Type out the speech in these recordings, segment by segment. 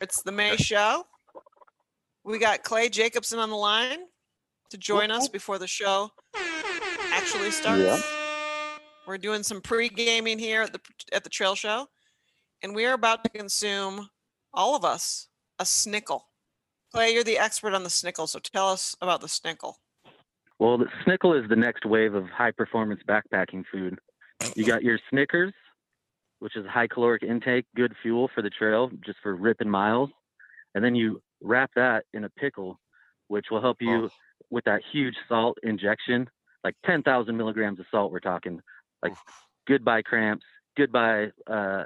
It's the May show. We got Clay Jacobson on the line to join us before the show actually starts. Yeah. We're doing some pre-gaming here at the at the trail show, and we are about to consume all of us a snickle. Clay, you're the expert on the snickle, so tell us about the snickle. Well, the Snickle is the next wave of high performance backpacking food. You got your Snickers, which is high caloric intake, good fuel for the trail, just for ripping miles. And then you wrap that in a pickle, which will help you with that huge salt injection, like 10,000 milligrams of salt. We're talking like goodbye cramps, goodbye uh,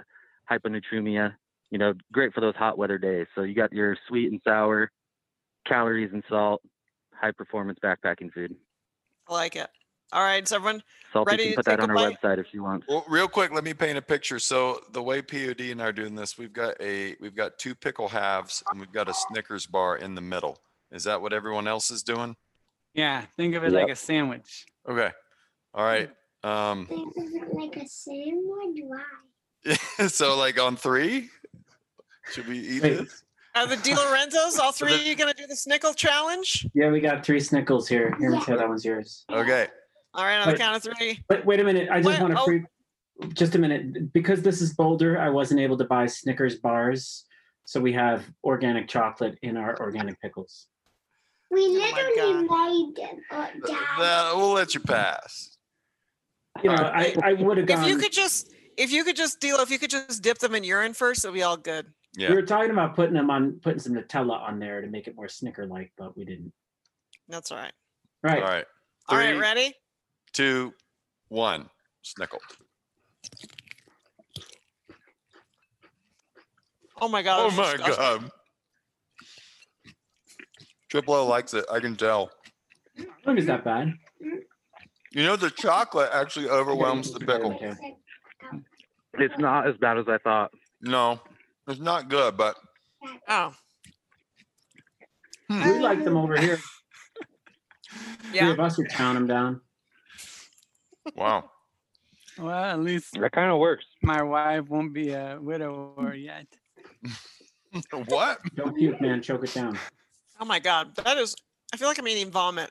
hyponatremia. You know, great for those hot weather days. So you got your sweet and sour, calories and salt, high performance backpacking food. I like it. All right, is everyone Salty Ready can to put that on our bite? website if you want. Well, real quick, let me paint a picture. So the way POD and I are doing this, we've got a we've got two pickle halves and we've got a Snickers bar in the middle. Is that what everyone else is doing? Yeah, think of it like a sandwich. Okay. All right. Um This isn't like a sandwich. Why? so like on three? Should we eat Wait. this? are the Di Lorenzos? All three of you gonna do the snickle challenge? Yeah, we got three Snickles here. Here, Yeah. Taylor, that one's yours. Okay. All right, on the count of three. But wait a minute, I just Wait, want to oh. pre. Just a minute, because this is Boulder, I wasn't able to buy Snickers bars, so we have organic chocolate in our organic pickles. We Oh literally made them. Oh, Dad. that- we'll let you pass. You know, I, I would have gone. If you could just, if you could just deal, if you could just dip them in urine first, it'll be all good. Yeah. We were talking about putting them on, putting some Nutella on there to make it more Snicker-like, but we didn't. That's all right. Right. All right. All right, ready? Two, one. Snickle. Oh my god. Oh my god. Triple O likes it. I can tell. I don't it's that bad. You know the chocolate actually overwhelms the pickle. It's not as bad as I thought. No, it's not good, but Oh, hmm. We like them over here. Three yeah. of us would pound them down. Wow. Well, at least That kind of works. my wife won't be a widower yet. what? Don't puke, man. Choke it down. Oh my god. That is. I feel like I'm eating vomit.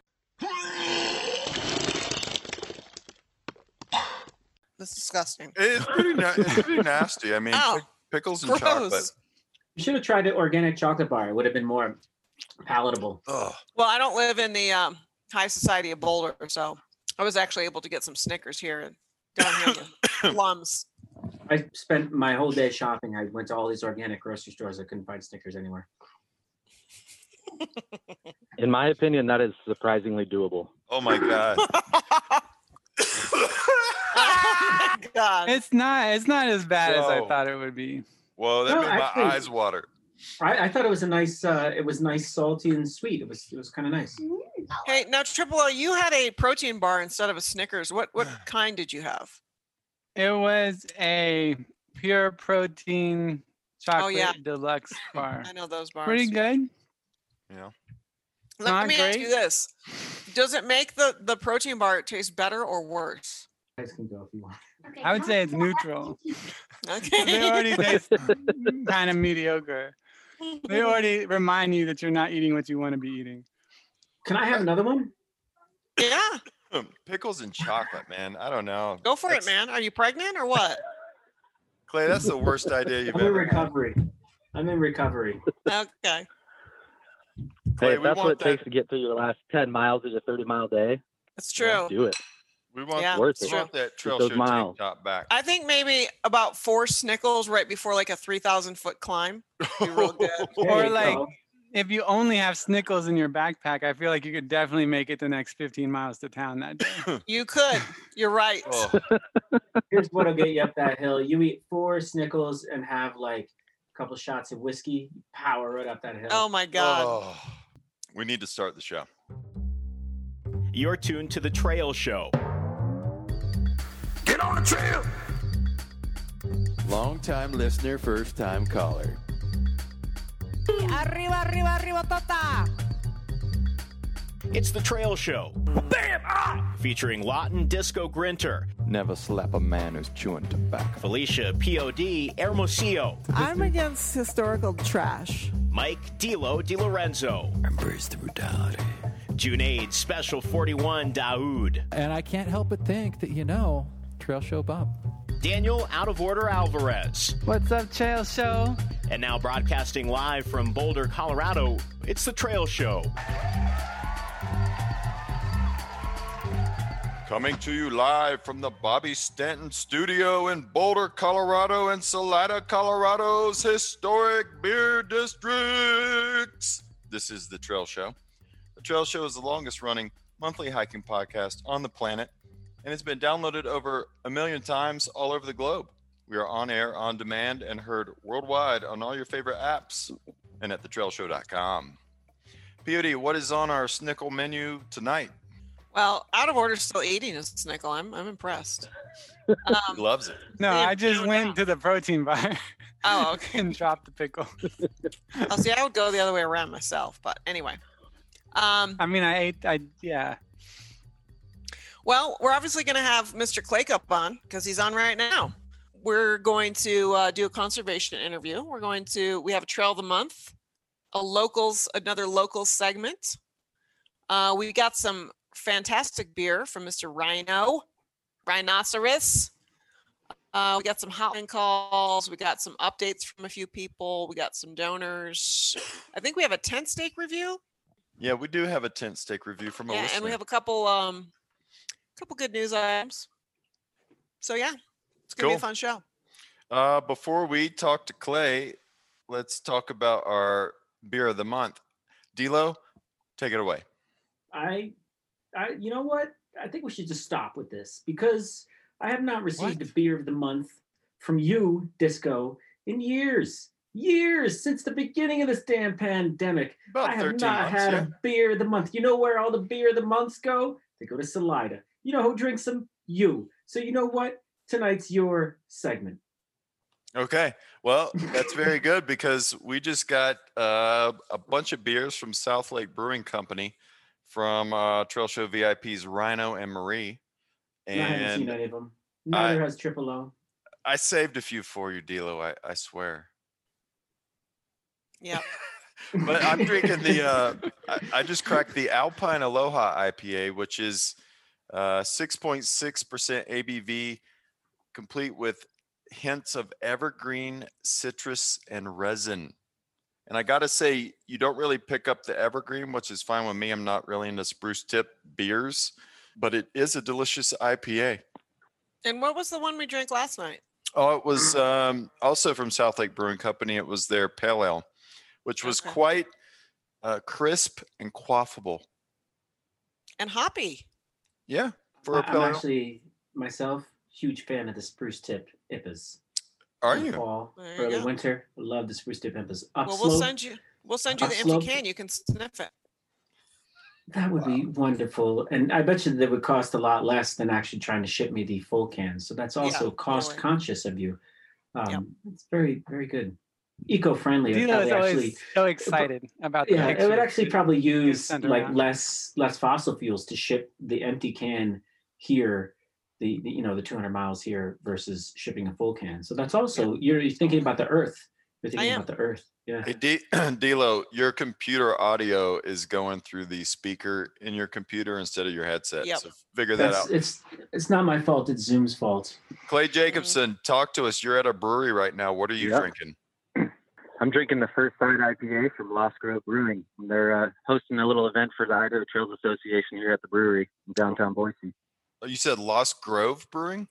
That's disgusting. It's pretty. Na- it's pretty nasty. I mean, Ow. pick- pickles and chocolate. You should have tried the organic chocolate bar. It would have been more palatable. Ugh. Well, I don't live in the um, high society of Boulder, so I was actually able to get some Snickers here and down here in the slums. I spent my whole day shopping. I went to all these organic grocery stores. I couldn't find Snickers anywhere. In my opinion, that is surprisingly doable. Oh my god. oh my god. It's not. It's not as bad as I Whoa. thought it would be. Whoa, that No, made actually- my eyes water. I, I thought it was a nice. Uh, it was nice, salty, and sweet. It was. It was kind of nice. Hey, now Triple O, you had a protein bar instead of a Snickers. What what kind did you have? It was a pure protein chocolate Oh, yeah. deluxe bar. I know those bars. Pretty good. You know. Let, Not me ask you this: Does it make the the protein bar taste better or worse? You guys can go if you want. Okay, I would say it's neutral. Okay. They already taste kind of mediocre. They already remind you that you're not eating what you want to be eating. Can I have another one? yeah, hmm, Pickles and chocolate, man. I don't know. go for it, man. Are you pregnant or what? Clay, that's the worst idea you've ever. I'm in ever had. recovery. I'm in recovery. Okay. Clay, Hey, if that's what it that. takes to get through your last 10 miles of a 30 mile day, That's true. do it. We want, Yeah, Worth we it. want that trail those show miles. tank top back. I think maybe about four Snickles right before like a three thousand foot climb. Be real good. There Or you like- go. If you only have Snickles in your backpack, I feel like you could definitely make it the next 15 miles to town that day. You could. You're right. Oh, here's what'll get you up that hill. You eat four Snickles and have like a couple shots of whiskey. Power right up that hill. Oh my god. oh. We need to start the show. You're tuned to The Trail Show. Get on the trail. Long time listener, first time caller. Arriba, arriba, arriba, tota. It's the Trail Show. Bam! Ah! Featuring Lawton Disco Grinter, Never slap a man who's chewing tobacco. Felicia POD Hermosillo, I'm against historical trash. Mike Dilo Di Lorenzo, Embrace the brutality. Junaid Special 41 Daoud, And I can't help but think that, you know, Trail Show Bob. Daniel Out of Order Alvarez. What's up, Trail Show? And now broadcasting live from Boulder, Colorado, it's the Trail Show. Coming to you live from the Bobby Stanton studio in Boulder, Colorado, and Salida, Colorado's historic beer districts. This is the Trail Show. The Trail Show is the longest running monthly hiking podcast on the planet, and it's been downloaded over a million times all over the globe. We are on air, on demand, and heard worldwide on all your favorite apps and at thetrailshow.com. POD, what is on our snickle menu tonight? Well, out of order, still eating a snickle. I'm I'm impressed. He Um, loves it. No, I just went not. to the protein bar oh, okay. and dropped the pickle. Oh, see, I would go the other way around myself, but anyway. Um, I mean, I ate. I yeah. Well, we're obviously going to have Mr. Claycup on because he's on right now. We're going to uh, do a conservation interview. We're going to. We have a trail of the month, a locals, another local segment. Uh, we got some fantastic beer from Mr. Rhino, Rhinoceros. Uh, we got some hotline calls. We got some updates from a few people. We got some donors. I think we have a tent stake review. Yeah, we do have a tent stake review from a yeah, listener. and we have a couple um couple good news items. So yeah, it's gonna be a fun show. uh, before we talk to Clay, let's talk about our beer of the month. Dilo, take it away. I, I, you know what? I think we should just stop with this because I have not received a beer of the month from you, Disco, in years, years since the beginning of this damn pandemic. About I have not months. had yeah. a beer of the month. You know where all the beer of the months go? They go to Salida. You know who drinks them? You. So you know what? Tonight's your segment. Okay. Well, that's very good because we just got uh, a bunch of beers from South Lake Brewing Company from uh, Trail Show VIPs Rhino and Marie. And I haven't seen any of them. Neither I- has Triple O. I saved a few for you, D'Lo. I, I swear. Yeah. but I'm drinking the. Uh, I, I just cracked the Alpine Aloha IPA, which is 6.6% ABV, complete with hints of evergreen, citrus, and resin. And I gotta say, you don't really pick up the evergreen, which is fine with me. I'm not really into spruce tip beers, but it is a delicious IPA. And what was the one we drank last night? Oh, it was um, also from South Lake Brewing Company. It was their pale ale, which was Okay. quite uh, crisp and quaffable. And hoppy. Yeah, for a I- pale I'm actually myself huge fan of the spruce tip IPAs. Are you? Fall, There you early go. winter. Love the spruce tip IPAs. Well, Upslope, we'll send you we'll send you the empty Upslope. can. You can sniff it. that would be wonderful, and I bet you that would cost a lot less than actually trying to ship me the full can. So that's also cost totally. conscious of you. Um, Yep. It's very very good, eco friendly. Dino is always so excited about the yeah, it would actually probably use like around. less less fossil fuels to ship the empty can here, the, the you know the 200 miles here versus shipping a full can. So that's also you're, you're thinking about the Earth. You're thinking am. about the Earth. Yeah. Hey, D- D'Lo, your computer audio is going through the speaker in your computer instead of your headset. Yep. So figure that That's, out. it's it's not my fault. It's Zoom's fault. Clay mm-hmm. Jacobson, talk to us. You're at a brewery right now. What are you Yep. drinking? I'm drinking the First side IPA from Lost Grove Brewing. They're uh, hosting a little event for the Idaho Trails Association here at the brewery in downtown Boise. Oh, You said Lost Grove Brewing?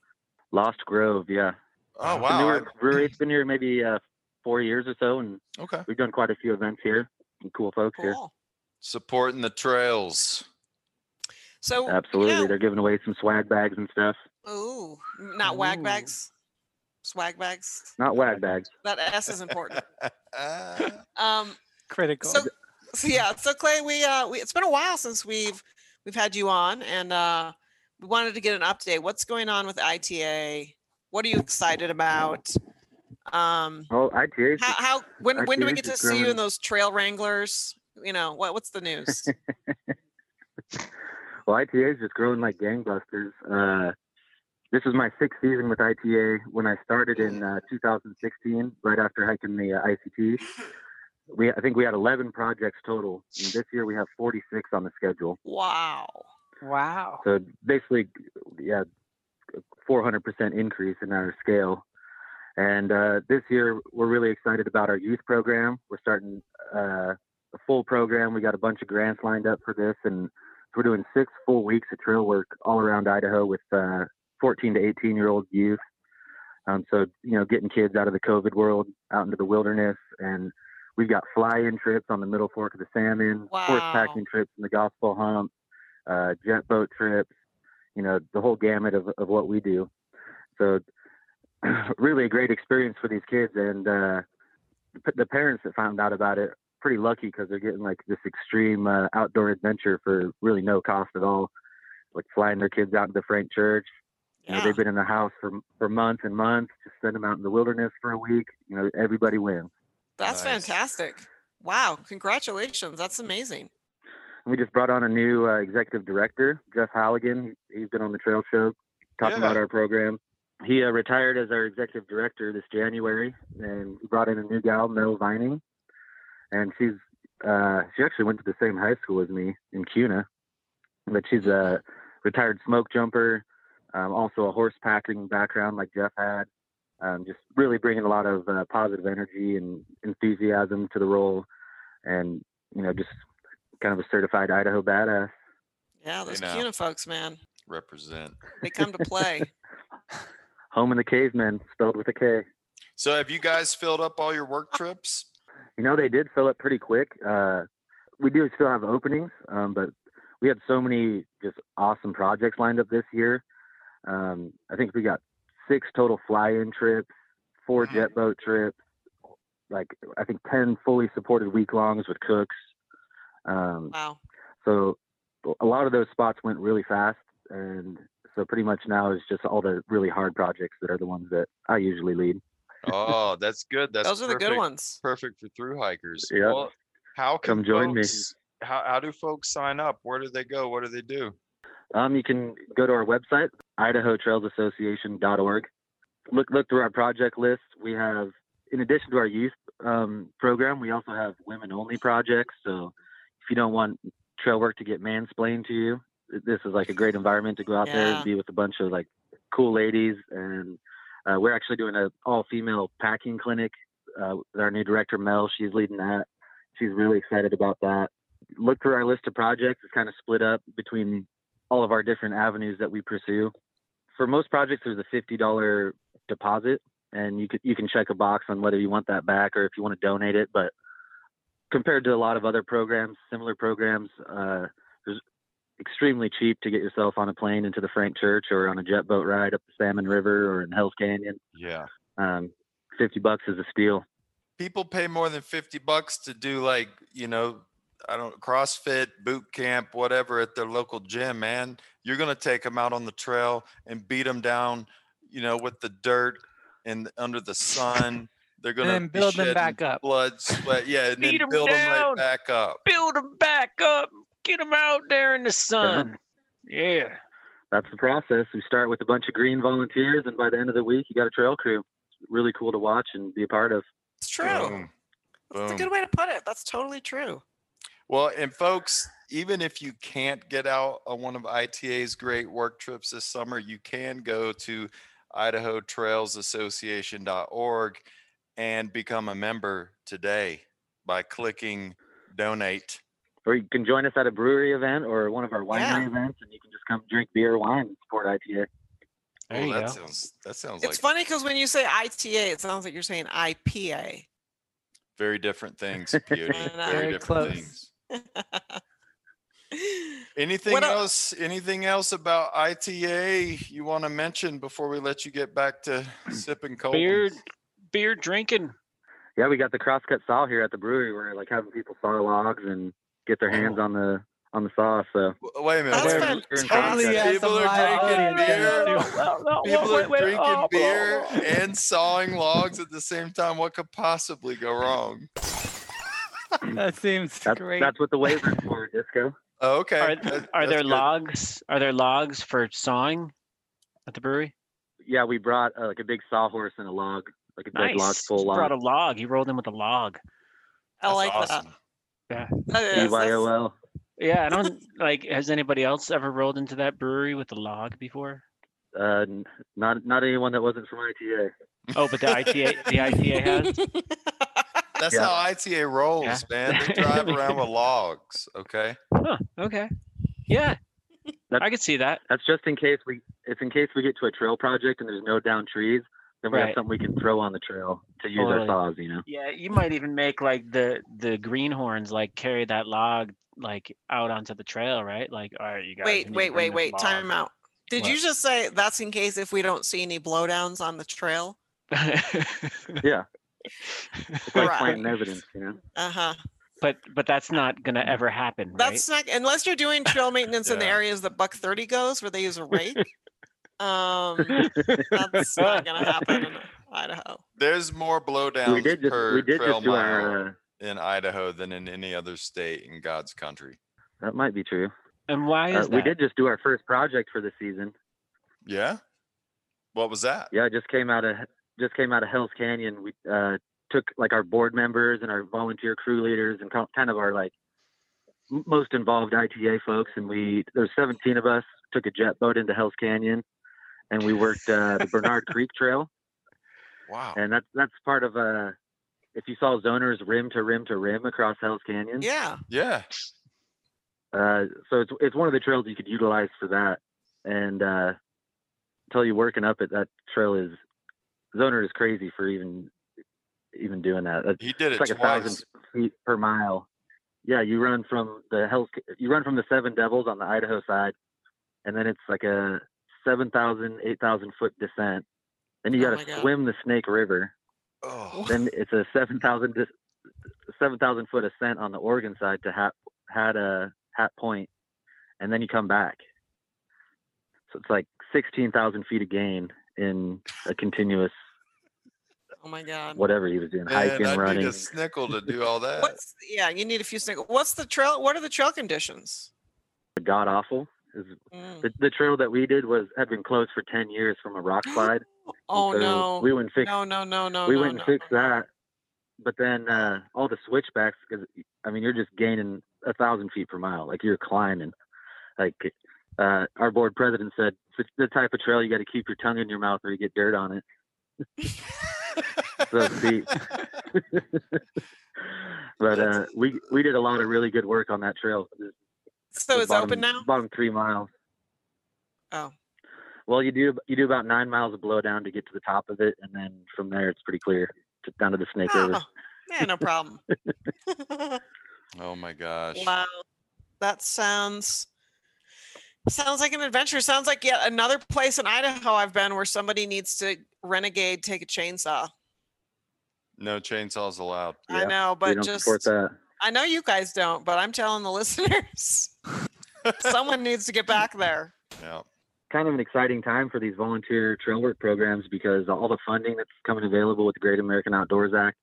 Lost Grove, yeah. Oh, It's a wow. newer brewery. It's been here maybe uh, four years or so, and Okay. we've done quite a few events here. Some cool folks here. Supporting the trails. So Absolutely, You know, they're giving away some swag bags and stuff. ooh, not wag bags. Swag bags. Not wag bags. That S is important. Um critical. so, so yeah so clay we uh we, it's been a while since we've we've had you on and uh we wanted to get an update what's going on with ita what are you excited about um Oh, ITA. 's how, how when when do we get to is see you in those trail wranglers you know what what's the news Well, ITA is just growing like gangbusters. Uh, this was my sixth season with ITA when I started in uh, 2016, right after hiking the uh, ICT. We, I think we had 11 projects total. And this year we have 46 on the schedule. Wow. Wow. So basically, yeah, 400% increase in our scale. And uh, this year, we're really excited about our youth program. We're starting uh, a full program. We got a bunch of grants lined up for this, and we're doing six full weeks of trail work all around Idaho with uh, 14 to 18 year old youth. Um, so you know, getting kids out of the COVID world, out into the wilderness, and we've got fly-in trips on the Middle Fork of the Salmon, horse packing trips in the Gospel Hump, uh, jet boat trips. You know, the whole gamut of of what we do. So really a great experience for these kids and uh the- the parents that found out about it pretty lucky because they're getting like this extreme uh, outdoor adventure for really no cost at all like flying their kids out to the frank church you know Yeah. they've been in the house for for months and months just send them out in the wilderness for a week you know everybody wins That's Nice. fantastic. Wow. Congratulations. That's amazing. And we just brought on a new uh, executive director jeff halligan he's been on the trail show talking Yeah. about our program he uh, retired as our executive director this January, and we brought in a new gal, Mel Vining, and she's uh, she actually went to the same high school as me in Kuna, but she's a retired smoke jumper, um, also a horse packing background like Jeff had, um, just really bringing a lot of uh, positive energy and enthusiasm to the role, and you know just kind of a certified Idaho badass. Yeah, those know. KUNA folks, man. Represent. They come to play. Home in the cavemen, spelled with a K. So have you guys filled up all your work trips? You know, they did fill up pretty quick. Uh, we do still have openings, um, but we had so many just awesome projects lined up this year. Um, I think we got six total fly-in trips, four jet boat trips, like I think ten fully supported week-longs with cooks. Um, wow. so a lot of those spots went really fast, and so pretty much now is just all the really hard projects that are the ones that I usually lead. Oh, that's good. That's Those are the good ones. Perfect for through hikers. Yeah. Well, how can Come join me. How, how do folks sign up? Where do they go? What do they do? Um, you can go to our website, idahotrailsassociation.org. Look look through our project list. We have, in addition to our youth um, program, we also have women only projects. So if you don't want trail work to get mansplained to you, this is like a great environment to go out there and be with a bunch of like cool ladies. And uh, we're actually doing an all female packing clinic. Uh, our new director Mel, she's leading that. She's really excited about that. Look through our list of projects. It's kind of split up between all of our different avenues that we pursue. For most projects, there's a fifty dollar deposit, and you could you can check a box on whether you want that back or if you want to donate it. But compared to a lot of other programs, similar programs, uh, there's extremely cheap to get yourself on a plane into the Frank Church or on a jet boat ride up the Salmon River or in Hell's Canyon. Yeah. Um, Fifty bucks is a steal. People pay more than 50 bucks to do like, you know, I don't CrossFit, boot camp, whatever at their local gym, man. You're going to take them out on the trail and beat them down, you know, with the dirt and under the sun. They're going to then build them back up. Blood, sweat. Yeah. And Beat then 'em build them right back up. Build them back up. Get them out there in the sun. Yeah. That's the process. We start with a bunch of green volunteers, and by the end of the week, you got a trail crew. It's really cool to watch and be a part of. It's true. Boom. That's a good way to put it. That's totally true. Well, and folks, even if you can't get out on one of ITA's great work trips this summer, you can go to idahotrailsassociation.org and become a member today by clicking donate. Or you can join us at a brewery event or one of our winery Yeah. events, and you can just come drink beer or wine and support ITA. There oh, you that go. sounds that sounds It's like funny because when you say ITA, it sounds like you're saying IPA. very different things, Peyote. Very Very different close. things. Anything What el- else? Anything else about ITA you want to mention before we let you get back to sipping cold? Beer, beer drinking. Yeah, we got the crosscut saw here at the brewery. We're like having people saw logs and get their hands oh. on the on the saw. So Wait a minute. That's wait a we're- minute. we're in fantastic. Crosscut. Hopefully, People are drinking beer. People are drinking oh, beer and sawing logs at the same time. What could possibly go wrong? That seems that's great. that's what the waiver's for, Disco. Oh, okay. Are, That- are there good. logs? Are there logs for sawing at the brewery? Yeah, we brought uh, like a big sawhorse and a log, like a big Nice. lodgepole You log. brought a log. You rolled in with a log. I That's like awesome. Yeah. that. That is- that's- BYOL. Yeah, I don't like. Has anybody else ever rolled into that brewery with a log before? Uh, n- not not anyone that wasn't from ITA. Oh, but the ITA, the ITA has. That's Yeah. how ITA rolls, Yeah. man. They drive around with logs. Okay. Huh, okay. Yeah, That- I could see that. That's just in case we. It's in case we get to a trail project and there's no down trees. Then we Right. have something we can throw on the trail to use Totally. our saws. You know. Yeah, you might even make like the the greenhorns like carry that log like out onto the trail, right? Like, all right, you guys. Wait, you need to wait, wait, wait. log. Time out. Did you just say that's in case if we don't see any blowdowns on the trail? Yeah. It's like Right. planting evidence. You know. Uh huh. but but that's not gonna ever happen, right? That's not unless you're doing trail maintenance in the areas that Buck Thirty goes, where they use a rake. um, that's not gonna happen in Idaho. There's more blowdowns we did just per we did trail just do mile our. Uh, in Idaho than in any other state in God's country. that might be true. and why Uh, is that? we did just do our first project for the season. Yeah. What was that? Yeah, it just came out of just came out of Hell's Canyon. We uh, took like our board members and our volunteer crew leaders and kind of our like most involved ITA folks, and we there's 17 of us. Took a jet boat into Hell's Canyon, and we worked uh, the Bernard Creek Trail, Wow. and that's that's part of uh if you saw zoners rim to rim to rim across Hell's Canyon. Yeah. Yeah. Uh, so it's it's one of the trails you could utilize for that, and uh, tell you working up it, that trail is zoner is crazy for even even doing that. That's- He did it's it like a thousand feet per mile. Yeah, you run from the Hell's you run from the Seven Devils on the Idaho side, and then it's like a 7,000, 8,000 foot descent. Then you Oh got my to God. swim the Snake River. Oh. Then it's a 7,000 7,000 foot ascent on the Oregon side to Hat Hat uh, Hat Point, and then you come back. So it's like 16,000 feet of gain in a continuous Oh my God. whatever he was doing, Man, hiking, I running. need a snickle to do all that. What's yeah? You need a few snickers. What's the trail? What are the trail conditions? God awful. Is Mm. the, the trail that we did was had been closed for 10 years from a rock slide. Oh so no. We went and fixed No, no, no, no, we no, went and no, fixed no, no. that. But then uh, all the switchbacks, because I mean, you're just gaining a thousand feet per mile, like you're climbing. Like uh, our board president said, it's the type of trail you got to keep your tongue in your mouth or you get dirt on it. so steep. but uh, we we did a lot of really good work on that trail. So The it's bottom- open now. Bottom three miles. Oh. Well, you do you do about nine miles of blowdown to get to the top of it, and then from there it's pretty clear to, down to the Snake River. Oh, yeah, no problem. Oh my gosh. wow, that sounds sounds like an adventure. Sounds like yet another place in Idaho I've been where somebody needs to renegade, take a chainsaw. No chainsaws allowed. I know, but just that. I know you guys don't, but I'm telling the listeners, someone needs to get back there. Yeah. kind of an exciting time for these volunteer trail work programs because all the funding that's coming available with the Great American Outdoors Act,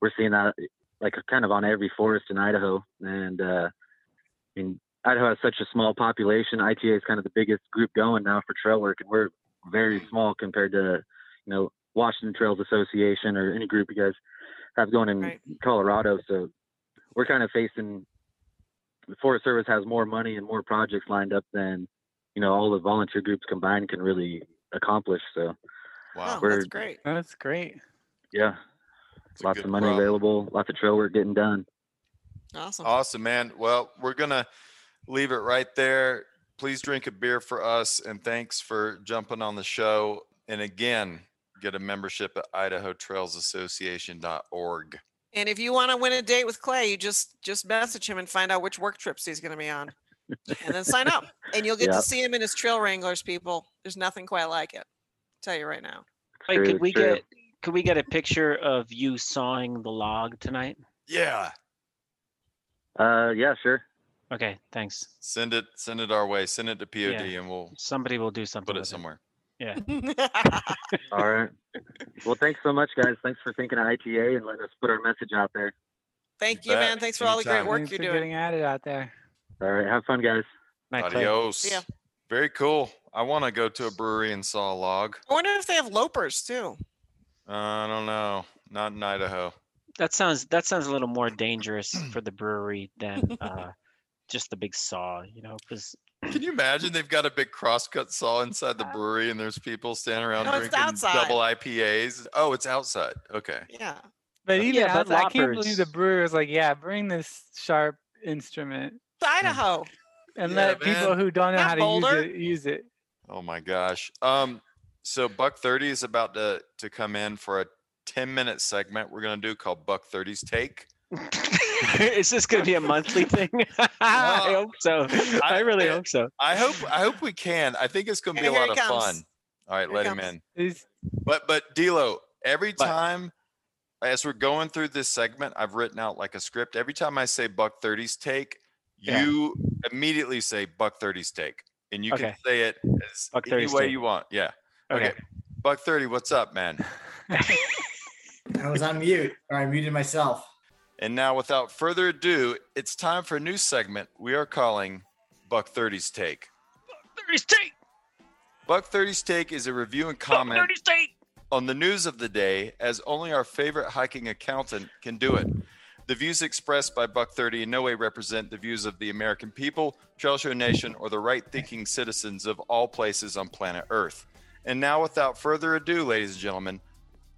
we're seeing that like kind of on every forest in Idaho. And uh, I mean, Idaho has such a small population. ITA is kind of the biggest group going now for trail work, and we're very small compared to you know Washington Trails Association or any group you guys have going in Right. Colorado. So we're kind of facing the Forest Service has more money and more projects lined up than you know all the volunteer groups combined can really accomplish. So Wow. We're- that's great. That's great. yeah, It's a lots of money problem. available, lots of trail work getting done. Awesome. Awesome, man. Well, we're gonna leave it right there. Please drink a beer for us, and thanks for jumping on the show. And again, get a membership at IdahoTrailsAssociation.org. And if you want to win a date with Clay, you just just message him and find out which work trips he's going to be on, and then sign up, and you'll get Yeah. to see him in his trail wranglers. People, there's nothing quite like it. tell you right now. Wait, could we true. get could we get a picture of you sawing the log tonight? Yeah, Uh, yeah, sure. Okay, thanks. send it send it our way. Send it to POD, Yeah. and we'll Somebody will do something. put it with somewhere. Yeah. All right. Well, thanks so much, guys. Thanks for thinking of ITA and letting us put our message out there. Thank You you, bet. man. Thanks for all the great Anytime. work Thanks you're for doing. getting at it out there. All right. Have fun, guys. Adios. Yeah. Very cool. I want to go to a brewery and saw a log. I wonder if they have loppers too. Uh, I don't know. Not in Idaho. That sounds that sounds a little more dangerous for the brewery than uh, just the big saw, you know, because Can you imagine they've got a big crosscut saw inside the brewery and there's people standing around No, drinking double IPAs? Oh, it's outside. Okay. Yeah. But even Yeah, but I can't believe the brewer was like, "Yeah, bring this sharp instrument It's Idaho. and Yeah, let people who don't know Not how to Boulder. use it use it." Oh my gosh. Um, so Buck 30 is about to to come in for a 10 minute segment we're gonna do called Buck 30's Take. is this going to be a monthly thing? I hope so. I, really I- hope so. I hope I hope we can. I think it's gonna be Okay, a lot of comes. fun. All right, Here let him in. Is But but D'Lo, every What? time as we're going through this segment, I've written out like a script. Every time I say Buck 30's take, Yeah. you immediately say Buck 30's take, and you can say it as Buck any way take. you want. Yeah. Okay. Okay. Buck 30, what's up, man? I was on mute, or I muted myself. And now, without further ado, it's time for a new segment we are calling Buck 30's Take. Buck 30's take. Buck 30's Take is a review and comment 30's take. on the news of the day, as only our favorite hiking accountant can do it. The views expressed by Buck 30 in no way represent the views of the American people, Trail Show Nation, or the right thinking citizens of all places on planet Earth. And now, without further ado, ladies and gentlemen,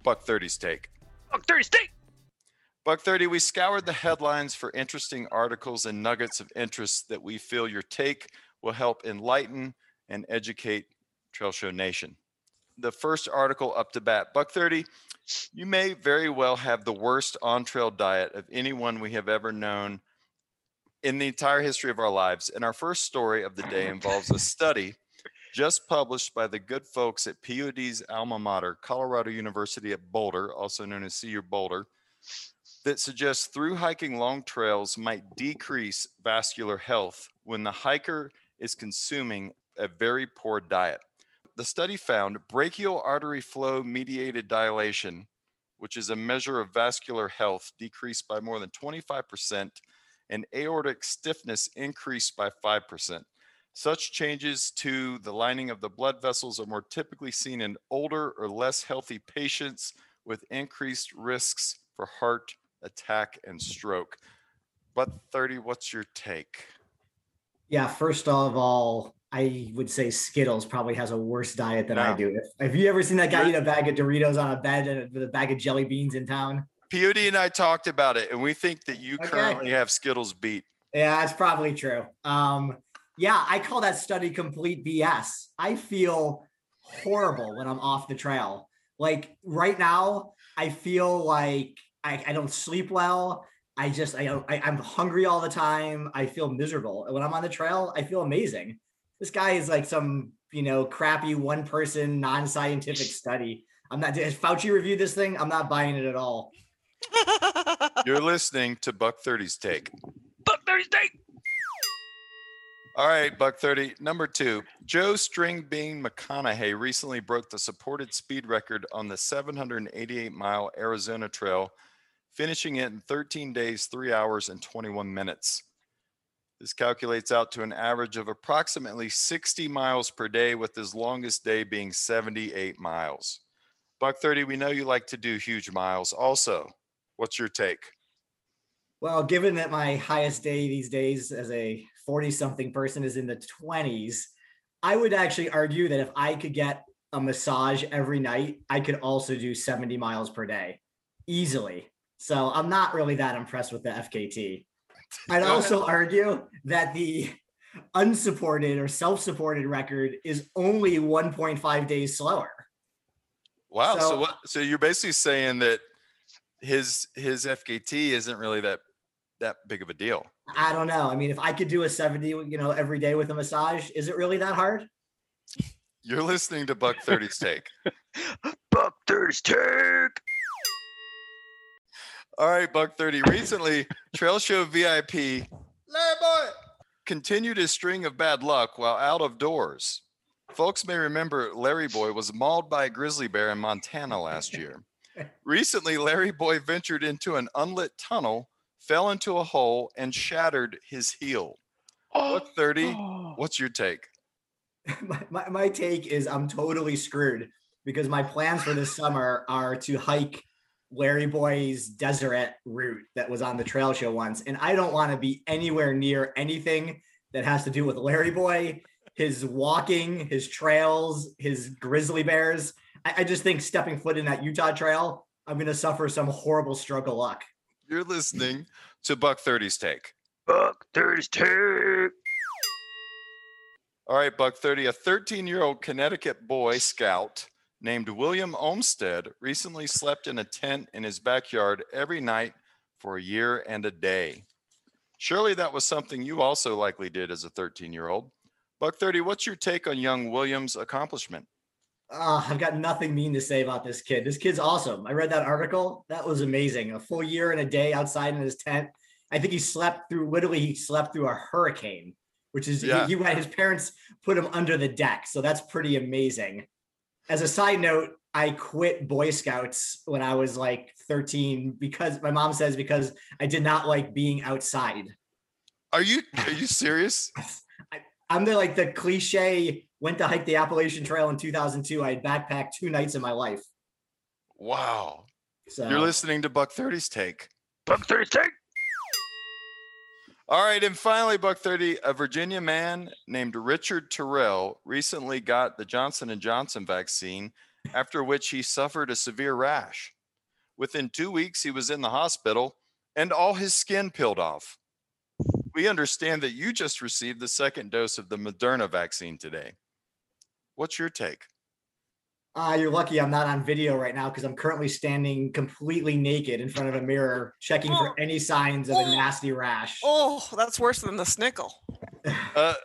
Buck 30's Take. Buck 30's take. Buck 30, we scoured the headlines for interesting articles and nuggets of interest that we feel your take will help enlighten and educate Trail Show Nation. The first article up to bat, Buck 30, you may very well have the worst on trail diet of anyone we have ever known in the entire history of our lives. And our first story of the day involves a study just published by the good folks at POD's alma mater, Colorado University at Boulder, also known as CU Boulder that suggests through hiking long trails might decrease vascular health when the hiker is consuming a very poor diet. The study found brachial artery flow mediated dilation, which is a measure of vascular health, decreased by more than 25%, and aortic stiffness increased by 5%. Such changes to the lining of the blood vessels are more typically seen in older or less healthy patients with increased risks for heart attack and stroke. But 30, what's your take? Yeah, first of all, I would say Skittles probably has a worse diet than I do. If, have you ever seen that guy eat a bag of Doritos on a bed and with a bag of jelly beans in town? POD and I talked about it, and we think that you Okay. currently have Skittles beat. Yeah, that's probably true. Um, yeah, I call that study complete BS. I feel horrible when I'm off the trail. Like right now, I feel like I, I don't sleep well. I just I, I I'm hungry all the time. I feel miserable. And when I'm on the trail, I feel amazing. This guy is like some you know crappy one person non-scientific study. I'm not. Has Fauci reviewed this thing? I'm not buying it at all. You're listening to Buck 30's take. Buck 30's take. All right, Buck 30. Number two, Joe String Bean McConaughy recently broke the supported speed record on the 788 mile Arizona Trail, finishing it in 13 days, 3 hours, and 21 minutes. This calculates out to an average of approximately 60 miles per day, with his longest day being 78 miles. Buck 30, we know you like to do huge miles. Also, what's your take? Well, given that my highest day these days as a 40 something person is in the 20s, I would actually argue that if I could get a massage every night, I could also do 70 miles per day easily. So I'm not really that impressed with the FKT. I'd also argue that the unsupported or self supported record is only 1.5 days slower. Wow. So, So- what? So you're basically saying that his his FKT isn't really that that big of a deal. I don't know. I mean, if I could do a 70, you know, every day with a massage, is it really that hard? You're listening to Buck 30's take. Buck 30's take. All right, Buck 30. Recently, Trail Show VIP Larry Boy continued his string of bad luck while out of doors. Folks may remember Larry Boy was mauled by a grizzly bear in Montana last year. Recently, Larry Boy ventured into an unlit tunnel, fell into a hole, and shattered his heel. Buck thirty. Oh. What's your take? my, my, my take is I'm totally screwed because my plans for this summer are to hike Larry Boy's Deseret route that was on the trail show once. And I don't want to be anywhere near anything that has to do with Larry Boy, his walking, his trails, his grizzly bears. I, I just think stepping foot in that Utah trail, I'm going to suffer some horrible stroke of luck. You're listening to Buck 30's take. Buck 30's take. All right, Buck 30. A 13 year old Connecticut boy scout named William Olmsted recently slept in a tent in his backyard every night for a year and a day. Surely that was something you also likely did as a 13 year old. Buck 30, what's your take on young William's accomplishment? Uh, I've got nothing mean to say about this kid. This kid's awesome. I read that article. That was amazing. A full year and a day outside in his tent. I think he slept through, literally, he slept through a hurricane, which is, Yeah. he, he his parents put him under the deck. So that's pretty amazing. As a side note, I quit Boy Scouts when I was like 13 because my mom says because I did not like being outside. Are you are you serious? I'm the like the cliche went to hike the Appalachian Trail in 2002. I had backpacked two nights in my life. Wow. So You're listening to Buck 30's take. Buck 30's take. All right, and finally, Buck 30, a Virginia man named Richard Terrell recently got the Johnson & Johnson vaccine, after which he suffered a severe rash. Within two weeks, he was in the hospital and all his skin peeled off. We understand that you just received the second dose of the Moderna vaccine today. What's your take? Ah, you're lucky I'm not on video right now because I'm currently standing completely naked in front of a mirror, checking for any signs of a nasty rash. Oh, that's worse than the snickle. Uh,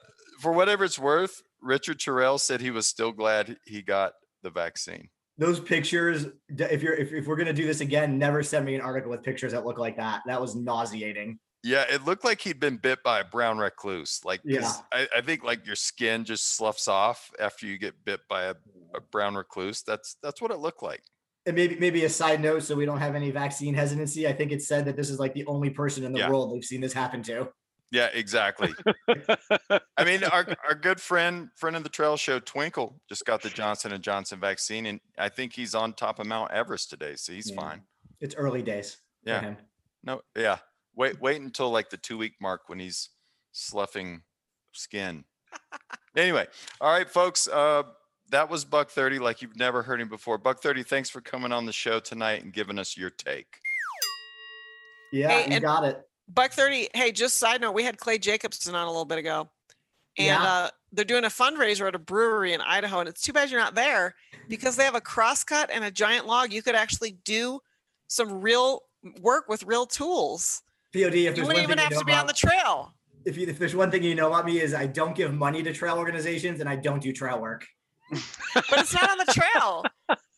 for whatever it's worth, Richard Terrell said he was still glad he got the vaccine. Those pictures, if you're if, if we're gonna do this again, never send me an article with pictures that look like that. That was nauseating. Yeah, it looked like he'd been bit by a brown recluse. Like, Yeah. I, I think like your skin just sloughs off after you get bit by a, a mm. brown recluse. That's that's what it looked like. And maybe maybe a side note, so we don't have any vaccine hesitancy. I think it said that this is like the only person in the Yeah. world they've seen this happen to. Yeah, exactly. I mean, our our good friend friend of the trail show, Twinkle, just got the Johnson and Johnson vaccine, and I think he's on top of Mount Everest today, so he's Yeah. fine. It's early days. for Yeah. him. No, yeah. Wait, wait until like the two week mark when he's sloughing skin. anyway, all right, folks. Uh, that was Buck Thirty, like you've never heard him before. Buck Thirty, thanks for coming on the show tonight and giving us your take. Yeah, Hey, you got it. Buck 30. Hey, just side note, we had Clay Jacobson on a little bit ago. And Yeah. uh, they're doing a fundraiser at a brewery in Idaho. And it's too bad you're not there because they have a crosscut and a giant log. You could actually do some real work with real tools. POD, if You there's one wouldn't even thing have you know to be on the about- trail. if, you, if there's one thing you know about me is I don't give money to trail organizations and I don't do trail work. But it's not on the trail.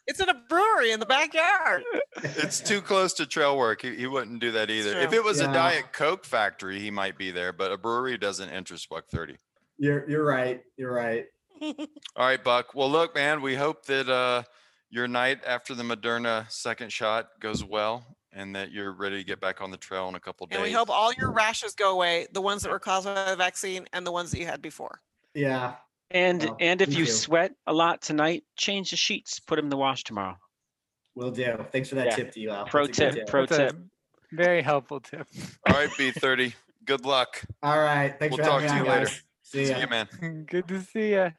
It's in a brewery in the backyard. It's too close to trail work. He, he wouldn't do that either. If it was Yeah. a Diet Coke factory, he might be there, but a brewery doesn't interest Buck Thirty. You're you're right. You're right. All right, Buck. Well, look, man, we hope that uh, your night after the Moderna second shot goes well and that you're ready to get back on the trail in a couple days. And we hope all your rashes go away, the ones that were caused by the vaccine and the ones that you had before. Yeah. And Well, and if you too. sweat a lot tonight, change the sheets. Put them in the wash tomorrow. Will do. Thanks for that Yeah. tip to you, Al. Pro That's a good tip. Pro That's tip. very helpful tip. All right, B30. Good luck. All right. Thanks We'll for talk to you on, later. guys. See See ya. you, man. Good to see you.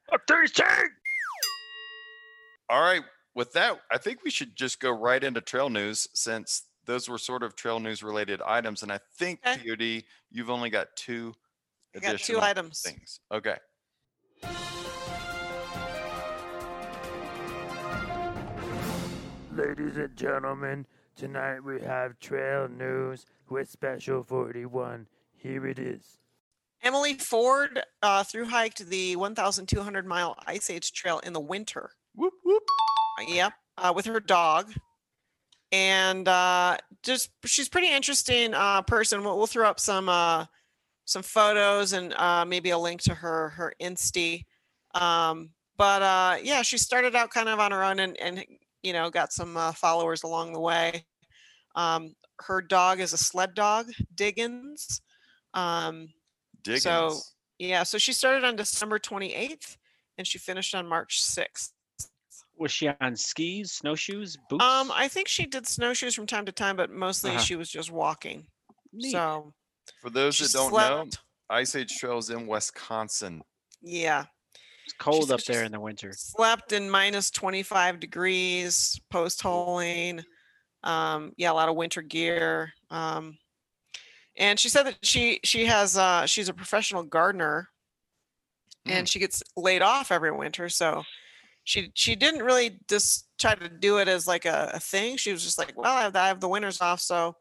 All right. With that, I think we should just go right into trail news since those were sort of trail news related items. And I think, Okay. POD, you've only got two I got two additional items. things. Okay. Ladies and gentlemen, tonight we have trail news with Special 41. Here it is. Emily Ford uh, through hiked the 1,200 mile Ice Age Trail in the winter. Whoop, whoop. Uh, Yep, uh, with her dog, and uh, just she's pretty interesting uh, person. We'll, we'll throw up some uh, some photos and uh, maybe a link to her her Insta. Um, but uh, yeah, she started out kind of on her own and and you know got some uh, followers along the way. Um, her dog is a sled dog, Diggins. Um, Diggins. So Yeah, so she started on December 28th and she finished on March 6th. Was she on skis, snowshoes, boots? Um, I think she did snowshoes from time to time, but mostly Uh-huh. she was just walking. Neat. So For those She that don't know, slept. Ice Age Trails in Wisconsin. yeah, it's cold said up she there in the winter. slept in minus 25 degrees post holing. Um, yeah, a lot of winter gear. Um, and she said that she she has uh she's a professional gardener and she gets laid off every winter so she she didn't really just try to do it as like a, a thing she was just like well I have, the, I have the winters off so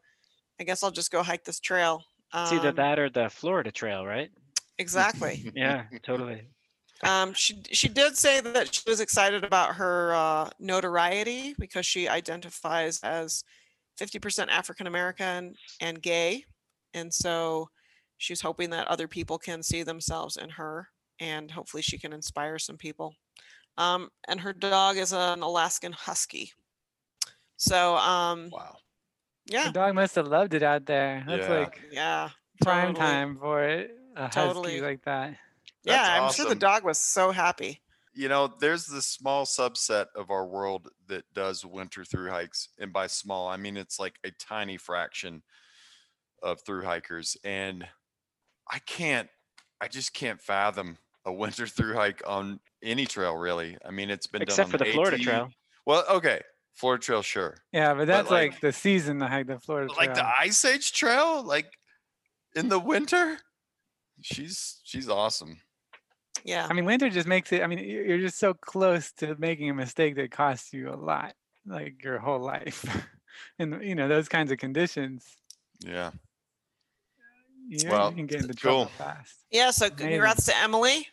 i guess i'll just go hike this trail It's either Um, that or the Florida Trail, right? exactly Yeah, totally. um, she she did say that she was excited about her uh, notoriety because she identifies as 50% African American and gay, and so she's hoping that other people can see themselves in her, and hopefully she can inspire some people. Um, and her dog is an Alaskan Husky. So um, wow, yeah, The dog must have loved it out there. That's Yeah. like yeah, prime totally. time for it. A Totally. husky like that. yeah. That's I'm sure the dog was so happy. You know, there's this small subset of our world that does winter through hikes. And by small, I mean it's like a tiny fraction of through hikers. And I can't, I just can't fathom a winter through hike on any trail, really. I mean, it's been Except for done the on Florida Trail. Well, okay. Florida Trail, sure. Yeah, but that's like- like, the season to hike the Florida But like the Ice Age Trail, like in the winter, she's she's awesome. Yeah. I mean, winter just makes it. I mean, you're you're just so close to making a mistake that costs you a lot, like your whole life, and you know those kinds of conditions. Yeah. You, Well, you can get into trouble cool. fast. Yeah, so Amazing. congrats to Emily.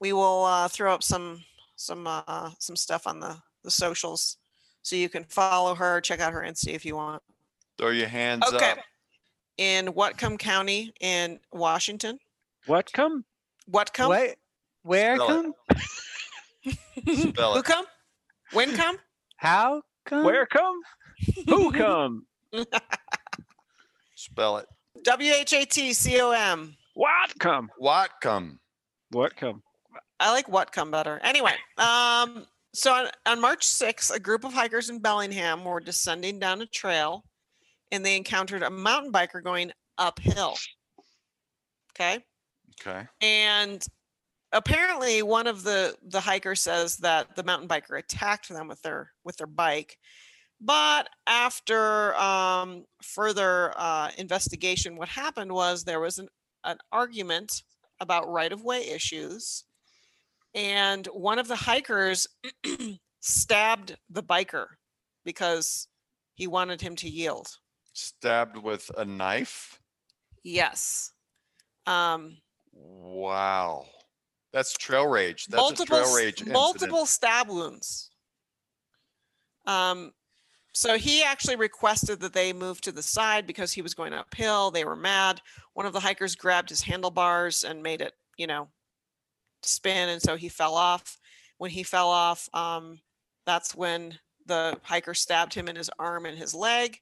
We will uh, throw up some some uh, some stuff on the the socials, so you can follow her, check out her Insta if you want. Throw your hands Okay. up. In Whatcom County in Washington. Whatcom? Whatcom? What? Where Spell it. come? Spell Who come? When come? How come? Where come? Who come? Spell it. W H A T C O M. What come? Watcom. What come? I like what come better. Anyway, um, so on, on March 6th, a group of hikers in Bellingham were descending down a trail and they encountered a mountain biker going uphill. Okay. Okay. And apparently one of the the hikers says that the mountain biker attacked them with their with their bike. But after um, further uh, investigation, what happened was there was an, an argument about right of way issues. And one of the hikers stabbed the biker because he wanted him to yield. Stabbed with a knife. Yes. Um, Wow. That's trail rage. That's multiple a trail rage incident. multiple stab wounds. Um, so he actually requested that they move to the side because he was going uphill. They were mad. One of the hikers grabbed his handlebars and made it, you know, spin, and so he fell off. When he fell off, um, that's when the hiker stabbed him in his arm and his leg.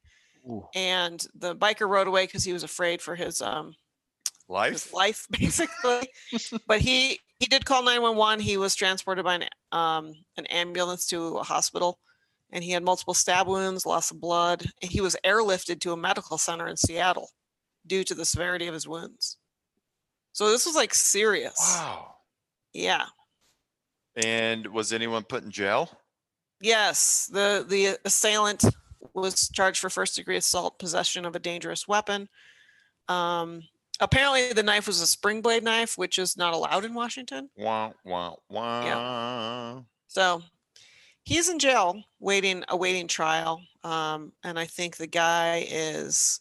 And the biker rode away because he was afraid for his um, Life. his life basically but he he did call 911 he was transported by an um an ambulance to a hospital and he had multiple stab wounds loss of blood and he was airlifted to a medical center in seattle due to the severity of his wounds so this was like serious Wow. Yeah And was anyone put in jail? yes the the assailant was charged for first degree assault possession of a dangerous weapon um apparently the knife was a spring blade knife which is not allowed in washington Wah wah wah. Yeah. So he's in jail waiting awaiting trial. Um, and I think the guy is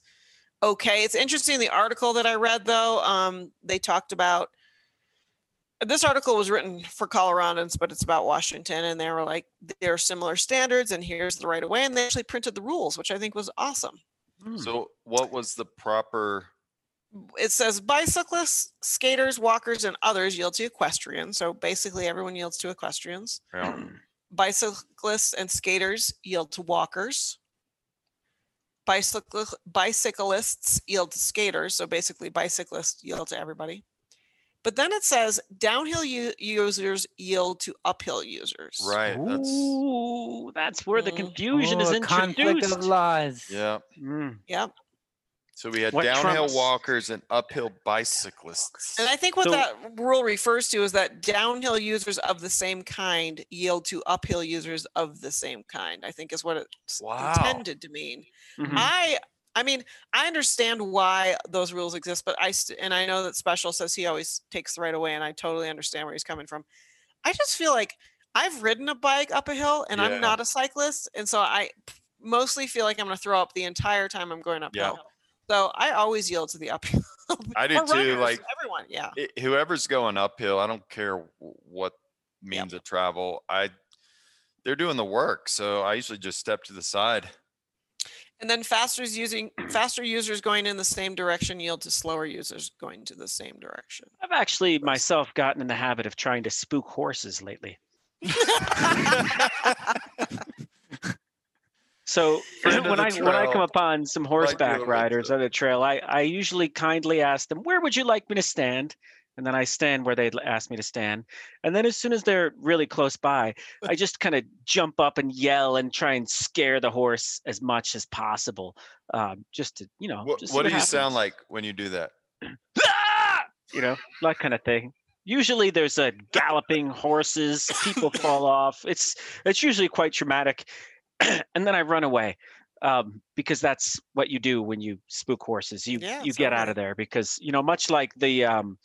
okay. It's interesting the article that I read though. Um, they talked about this article was written for Coloradans, but it's about Washington, and they were like, there are similar standards, and here's the right of way, and they actually printed the rules, which I think was awesome. Hmm. So what was the proper it says bicyclists, skaters, walkers, and others yield to equestrians. So basically, everyone yields to equestrians. yeah. Bicyclists and skaters yield to walkers. Bicycle, bicyclists yield to skaters. So basically, bicyclists yield to everybody. But then it says downhill u- users yield to uphill users. Right. That's Ooh, that's where the Mm. confusion Oh, is a conflict introduced. of laws. yeah. Mm. Yep. So we had What downhill trumps- walkers and uphill bicyclists. And I think what So- that rule refers to is that downhill users of the same kind yield to uphill users of the same kind. I think is what it's Wow. intended to mean. Mhm. I I mean, I understand why those rules exist, but I st- and I know that special says he always takes the right away, and I totally understand where he's coming from. I just feel like I've ridden a bike up a hill, and Yeah. I'm not a cyclist, and so I mostly feel like I'm going to throw up the entire time I'm going uphill. So I always yield to the uphill. I do too. runners, Like everyone, yeah. it- whoever's going uphill, I don't care what means of travel. I they're doing the work, so I usually just step to the side. And then faster using faster users going in the same direction yield to slower users going to the same direction. I've actually myself gotten in the habit of trying to spook horses lately. So Friend when the I when I come upon some horseback Regular riders on the trail, I, I usually kindly ask them, "Where would you like me to stand?" And then I stand where they'd ask me to stand. And then as soon as they're really close by, I just kind of jump up and yell and try and scare the horse as much as possible, um, just to you know. What, just what do you happens sound like when you do that? you know, that kind of thing. Usually there's a galloping horses, people fall off. It's it's usually quite traumatic. and then I run away. Um, because that's what you do when you spook horses. You Yeah, you get out of there because you know, much like the um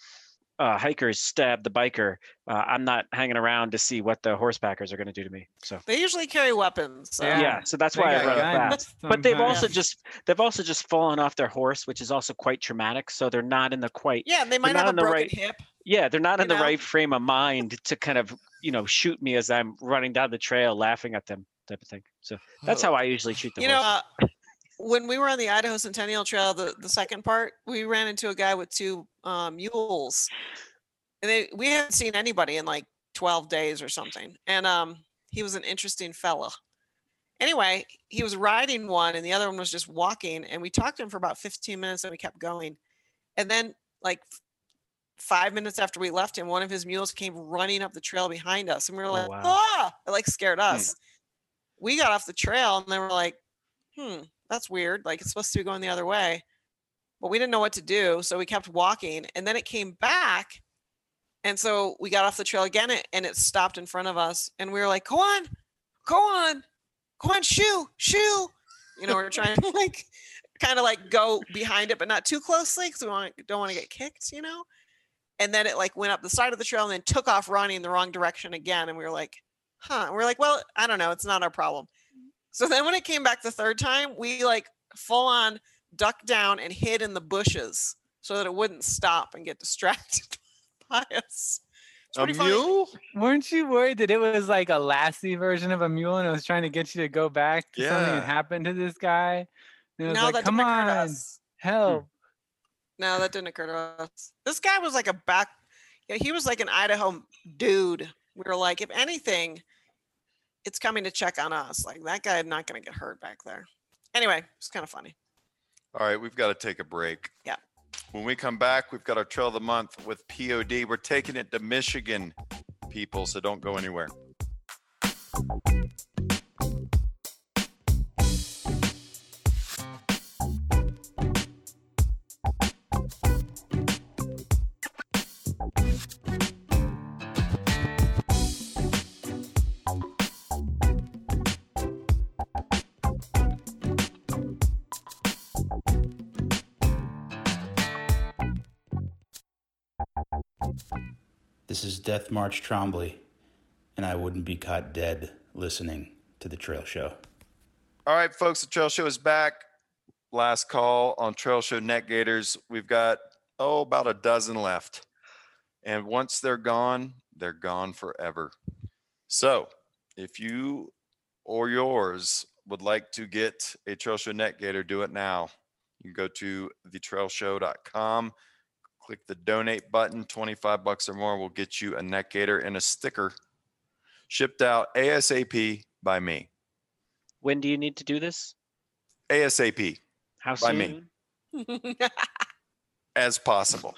uh, hikers stab the biker, uh, I'm not hanging around to see what the horsebackers are going to do to me. So They usually carry weapons. So. yeah, so that's They why I got run guns fast. But they've also just they've also just fallen off their horse, which is also quite traumatic. So they're not in the quite Yeah, they might not have a the broken right- hip. yeah, they're not you in the right frame of mind to kind of, you know, shoot me as I'm running down the trail laughing at them type of thing. So that's how I usually treat them. You know, uh, when we were on the Idaho Centennial Trail, the, the second part, we ran into a guy with two um, mules, and they we hadn't seen anybody in like twelve days or something, and um, he was an interesting fella. Anyway, he was riding one, and the other one was just walking, and we talked to him for about fifteen minutes, and we kept going, and then like five minutes after we left him, one of his mules came running up the trail behind us, and we were like, wow. "Ah!" It like scared us. We got off the trail, and then we're like, "Hmm, that's weird. Like it's supposed to be going the other way." But we didn't know what to do, so we kept walking, and then it came back, and so we got off the trail again, and it stopped in front of us, and we were like, "Go on, go on, go on, shoo, shoo!" You know, we're trying to like kind of like go behind it, but not too closely because we want don't want to get kicked, you know. And then it like went up the side of the trail and then took off running in the wrong direction again, and we were like, "Huh?" And we're like, "Well, I don't know. It's not our problem." So then when it came back the third time, we like full on ducked down and hid in the bushes so that it wouldn't stop and get distracted by us. A funny. mule? Weren't you worried that it was like a Lassie version of a mule and it was trying to get you to go back to something that happened to this guy? And it was No, like, that come didn't occur to on, us. help. Hmm. No, that didn't occur to us. This guy was like a back. Yeah, he was like an Idaho dude. We were like, if anything, it's coming to check on us. Like that guy not going to get hurt back there. Anyway, it's kind of funny. All right, we've got to take a break. Yeah. When we come back, we've got our trail of the month with POD. We're taking it to Michigan, people, so don't go anywhere. Death March Trombley, and I wouldn't be caught dead listening to the trail show. All right, folks, the Trail Show is back. Last call on Trail Show Net Gators. We've got, oh, about a dozen left. And once they're gone, they're gone forever. So if you or yours would like to get a Trail Show Net Gator, do it now. You can go to thetrailshow.com, click the donate button, 25 bucks or more will get you a Net Gator and a sticker shipped out ASAP by me. When do you need to do this? ASAP How by soon? me as possible.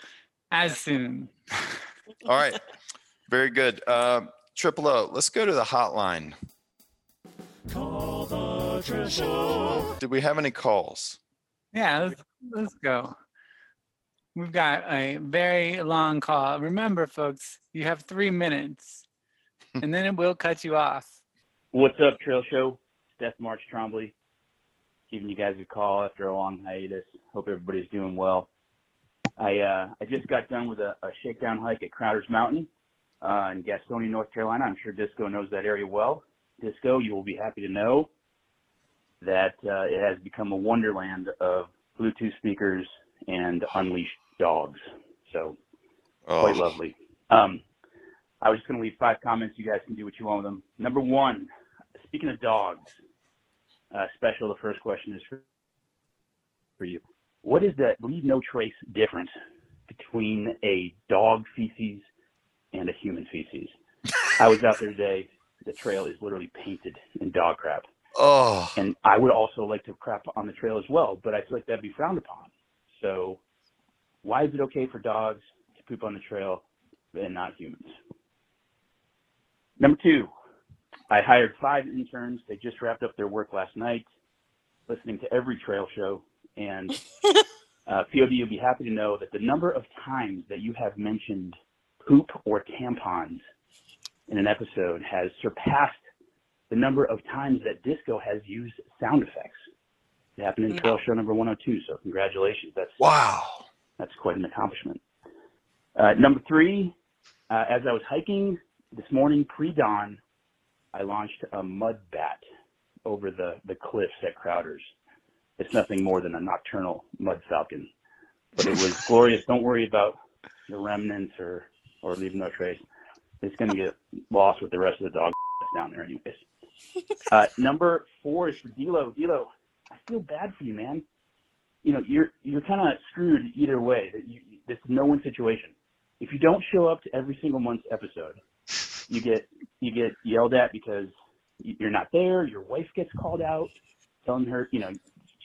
As soon. All right. Very good. Uh, Triple O, let's go to the hotline. Call the Trail Show. Did we have any calls? Yeah, let's, let's go. We've got a very long call. Remember, folks, you have three minutes, and then it will cut you off. What's up, Trail Show? Death March Trombley. Giving you guys a call after a long hiatus. Hope everybody's doing well. I uh, I just got done with a, a shakedown hike at Crowder's Mountain uh, in Gastonia, North Carolina. I'm sure Disco knows that area well. Disco, you will be happy to know that uh, it has become a wonderland of Bluetooth speakers and unleashed dogs. So quite Oh. lovely. Um, I was just going to leave five comments. You guys can do what you want with them. Number one, speaking of dogs, uh, special. The first question is for, for you. What is the leave no trace difference between a dog feces and a human feces? I was out there today. The trail is literally painted in dog crap. Oh. And I would also like to crap on the trail as well, but I feel like that'd be frowned upon. So why is it okay for dogs to poop on the trail and not humans? Number two, I hired five interns. They just wrapped up their work last night, listening to every trail show. And uh, POD, you'll be happy to know that the number of times that you have mentioned poop or tampons in an episode has surpassed the number of times that Disco has used sound effects. It happened in trail show number 102. So congratulations. That's wow. That's quite an accomplishment. Uh, number three, uh, as I was hiking this morning pre-dawn, I launched a mud bat over the, the cliffs at Crowder's. It's nothing more than a nocturnal mud falcon, but it was glorious. Don't worry about the remnants or, or leave no trace. It's going to get lost with the rest of the dog down there anyways. Uh, number four is for D'Lo. D'Lo, I feel bad for you, man. You know, you're you're kind of screwed either way. That you, this no win situation. If you don't show up to every single month's episode, you get you get yelled at because you're not there. Your wife gets called out, telling her, you know,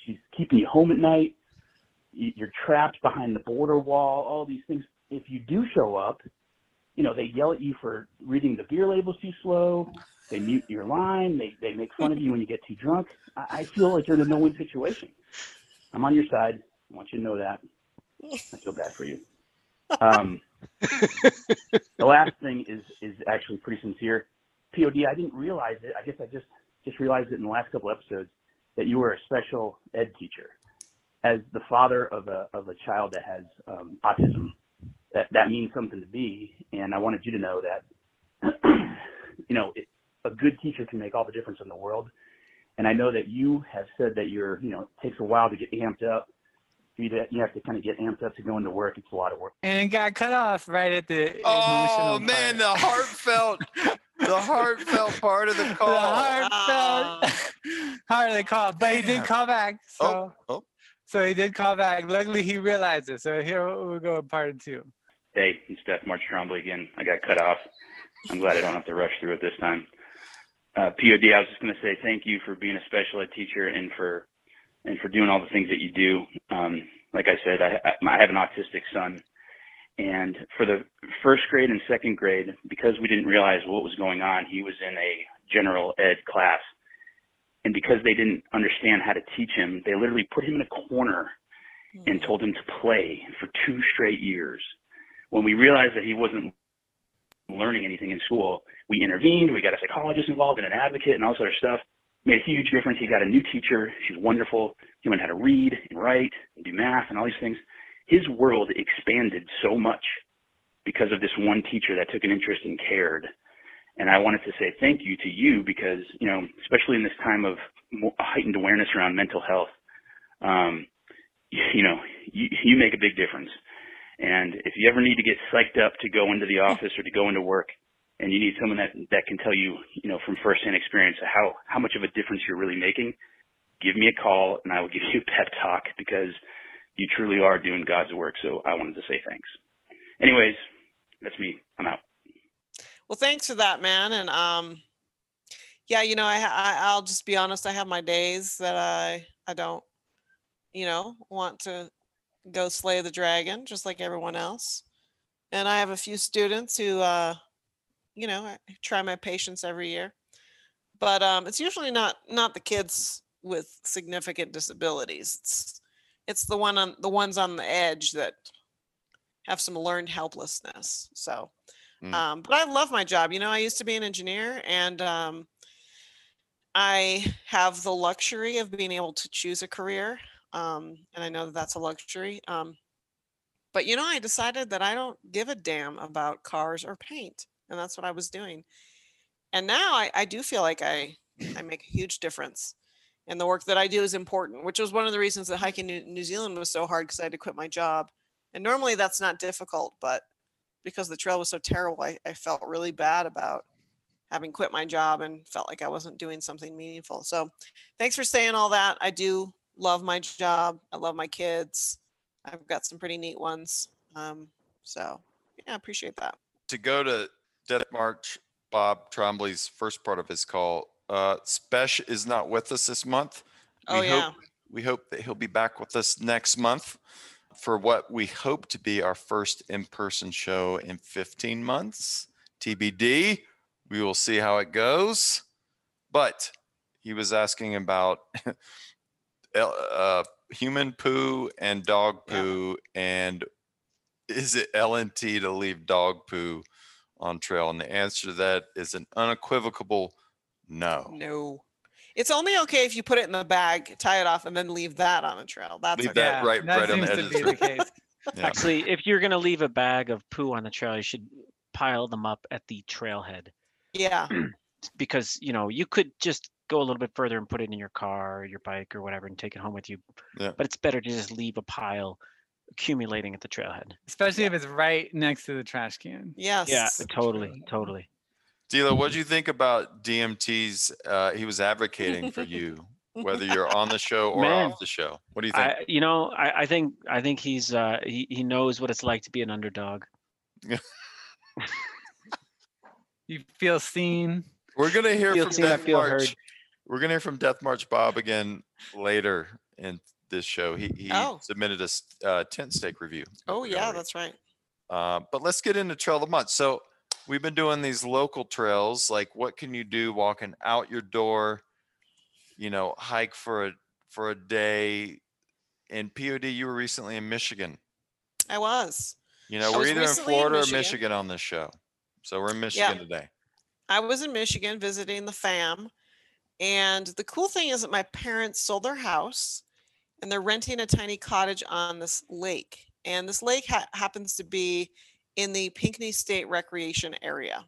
she's keeping you home at night. You're trapped behind the border wall. All these things. If you do show up, you know, they yell at you for reading the beer labels too slow. They mute your line. They they make fun of you when you get too drunk. I, I feel like you're in a no-win situation. I'm on your side. I want you to know that. I feel bad for you. Um, the last thing is is actually pretty sincere. Pod, I didn't realize it. I guess I just just realized it in the last couple episodes that you were a special ed teacher. As the father of a of a child that has um, autism, that that means something to me, and I wanted you to know that you know it, a good teacher can make all the difference in the world. And I know that you have said that you're you know it takes a while to get amped up. You you have to kind of get amped up to go into work. It's a lot of work. And it got cut off right at the Oh man, part. the heartfelt, the heartfelt part of the call. The heartfelt ah. heart of the call, but he did call back. So, oh, oh. so he did call back. Luckily, he realized it. So here we'll go with part two. Hey, it's Death March Trombley again. I got cut off. I'm glad I don't have to rush through it this time. Uh, POD, I was just going to say thank you for being a special ed teacher and for and for doing all the things that you do. Um, like I said, I, I I have an autistic son, and for the first grade and second grade, because we didn't realize what was going on, he was in a general ed class, and because they didn't understand how to teach him, they literally put him in a corner and told him to play for two straight years. When we realized that he wasn't learning anything in school, we intervened. We got a psychologist involved and an advocate and all this other stuff. Made a huge difference. He got a new teacher. She's wonderful. He learned how to read and write and do math and all these things. His world expanded so much because of this one teacher that took an interest and cared. And I wanted to say thank you to you because, you know, especially in this time of heightened awareness around mental health, um, you know, you, you make a big difference. And if you ever need to get psyched up to go into the office or to go into work, and you need someone that that can tell you, you know, from firsthand experience how how much of a difference you're really making, give me a call and I will give you a pep talk because you truly are doing God's work. So I wanted to say thanks. Anyways, that's me. I'm out. Well, thanks for that, man. And um, yeah, you know, I, I I'll just be honest. I have my days that I I don't, you know, want to go slay the dragon just like everyone else. and I have a few students who, uh, you know, I try my patience every year. But um, it's usually not not the kids with significant disabilities. It's it's the one on the ones on the edge that have some learned helplessness. So, Mm. um, but I love my job. You know, I used to be an engineer, and um, I have the luxury of being able to choose a career, um, and I know that that's a luxury. Um, but you know, I decided that I don't give a damn about cars or paint, and that's what I was doing. And now I, I do feel like I I make a huge difference, and the work that I do is important, which was one of the reasons that hiking New, New Zealand was so hard because I had to quit my job. And normally that's not difficult, but because the trail was so terrible, I, I felt really bad about having quit my job and felt like I wasn't doing something meaningful. So thanks for saying all that. I do love my job. I love my kids. I've got some pretty neat ones. Um, so yeah, I appreciate that. To go to Death March, Bob Trombley's first part of his call, uh, Spesh is not with us this month. Oh, we yeah. hope we hope that he'll be back with us next month for what we hope to be our first in-person show in 15 months. TBD. We will see how it goes. But he was asking about uh, human poo and dog poo, and is it LNT to leave dog poo on trail? And the answer to that is an unequivocal no. No. It's only okay if you put it in the bag, tie it off, and then leave that on a trail. That's Leave okay. that right, right on the edge of the trail. Yeah. Actually, if you're gonna leave a bag of poo on the trail, you should pile them up at the trailhead Yeah. because you know you could just go a little bit further and put it in your car or your bike or whatever and take it home with you. Yeah. But it's better to just leave a pile accumulating at the trailhead. Especially if it's right next to the trash can. Yes. Yeah, totally, totally. D'Lo, what do you think about DMT's? Uh, he was advocating for you, whether you're on the show or Man, off the show. What do you think? I, you know, I, I think I think he's uh, he he knows what it's like to be an underdog. You feel seen. We're gonna hear Feel from seen, Death March. heard. We're gonna hear from Death March Bob again later in this show. He he Oh. submitted a s- uh, tent stake review. Oh yeah, that's right. Uh, but let's get into trail of the month. So we've been doing these local trails. Like, what can you do walking out your door? You know, hike for a for a day. In POD, you were recently in Michigan. I was. You know, I we're was either in recently in Florida or Michigan. Michigan on this show. So we're in Michigan today. I was in Michigan visiting the fam. And the cool thing is that my parents sold their house and they're renting a tiny cottage on this lake. And this lake ha- happens to be in the Pinckney State Recreation Area.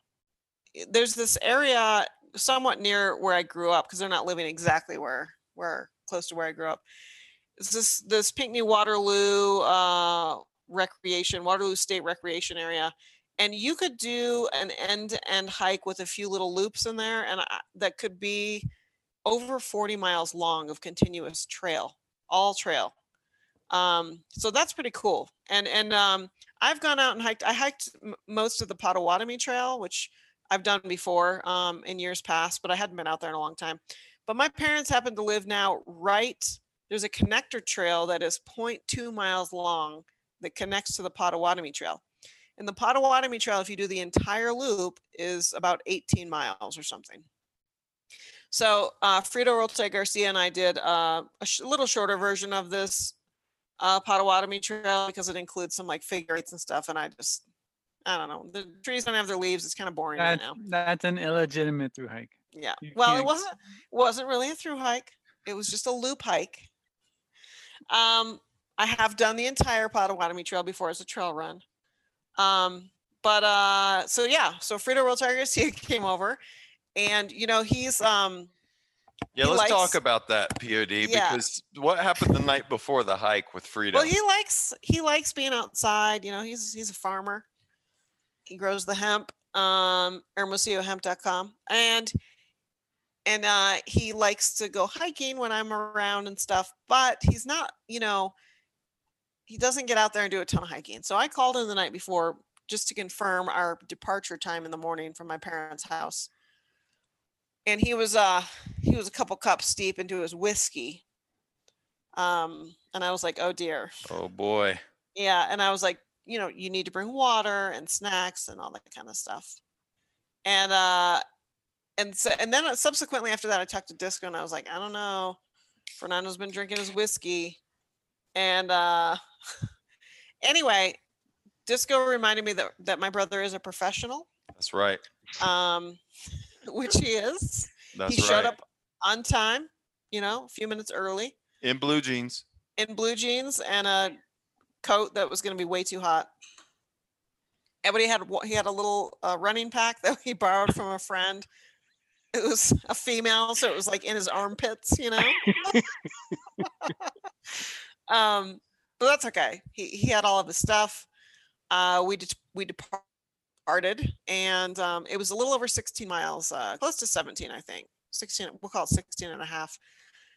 There's this area somewhat near where I grew up because they're not living exactly where where close to where I grew up. It's this this Pinckney Waterloo uh, recreation Waterloo State Recreation Area and you could do an end-to-end hike with a few little loops in there and I, that could be over 40 miles long of continuous trail all trail. Um, so that's pretty cool. And and um, i've gone out and hiked i hiked m- most of the potawatomi trail which i've done before um, in years past but i hadn't been out there in a long time. But my parents happen to live now right there's a connector trail that is 0.2 miles long that connects to the potawatomi trail. And the Potawatomi Trail, if you do the entire loop, is about 18 miles or something. So uh, Frito Rotel Garcia and I did uh, a sh- little shorter version of this uh, Potawatomi Trail because it includes some like figure eights and stuff. And I just, I don't know, the trees don't have their leaves. It's kind of boring right That's, now. that's an illegitimate through hike. Yeah. You Well, it can't- wasn't wasn't really a through hike. It was just a loop hike. Um, I have done the entire Potawatomi Trail before as a trail run. Um, but uh, so yeah, so Frito Rotel Garcia came over, and you know he's um Yeah, He let's likes- talk about that POD Yeah. because what happened the night before the hike with Frito? well he likes he likes being outside. You know he's he's a farmer. He grows the hemp, um, hermosillohemp.com, and and uh, he likes to go hiking when I'm around and stuff. But he's not, you know, he doesn't get out there and do a ton of hiking. So I called him the night before just to confirm our departure time in the morning from my parents' house. And he was uh he was a couple cups deep into his whiskey. Um and I was like, "Oh dear." oh boy. Yeah, and I was like, you know, you need to bring water and snacks and all that kind of stuff. And uh and so and then subsequently after that I talked to Disco and I was like, I don't know. Fernando's been drinking his whiskey. And uh anyway, Disco reminded me that that my brother is a professional, That's right. um, which he is. That's he showed right. up on time, you know, a few minutes early In blue jeans. in blue jeans and a coat that was going to be way too hot. Everybody had he had a little uh, running pack that he borrowed from a friend. It was a female, so it was like in his armpits, you know. um, but that's okay. He he had all of his stuff. Uh, we did we departed, and um, it was a little over 16 miles, uh, close to 17, I think. 16, we'll call it 16 and a half.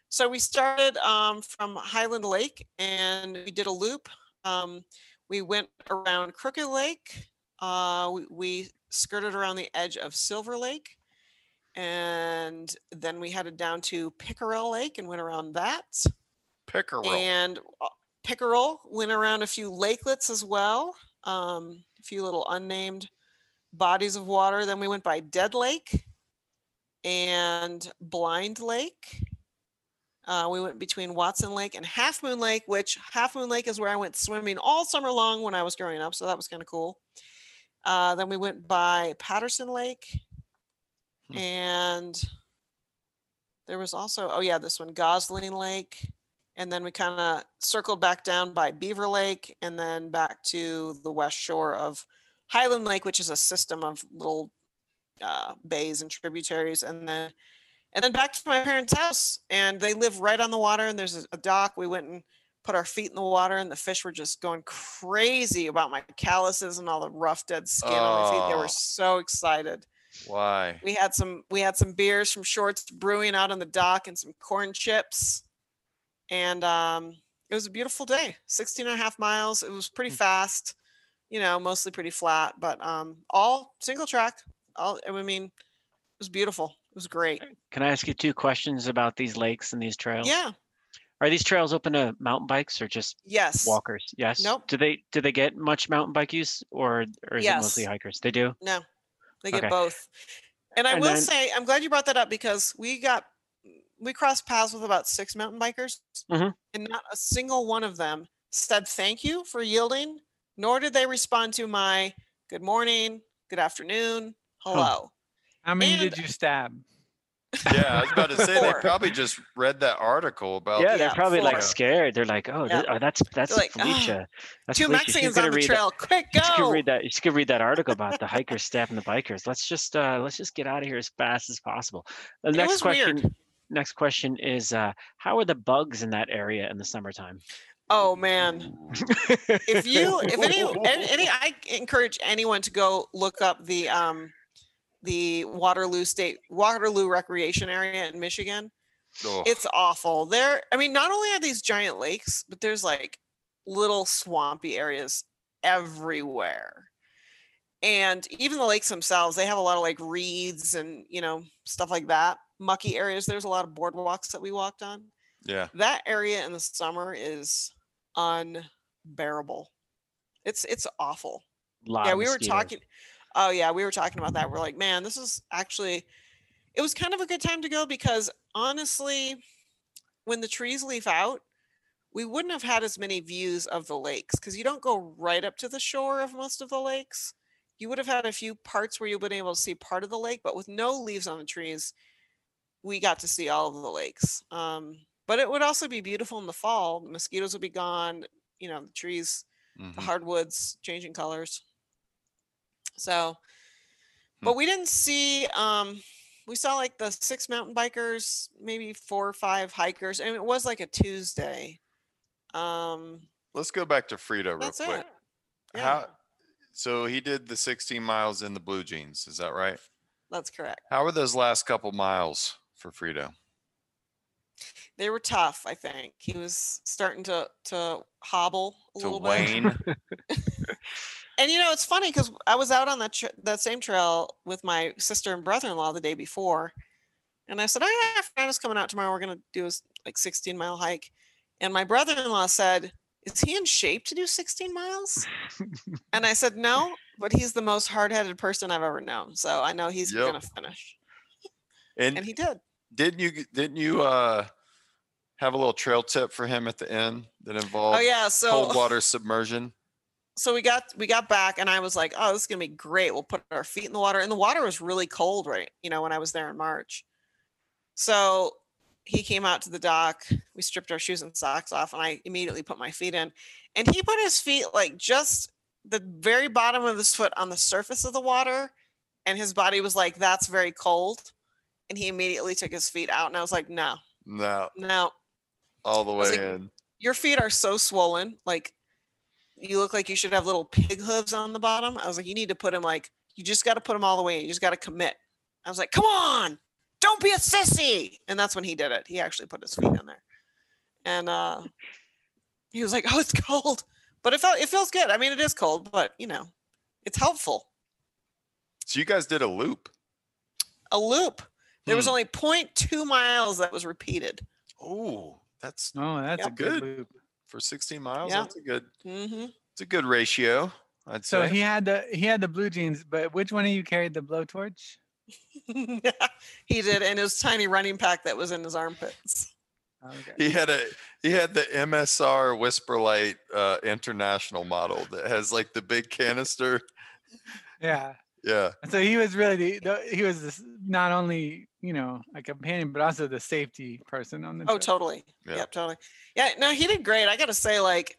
So we started um, from Highland Lake and we did a loop. Um, we went around Crooked Lake. Uh, we, we skirted around the edge of Silver Lake. And then we headed down to Pickerel Lake and went around that. Pickerel. And uh, Pickerel went around a few lakelets as well, um, a few little unnamed bodies of water. Then we went by Dead Lake and Blind Lake. Uh, we went between Watson Lake and Half Moon Lake, which Half Moon Lake is where I went swimming all summer long when I was growing up. So that was kind of cool. Uh, then we went by Patterson Lake. And there was also, oh yeah, this one, Gosling Lake. And then we kind of circled back down by Beaver Lake and then back to the west shore of Highland Lake, which is a system of little uh, bays and tributaries. And then and then back to my parents' house and they live right on the water and there's a, dock we went and put our feet in the water and the fish were just going crazy about my calluses and all the rough dead skin on my feet they Oh. were so excited Why? we had some we had some beers from Short's brewing out on the dock and some corn chips and um it was a beautiful day 16 and a half miles it was pretty fast you know mostly pretty flat but um all single track all i mean it was beautiful it was great Can I ask you two questions about these lakes and these trails? yeah Are these trails open to mountain bikes or just Yes. walkers? Yes. Nope. Do they do they get much mountain bike use or or is it mostly hikers? They do. No, they get Okay. both. And I And will then- say, I'm glad you brought that up because we got we crossed paths with about six mountain bikers, Mhm. and not a single one of them said thank you for yielding, nor did they respond to my good morning, good afternoon, hello. How many And- did you stab? Yeah, I was about to say they probably just read that article about. yeah, they're yeah, probably like scared. They're like, oh, Yeah. th- oh that's that's like, "Ah, Felicia. That's Two Felicia. She's Mexicans gonna on the read that- trail, quick You could go! read that. You could read that article about the hikers stabbing the bikers. Let's just uh let's just get out of here as fast as possible. The It next question. weird. Next question is uh how are the bugs in that area in the summertime? Oh man. if you if any any, any I encourage anyone to go look up the um the Waterloo State Waterloo Recreation Area in Michigan. Oh, It's awful. There I mean not only are these giant lakes, but there's like little swampy areas everywhere. And even the lakes themselves, they have a lot of like reeds and, you know, stuff like that. Mucky areas. There's a lot of boardwalks that we walked on yeah. that area in the summer is unbearable. It's it's awful. Yeah, we were mosquitoes. talking. Oh yeah, we were talking about that. We're like, man, this is actually. It was kind of a good time to go because honestly, when the trees leaf out, we wouldn't have had as many views of the lakes because you don't go right up to the shore of most of the lakes. You would have had a few parts where you've been able to see part of the lake, but with no leaves on the trees, we got to see all of the lakes. Um, but it would also be beautiful in the fall. The mosquitoes would be gone. You know, the trees, the Mhm. hardwoods changing colors. So, Hmm. but we didn't see. Um, we saw like the six mountain bikers, maybe four or five hikers, and it was like a Tuesday. Um, Let's go back to Frito real that's quick. it. Yeah, How? So he did the 16 miles in the blue jeans. Is that right? that's correct. How were those last couple miles for Frito? They were tough. I think he was starting to to hobble a To little bit. And you know, it's funny because I was out on that tr- that same trail with my sister and brother-in-law the day before, and I said, "Oh yeah, Fernando's coming out tomorrow. We're gonna do a s- like 16 mile hike." And my brother-in-law said, Is he in shape to do 16 miles? and I said, No, but he's the most hard headed person I've ever known. So I know he's Yep. going to finish. And, And he did. Didn't you didn't you uh have a little trail tip for him at the end that involved Oh, yeah. So cold water submersion? so we got we got back and I was like, oh, this is gonna be great. We'll put our feet in the water. And the water was really cold, right? You know, when I was there in March. So he came out to the dock. We stripped our shoes and socks off, and I immediately put my feet in. And he put his feet like just the very bottom of his foot on the surface of the water. And his body was like, that's very cold. And he immediately took his feet out. And I was like, no, No, no, all the way like, in. your feet are so swollen. Like you look like you should have little pig hooves on the bottom. I was like, you need to put them like you just got to put them all the way. in. You just got to commit. I was like, come on, don't be a sissy. And that's when he did it. He actually put his feet in there, and uh, he was like, oh, it's cold, but it felt it feels good. I mean, it is cold, but you know, it's helpful. So you guys did a loop. A loop. There was Hmm. only 0.2 miles that was repeated. Oh, that's Oh, that's a Yep. good Good. loop. for 16 miles. Yeah. That's a good. Mm-hmm. It's a good ratio. I'd So say. he had the he had the blue jeans, but which one of you carried the blowtorch? he did, and his tiny running pack that was in his armpits. Okay. He had a he had the MSR WhisperLite uh, International model that has like the big canister. Yeah. Yeah. So he was really the, the he was this, not only you know a companion, but also the safety person on the. Oh, trip. totally. Yeah. Yep, totally. Yeah, no, he did great. I got to say, like,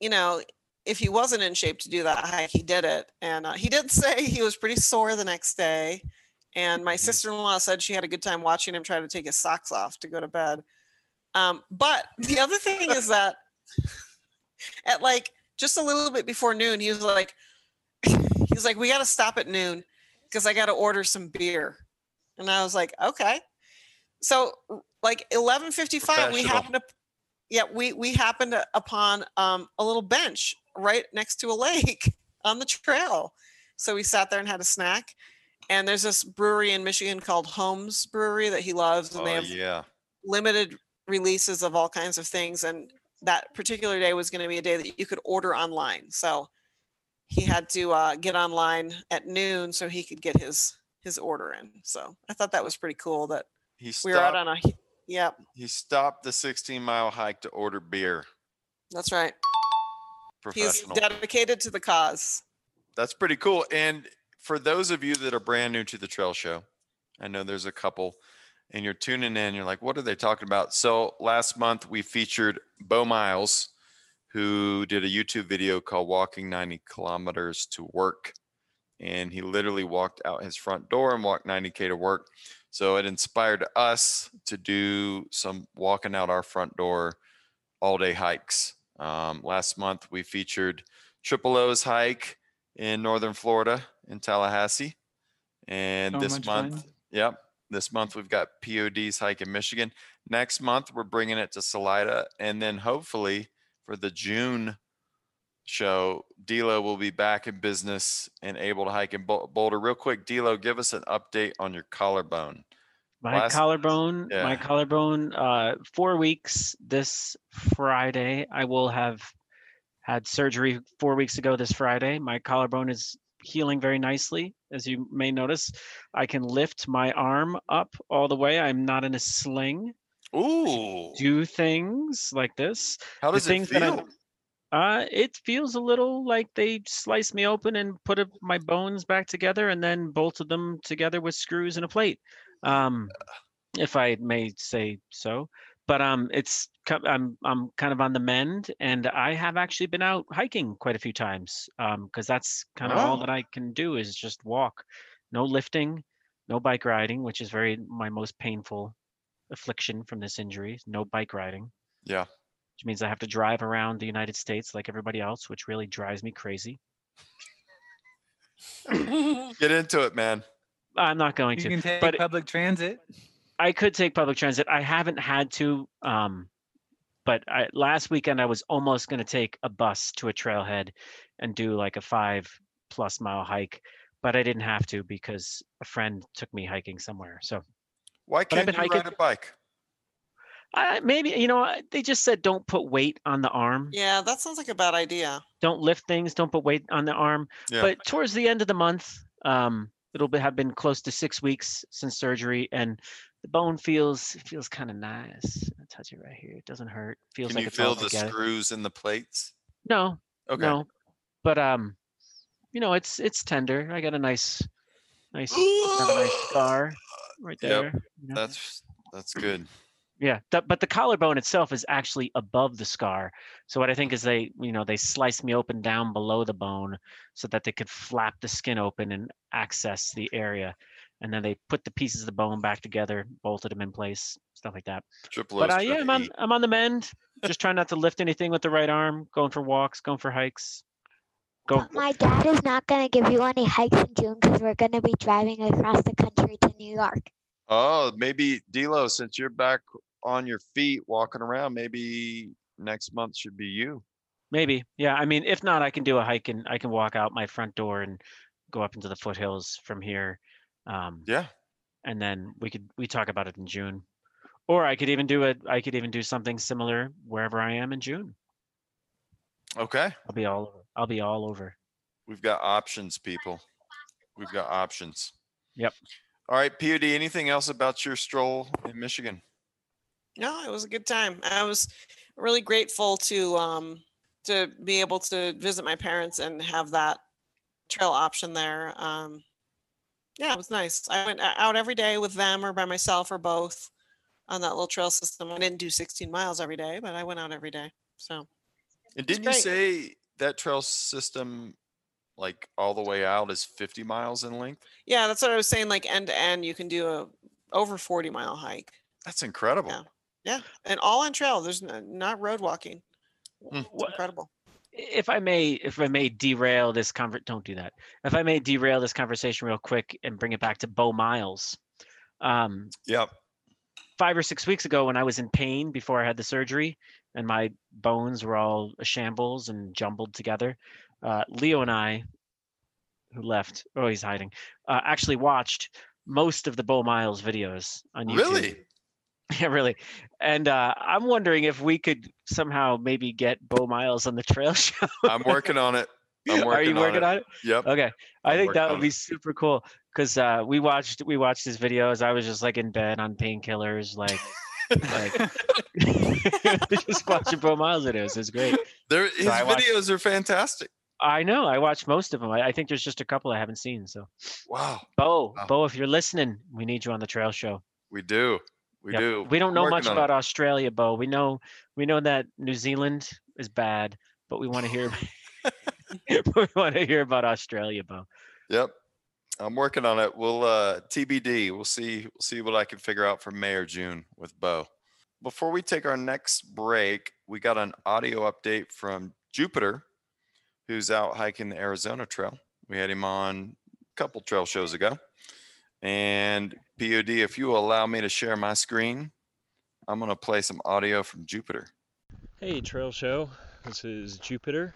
you know, if he wasn't in shape to do that hike, he did it. And uh, he did say he was pretty sore the next day. And my sister in law said she had a good time watching him try to take his socks off to go to bed. Um, but the other thing is that at like just a little bit before noon, he was like, he's like, we got to stop at noon because I got to order some beer. And I was like, okay. So like 11:55, we happened to, yeah, we we happened to- upon um, a little bench right next to a lake on the trail. So we sat there and had a snack. And there's this brewery in Michigan called Homes Brewery that he loves, and Oh they have yeah. limited releases of all kinds of things and that particular day was going to be a day that you could order online so he had to uh, get online at noon so he could get his his order in so i thought that was pretty cool that He we were out stopped. on a yep He stopped the 16 mile hike to order beer. that's right he's dedicated to the cause That's pretty cool. And for those of you that are brand new to the trail show, I know there's a couple and you're tuning in, you're like, what are they talking about? So last month we featured Bo Miles, who did a YouTube video called Walking 90 Kilometers to Work. And he literally walked out his front door and walked 90K to work. So it inspired us to do some walking out our front door all day hikes. Um, last month we featured Triple O's hike in northern Florida in Tallahassee. And So this month, fun. yep, this month we've got POD's hike in Michigan. Next month we're bringing it to Salida, and then hopefully for the June show, D'Lo will be back in business and able to hike in Boulder. Real quick, D'Lo, give us an update on your collarbone. My Last- collarbone, my collarbone, uh, four weeks this Friday. I will have had surgery four weeks ago this Friday. My collarbone is healing very nicely. As you may notice, I can lift my arm up all the way. I'm not in a sling. Ooh, Do things like this. how the does it things that I- feel? Uh, it feels a little like they sliced me open and put a, my bones back together and then bolted them together with screws and a plate. Um, if I may say so. But um, it's I'm I'm kind of on the mend, and I have actually been out hiking quite a few times. Um, because that's kind of all that I can do is just walk, no lifting, no bike riding, which is very my most painful affliction from this injury. No bike riding Yeah. which means I have to drive around the United States like everybody else, which really drives me crazy. Get into it, man. I'm not going You to. You can take but public transit. I could take public transit. I haven't had to, um, but I, last weekend I was almost going to take a bus to a trailhead and do like a five plus mile hike, but I didn't have to because a friend took me hiking somewhere. So Why But I've can't been you hiking- ride a bike? I maybe you know I- they just said don't put weight on the arm. Yeah, that sounds like a bad idea. Don't lift things. Don't put weight on the arm. Yeah. But towards the end of the month, um, it'll be, have been close to six weeks since surgery, and the bone feels it feels kind of nice. I touch it right here. It doesn't hurt. Feels Can like you it's all feel the together. screws in the plates? No. Okay. No. But um, you know, it's it's tender. I got a nice, nice, got a nice scar right there. Yep. you know? That's that's good. Yeah, the, but the collarbone itself is actually above the scar. So what I think is they, you know, they sliced me open down below the bone so that they could flap the skin open and access the area, and then they put the pieces of the bone back together, bolted them in place, stuff like that. Triple But uh, yeah, I'm on, I'm on the mend. Just trying not to lift anything with the right arm. Going for walks, going for hikes. Go. My dad is not going to give you any hikes in June because we're going to be driving across the country to New York. Oh, maybe D'Lo, since you're back on your feet walking around, maybe next month should be you. Maybe, yeah. I mean, if not, I can do a hike and I can walk out my front door and go up into the foothills from here. Um, yeah. And then we could we talk about it in June, or I could even do it. I could even do something similar wherever I am in June. Okay. I'll be all over. I'll be all over. We've got options, people. We've got options. Yep. All right, POD, anything else about your stroll in Michigan? No, it was a good time. I was really grateful to um to be able to visit my parents and have that trail option there. Um yeah, it was nice. I went out every day with them or by myself or both on that little trail system. I didn't do 16 miles every day, but I went out every day. So And didn't you great. say that trail system, like all the way out, is 50 miles in length? yeah, that's what I was saying. Like end to end, you can do a over 40 mile hike. That's incredible. Yeah. Yeah, and all on trail. There's n- not road walking. Hmm. It's incredible. If I may, if I may derail this convert, don't do that. If I may derail this conversation real quick and bring it back to Bo Miles. Um, yep. Five or six weeks ago, when I was in pain before I had the surgery, and my bones were all a shambles and jumbled together, uh, Leo and I, who left, oh, he's hiding, uh, actually watched most of the Bo Miles videos on YouTube. Really? Yeah, really. And uh, I'm wondering if we could somehow maybe get Bo Miles on the trail show. I'm working on it. I'm Are you working on it? Yep. Okay. I I'm think that would be it. super cool because uh, we watched we watched his videos. I was just like in bed on painkillers, like like just watching Bo Miles videos. It's great. There, So his I watched- videos are fantastic. I know. I watch most of them. I, I think there's just a couple I haven't seen. So, Wow. Bo, Bo, if you're listening, we need you on the trail show. We do. We Yep. do. We don't know much on it. about Australia, Bo. We know we know that New Zealand is bad, but we want to hear we want to hear about Australia, Bo. Yep. I'm working on it. We'll uh TBD. We'll see we'll see what I can figure out for May or June with Bo. Before we take our next break, we got an audio update from Jupiter, who's out hiking the Arizona Trail. We had him on a couple trail shows ago. And POD, if you allow me to share my screen, I'm gonna play some audio from Jupiter. Hey, Trail Show. This is Jupiter,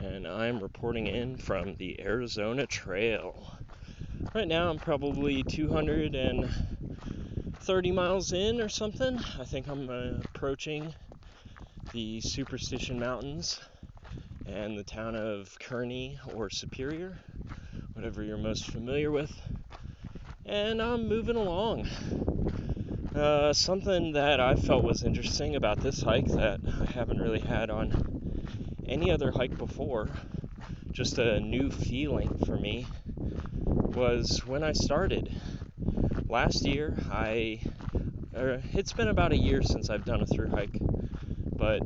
and I'm reporting in from the Arizona Trail. Right now, I'm probably 230 miles in or something. I think I'm uh, approaching the Superstition Mountains and the town of Kearny or Superior, whatever you're most familiar with. And I'm moving along. Uh, something that I felt was interesting about this hike that I haven't really had on any other hike before, just a new feeling for me, was when I started. Last year, I. Uh, it's been about a year since I've done a through hike, but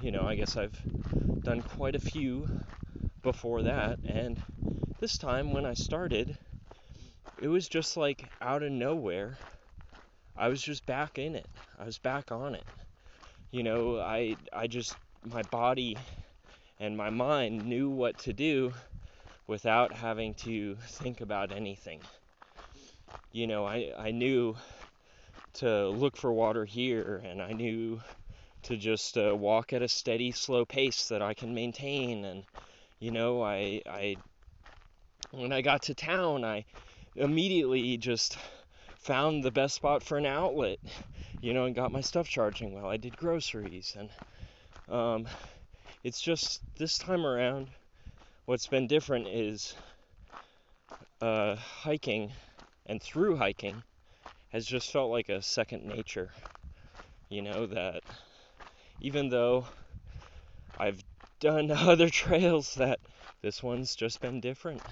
you know, I guess I've done quite a few before that, and this time when I started, it was just like out of nowhere. I was just back in it. I was back on it. You know, I I just my body and my mind knew what to do without having to think about anything. You know, I I knew to look for water here and I knew to just uh, walk at a steady slow pace that I can maintain and you know, I I when I got to town, I immediately just found the best spot for an outlet, you know, and got my stuff charging while I did groceries. And um, it's just this time around, what's been different is uh, hiking and through hiking has just felt like a second nature. You know, that even though I've done other trails, that this one's just been different.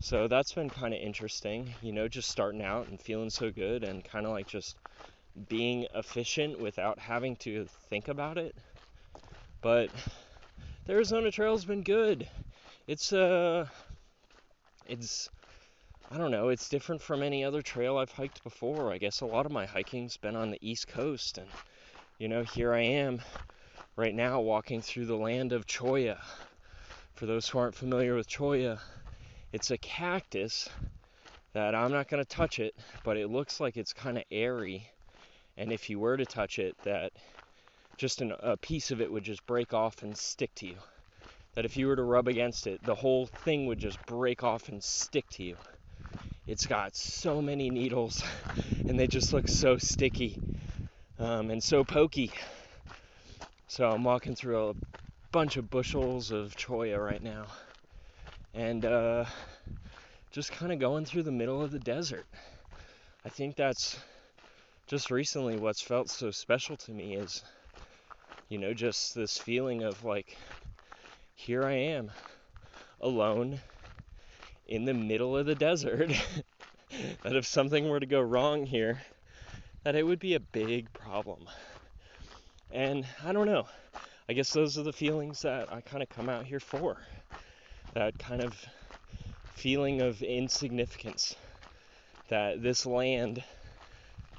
So that's been kind of interesting, you know, just starting out and feeling so good and kind of like just being efficient without having to think about it. But the Arizona Trail's been good. It's uh it's I don't know, it's different from any other trail I've hiked before. I guess a lot of my hiking's been on the East Coast and you know, here I am right now walking through the land of cholla. For those who aren't familiar with cholla, it's a cactus that I'm not going to touch it, but it looks like it's kind of airy. And if you were to touch it, that just an, a piece of it would just break off and stick to you. That if you were to rub against it, the whole thing would just break off and stick to you. It's got so many needles, and they just look so sticky um, and so pokey. So I'm walking through a bunch of bushels of cholla right now, and uh, just kind of going through the middle of the desert. I think that's just recently what's felt so special to me is, you know, just this feeling of like, here I am, alone in the middle of the desert. that if something were to go wrong here, that it would be a big problem. And I don't know. I guess those are the feelings that I kind of come out here for. That kind of feeling of insignificance. That this land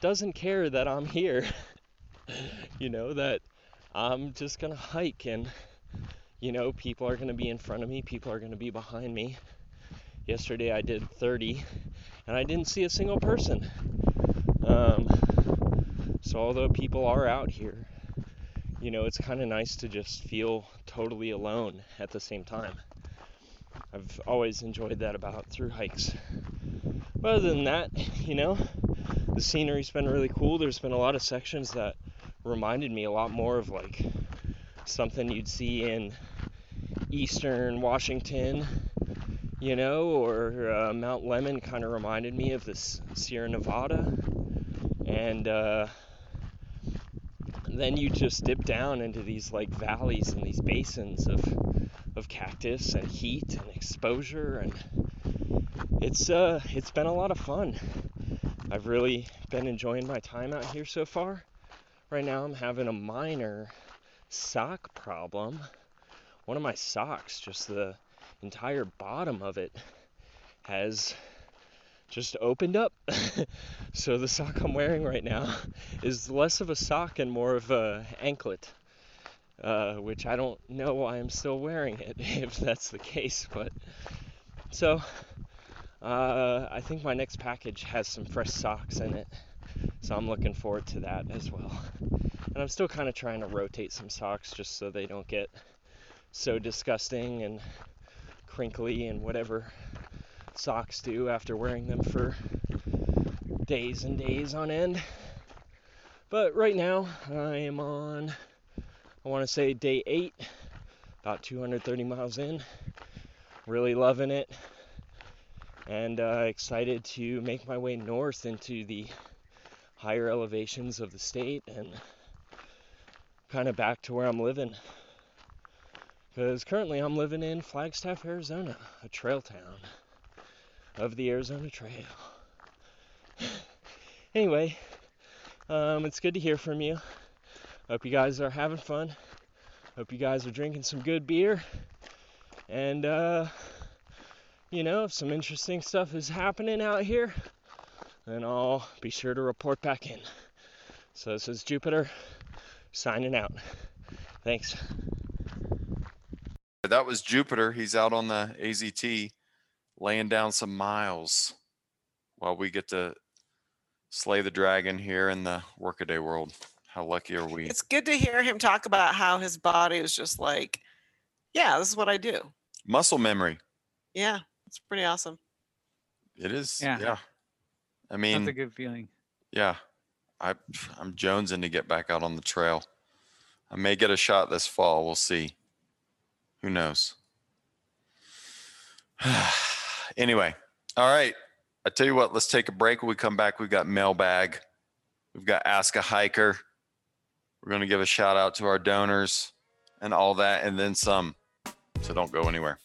doesn't care that I'm here. you know, that I'm just to hike and, you know, people are to be in front of me, people are to be behind me. Yesterday I did 30 and I didn't see a single person. Um, so, although people are out here, you know, it's kind of nice to just feel totally alone at the same time. I've always enjoyed that about through hikes. But other than that, you know, the scenery's been really cool. There's been a lot of sections that reminded me a lot more of like something you'd see in eastern Washington, you know, or uh, Mount Lemmon kind of reminded me of this Sierra Nevada. And uh, then you just dip down into these like valleys and these basins of of cactus and heat and exposure and it's uh it's been a lot of fun. I've really been enjoying my time out here so far. Right now I'm having a minor sock problem. One of my socks, just the entire bottom of it has just opened up. so the sock I'm wearing right now is less of a sock and more of a anklet. Uh, which I don't know why I'm still wearing it if that's the case, but so uh, I think my next package has some fresh socks in it, so I'm looking forward to that as well. And I'm still kind of trying to rotate some socks just so they don't get so disgusting and crinkly and whatever socks do after wearing them for days and days on end. But right now, I am on, I want to say day eight, about 230 miles in. Really loving it, and uh, excited to make my way north into the higher elevations of the state and kind of back to where I'm living. Because currently I'm living in Flagstaff, Arizona, a trail town of the Arizona Trail. anyway, um, it's good to hear from you. Hope you guys are having fun. Hope you guys are drinking some good beer. And, uh, you know, if some interesting stuff is happening out here, then I'll be sure to report back in. So this is Jupiter signing out. Thanks. That was Jupiter. He's out on the AZT laying down some miles while we get to slay the dragon here in the workaday world. How lucky are we? It's good to hear him talk about how his body is just like, yeah, this is what I do. Muscle memory. Yeah, it's pretty awesome. It is. Yeah. Yeah. I mean, That's a good feeling. yeah, I I'm jonesing to get back out on the trail. I may get a shot this fall. We'll see. Who knows? anyway, all right. I tell you what, let's take a break. When we come back, we've got mailbag. We've got ask a hiker. We're going to give a shout out to our donors and all that, and then some. So don't go anywhere.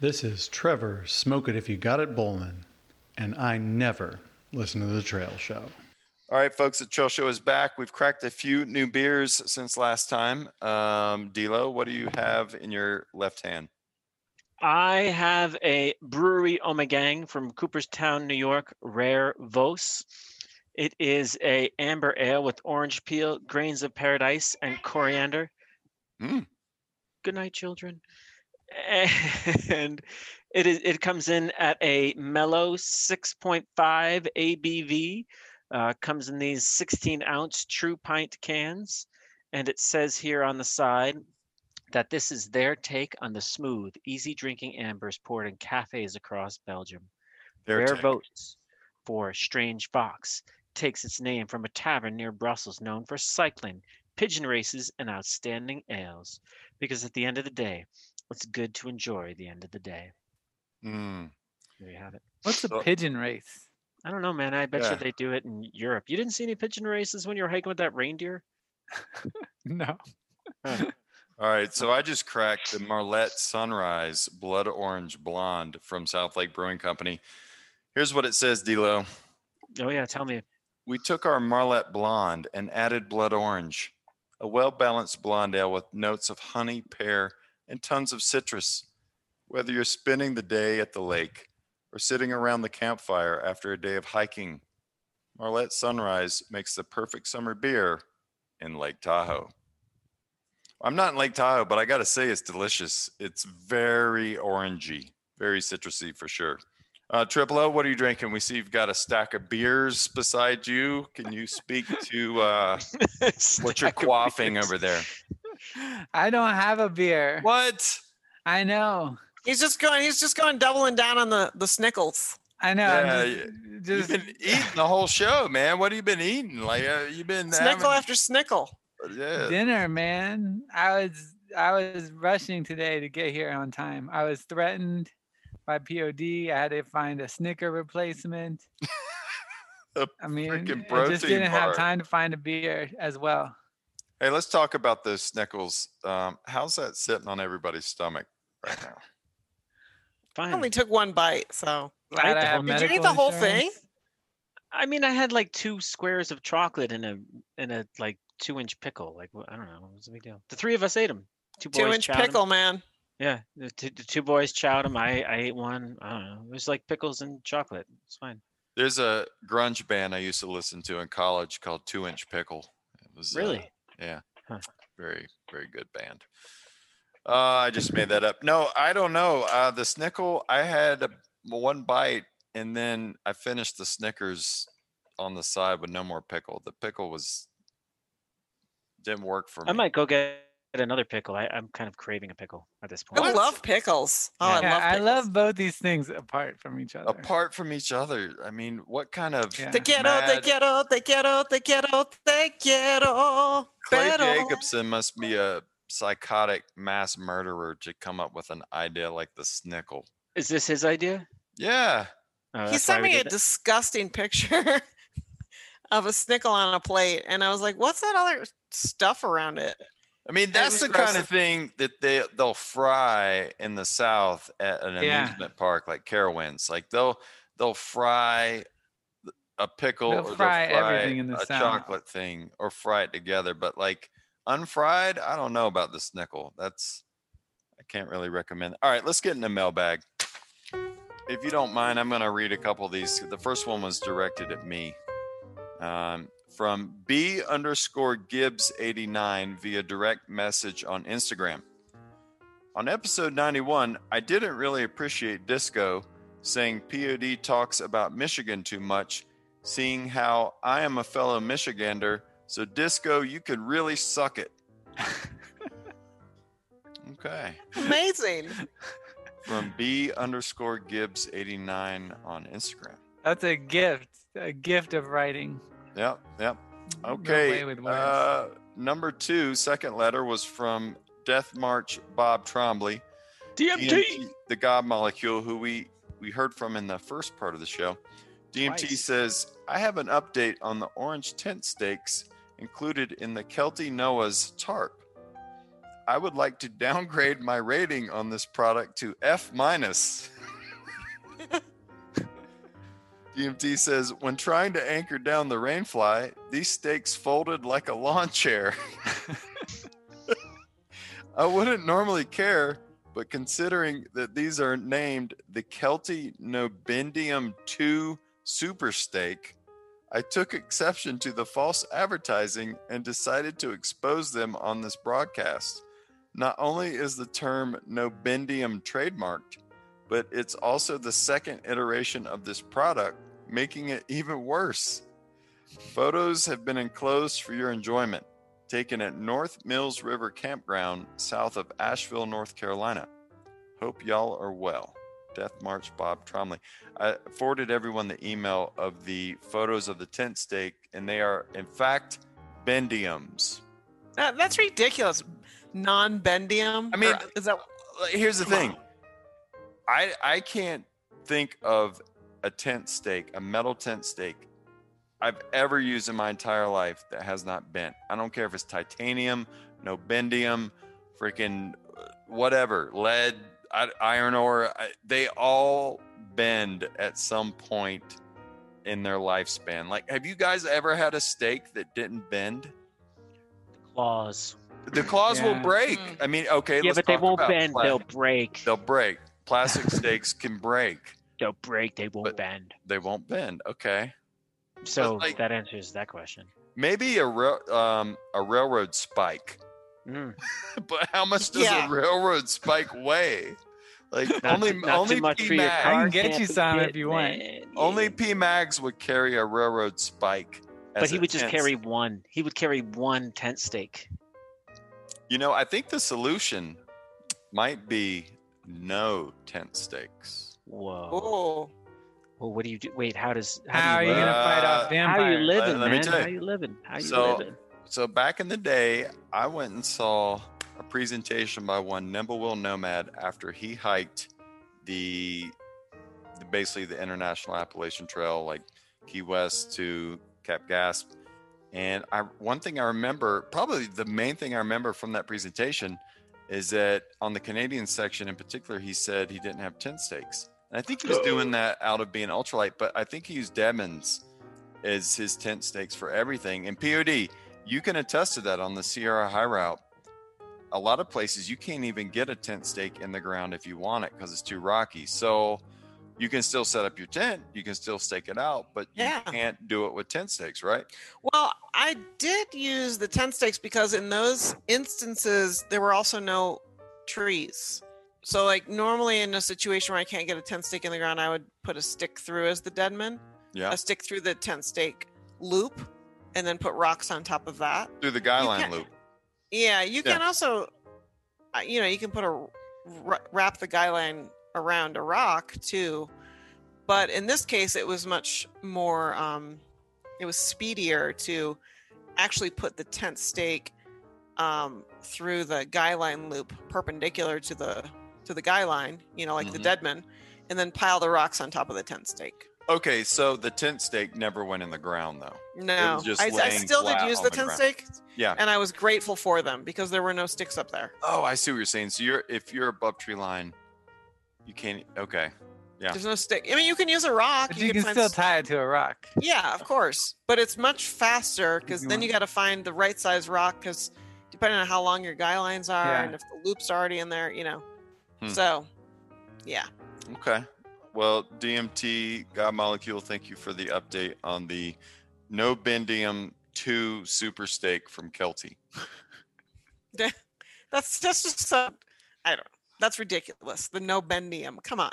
This is Trevor Smoke It If You Got It Bowman, and I never listen to the Trail Show. All right, folks, the Trail Show is back. We've cracked a few new beers since last time. Um, D'Lo, what do you have in your left hand? I have a brewery Ommegang from Cooperstown, New York, Rare Vos. It is a amber ale with orange peel, grains of paradise, and coriander. Mm. Good night, children. And it is it comes in at a mellow 6.5 ABV. Uh, comes in these 16 ounce true pint cans, and it says here on the side that this is their take on the smooth, easy drinking ambers poured in cafes across Belgium. Their take. votes for Strange Fox takes its name from a tavern near Brussels known for cycling, pigeon races, and outstanding ales. Because at the end of the day, it's good to enjoy the end of the day. Mm. There you have it. What's a pigeon race? I don't know, man. I bet Yeah. you they do it in Europe. You didn't see any pigeon races when you were hiking with that reindeer? No. All right, so I just cracked the Marlette Sunrise Blood Orange Blonde from South Lake Brewing Company. Here's what it says, D'Lo. Oh yeah, tell me. We took our Marlette Blonde and added Blood Orange, a well-balanced blonde ale with notes of honey, pear, and tons of citrus. Whether you're spending the day at the lake or sitting around the campfire after a day of hiking, Marlette Sunrise makes the perfect summer beer in Lake Tahoe. I'm not in Lake Tahoe, but I got to say it's delicious. It's very orangey, very citrusy for sure. Uh, Triple O, what are you drinking? We see you've got a stack of beers beside you. Can you speak to uh, what you're quaffing over there? I don't have a beer. What? I know. He's just going. He's just going doubling down on the the snickles. I know. I'm Yeah, just- you- just- you've been eating the whole show, man. What have you been eating? Like uh, you've been Snickle having- after snickle. yeah. dinner, man. I was I was rushing today to get here on time. I was threatened by POD. I had to find a Snicker replacement. A I mean, I just didn't bar. have time to find a beer as well. Hey, let's talk about those Snickles. Um, how's that sitting on everybody's stomach right now? I only took one bite, so. Glad I have Did you eat medical the whole insurance. thing? I mean, I had like two squares of chocolate in a in a like two inch pickle. Like I don't know, what's the big deal? The three of us ate them. Two boys Two inch chowed 'em. pickle, man. Yeah, the, two- the two boys chowed them. I I ate one. I don't know. It was like pickles and chocolate. It's fine. There's a grunge band I used to listen to in college called Two Inch Pickle. It was uh, Really? Yeah, Huh. very very good band. Uh, I just made that up. No, I don't know. Uh, the Snickle, I had a, one bite and then I finished the Snickers on the side with no more pickle. The pickle was didn't work for me. I might go get another pickle. I, I'm kind of craving a pickle at this point. I love pickles. Oh, I yeah, love I love both these things apart from each other. apart from each other. I mean, what kind of Yeah. Te quiero, te mad- quiero, te quiero, te quiero, te quiero. Clay pero- Jacobson must be a psychotic mass murderer to come up with an idea like the Snickle. Is this his idea? Yeah. Oh, He sent me a did it? disgusting picture of a snickle on a plate, and I was like, "What's that other stuff around it?" I mean, that's the kind of thing that they they'll fry in the South at an Yeah. amusement park like Carowinds. Like they'll they'll fry a pickle They'll or fry they'll fry everything in the a South. chocolate thing or fry it together. But like unfried, I don't know about the Snickle. That's I can't really recommend. All right, let's get in the mailbag. If you don't mind, I'm going to read a couple of these. The first one was directed at me um, from B underscore Gibbs 89 via direct message on Instagram. On episode 91, I didn't really appreciate Disco saying POD talks about Michigan too much, seeing how I am a fellow Michigander. So, Disco, you could really suck it. okay. Amazing. From B underscore Gibbs 89 on Instagram. That's a gift. A gift of writing. Yep, yep. Okay. words. uh, number two, second letter was from Death March Bob Trombley. DMT. the God molecule, who we we heard from in the first part of the show. DMT Twice. says, I have an update on the orange tent stakes included in the Kelty Noah's tarp. I would like to downgrade my rating on this product to F minus. DMT says, when trying to anchor down the rainfly, these stakes folded like a lawn chair. I wouldn't normally care, but considering that these are named the Kelty Nobendium 2 Super Stake, I took exception to the false advertising and decided to expose them on this broadcast. Not only is the term Nobendium trademarked, but it's also the second iteration of this product, making it even worse. Photos have been enclosed for your enjoyment, taken at North Mills River Campground, south of Asheville, North Carolina. Hope y'all are well. Death March Bob Trombley. I forwarded everyone the email of the photos of the tent stake, and they are, in fact, bendiums. That, that's ridiculous. Non-bendium. I mean, Or is that? here's the thing I, I can't think of a tent stake, a metal tent stake, I've ever used in my entire life that has not bent. I don't care if it's titanium, no bendium, freaking uh, whatever, lead, iron ore, they all bend at some point in their lifespan. Like, have you guys ever had a stake that didn't bend? The Claws. The claws will break. I mean, okay, Yeah, let's but they won't about bend. pla- They'll break. They'll break. Plastic stakes can break. They'll break. They won't But- bend. They won't bend. Okay. So like- that answers that question. Maybe a rail, um, a railroad spike. Mm. but how much does Yeah. a railroad spike weigh? Like Not only too- only P Mag. I can get you some if you want. Man. Only P Mags would carry a railroad spike. But he would just tent carry one. He would carry one tent stake. You know, I think the solution might be no tent stakes. Whoa. Oh, Well, what do you do? Wait, how does How are do you you live? gonna fight off How vampires? you living, Let- let me man? tell you. How you living? How you So- living? So back in the day, I went and saw a presentation by one Nimblewill Nomad after he hiked the, the basically the International Appalachian Trail, like Key West to Cap Gaspé. And I one thing I remember, probably the main thing I remember from that presentation, is that on the Canadian section in particular, he said he didn't have tent stakes. And I think he was doing that out of being ultralight, but I think he used Devons as his tent stakes for everything. And POD, you can attest to that on the Sierra High Route. A lot of places you can't even get a tent stake in the ground if you want it because it's too rocky. So you can still set up your tent, you can still stake it out, but Yeah. you can't do it with tent stakes, right? well, I did use the tent stakes because in those instances there were also no trees. So, like normally in a situation where I can't get a tent stake in the ground, I would put a stick through as the deadman, Yeah. a stick through the tent stake loop, and then put rocks on top of that. Through the guy line loop. Yeah, you Yeah. can also, uh, you know, you can put a wrap the guy line around a rock too, but in this case, it was much more. Um, it was speedier to actually put the tent stake um, through the guy line loop, perpendicular to the to the guy line. You know, like the Mhm. deadman, and then pile the rocks on top of the tent stake. Okay, so the tent stake never went in the ground though. No, I, I still did use the the tent ground. stake, Yeah. and I was grateful for them because there were no sticks up there. Oh, I see what you're saying. So you're if you're above tree line, you can't. Okay, yeah. There's no stick. I mean, you can use a rock. But you can find still s- tie it to a rock. Yeah, of course, but it's much faster because then want- you got to find the right size rock because depending on how long your guy lines are Yeah. and if the loop's already in there, you know. Hmm. So, yeah. Okay. Well, DMT God Molecule, thank you for the update on the no bendium two super steak from Kelty. That's that's just so I don't know. That's ridiculous. The no bendium. Come on.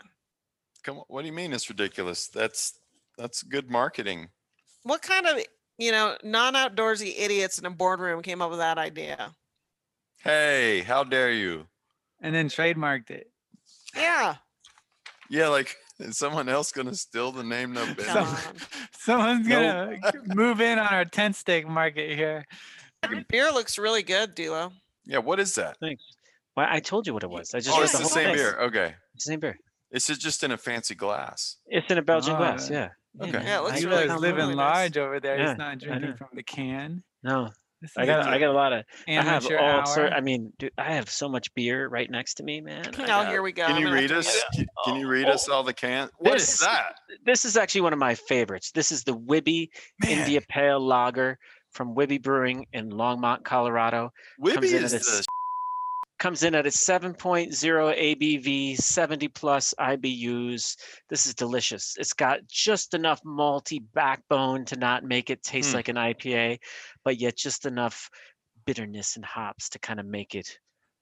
Come on, what do you mean it's ridiculous? That's that's good marketing. What kind of you know non-outdoorsy idiots in a boardroom came up with that idea? Hey, how dare you? And then trademarked it. Yeah. Yeah, like is someone else gonna steal the name no Ben? Come Someone's gonna move in on our tent stake market here. on. Beer looks really good, D'Lo. Yeah, what is that? Thanks. Well, I told you what it was. I just Oh, it's the whole same thing. beer. Okay. It's the same beer. It's just- just in a fancy glass. It's in a Belgian Oh, glass. yeah. Yeah. Okay. Yeah, it looks I really, really living large over there. Yeah, He's not drinking from the can. No, I got a I got a lot of. I have all hour. sort. I mean, dude, I have so much beer right next to me, man. I Oh, got- here we go. Can you read us? Can, can you read Oh, us all the can? What is this- that? This is actually one of my favorites. This is the Wibby Man. India Pale Lager from Wibby Brewing in Longmont, Colorado. Wibby comes is at the s- comes in at a 7.0 ABV, 70 plus IBUs. This is delicious. It's got just enough malty backbone to not make it taste Hmm. like an IPA, but yet just enough bitterness and hops to kind of make it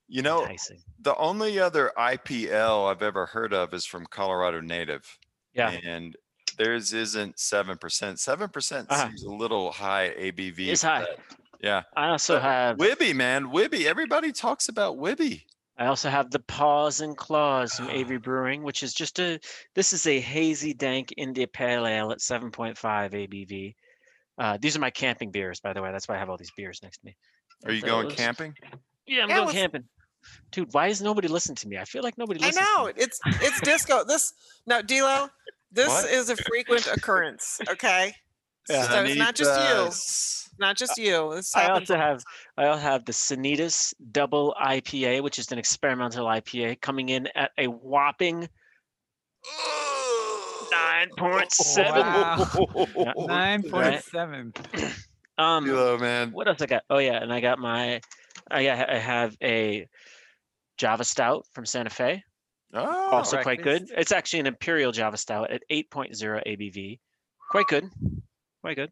You know, enticing. the only other IPL I've ever heard of is from Colorado Native. Yeah. And theirs isn't 7%. 7% Uh-huh. seems a little high ABV. It's high. that. Yeah. I also But have Wibby, man. Wibby. Everybody talks about Wibby. I also have the Paws and Claws from Ah. Avery Brewing, which is just a this is a hazy dank India Pale Ale at 7.5 ABV. Uh, these are my camping beers, by the way. That's why I have all these beers next to me. Are you Those- going camping? Yeah, I'm Yeah, going camping. Dude, why is nobody listening to me? I feel like nobody I listens. to know me. it's it's disco. This no, D'Lo. This What? is a frequent occurrence. Okay. Yeah. So it's not just you. Sanitas. Not just you. This I happens. also have I also have the Sanitas Double IPA, which is an experimental IPA, coming in at a whopping nine point seven. Wow. Nine point seven. Um, Hello, man. what else I got? Oh yeah, and I got my, I got, I have a Java Stout from Santa Fe, Oh, also quite good. It's actually an Imperial Java Stout at 8.0 ABV, quite good, quite good.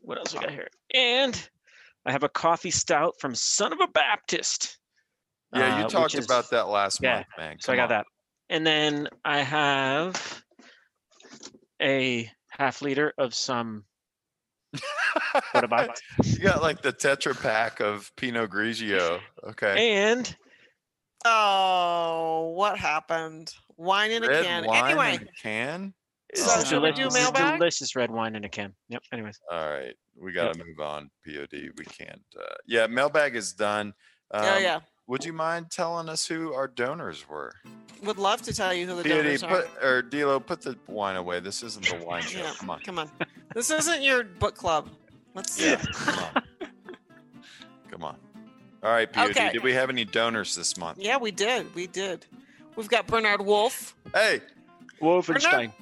What else we got here? And I have a coffee stout from Son of a Baptist. yeah, uh, you which talked is- about that last yeah, month, man. So I got on. that. And then I have a half liter of some. What about you got like the Tetra pack of Pinot Grigio. Okay. and Oh, what happened? Wine in a Red can. wine Anyway, in a can. This So is should we deli- do this is mailbag? delicious red wine in a can. Yep. Anyways, All right, we got to move on. Pod, we can't. Uh, yeah, mailbag is done. Um, oh yeah. Would you mind telling us who our donors were? Would love to tell you who the Pod, donors are. put or D'Lo, put the wine away. This isn't the wine show. Yeah, Come on. Come on. This isn't your book club. Let's Yeah. Come on. Come on. All right, Pod. Okay. Did we have any donors this month? Yeah, we did. We did. We've got Bernard Wolf. Hey, Wolfenstein.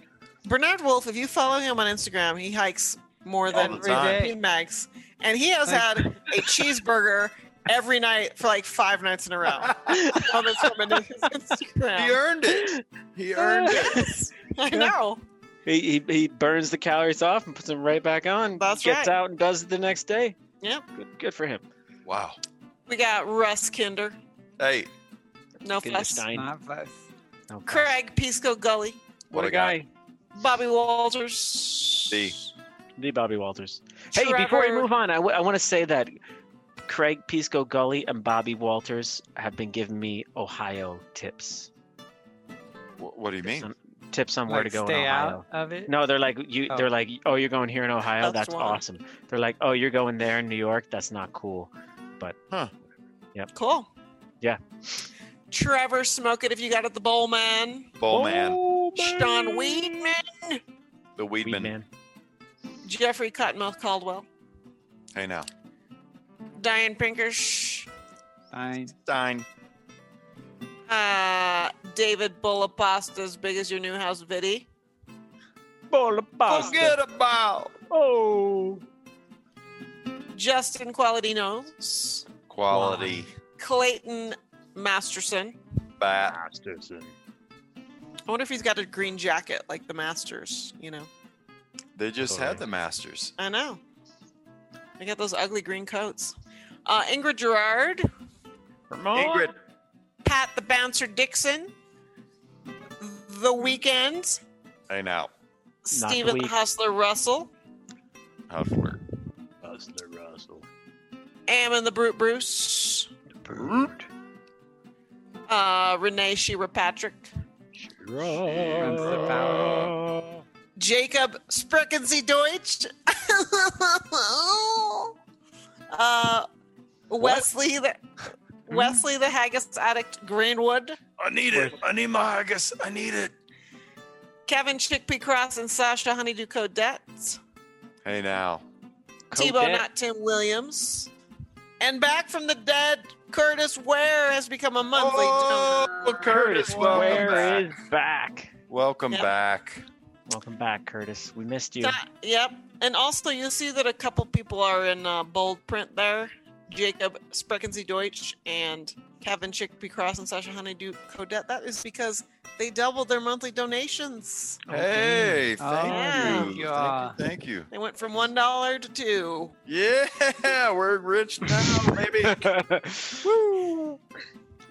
Bernard Wolf, if you follow him on Instagram, he hikes more than the time. Pete Mags. And he has had a cheeseburger every night for like five nights in a row. oh, that's from his Instagram. he earned it. He earned it. I know. He, he he burns the calories off and puts them right back on. That's gets right. out and does it the next day. Yep. Good, good for him. Wow. We got Russ Kinder. Hey, No fuss. Kinderstein. Not fuss. Oh, God. Craig Pisco Gully. What, What a a guy. guy. Bobby Walters. D. The Bobby Walters. Hey, before we move on, I, w- I want to say that Craig Pisco Gully and Bobby Walters have been giving me Ohio tips. Wh- What do you mean? Some tips on where Like to go stay in Ohio. out of it. No, they're like you. Oh. They're like, oh, you're going here in Ohio. That's That's, awesome. They're like, oh, you're going there in New York. That's not cool. But Huh. Cool. Yeah. Trevor, smoke it if you got it. The Bowl Man. Bowl man. Sean Weedman. The Weed Weedman. Jeffrey Cottonmouth Caldwell. Hey now. Diane Pinkish. Fine. Stein. Uh, David Bullapasta, as big as your new house, Viddy. Bowl of pasta. Forget about Oh. Justin Quality Knows. quality Clayton Masterson. bat. I wonder if he's got a green jacket like the Masters, you know. They just had the Masters. I know. They got those ugly green coats. Uh, Ingrid Gerard, Ingrid. Pat the Bouncer Dixon, The Weekend, I know. Stephen Week. Hustler Russell, Hustler. Hustler Russell. Ammon the Brute Bruce, The Brute. uh, Renee Shearer Patrick, Jacob Spreckensy Deutsch, uh, Wesley the Wesley the Haggis Addict Greenwood, I need it. I need my haggis. I need it. Kevin Chickpea Cross and Sasha Honeydew Codette, Hey now. Tebow Codette. Not Tim Williams, and back from the dead, Curtis Ware has become a monthly donor. Oh, Curtis, welcome Where back. is back? Welcome Yep. back. Welcome back, Curtis. We missed you. That- yep. And also, you see that a couple people are in uh, bold print there. Jacob Spreckensy Deutsch and Kevin Chickpea Cross and Sasha Honeydew Codette. That is because they doubled their monthly donations. Hey, Oh, thank thank you. you. Thank you. Thank you. They went from one dollar to two. Yeah, we're rich now, baby.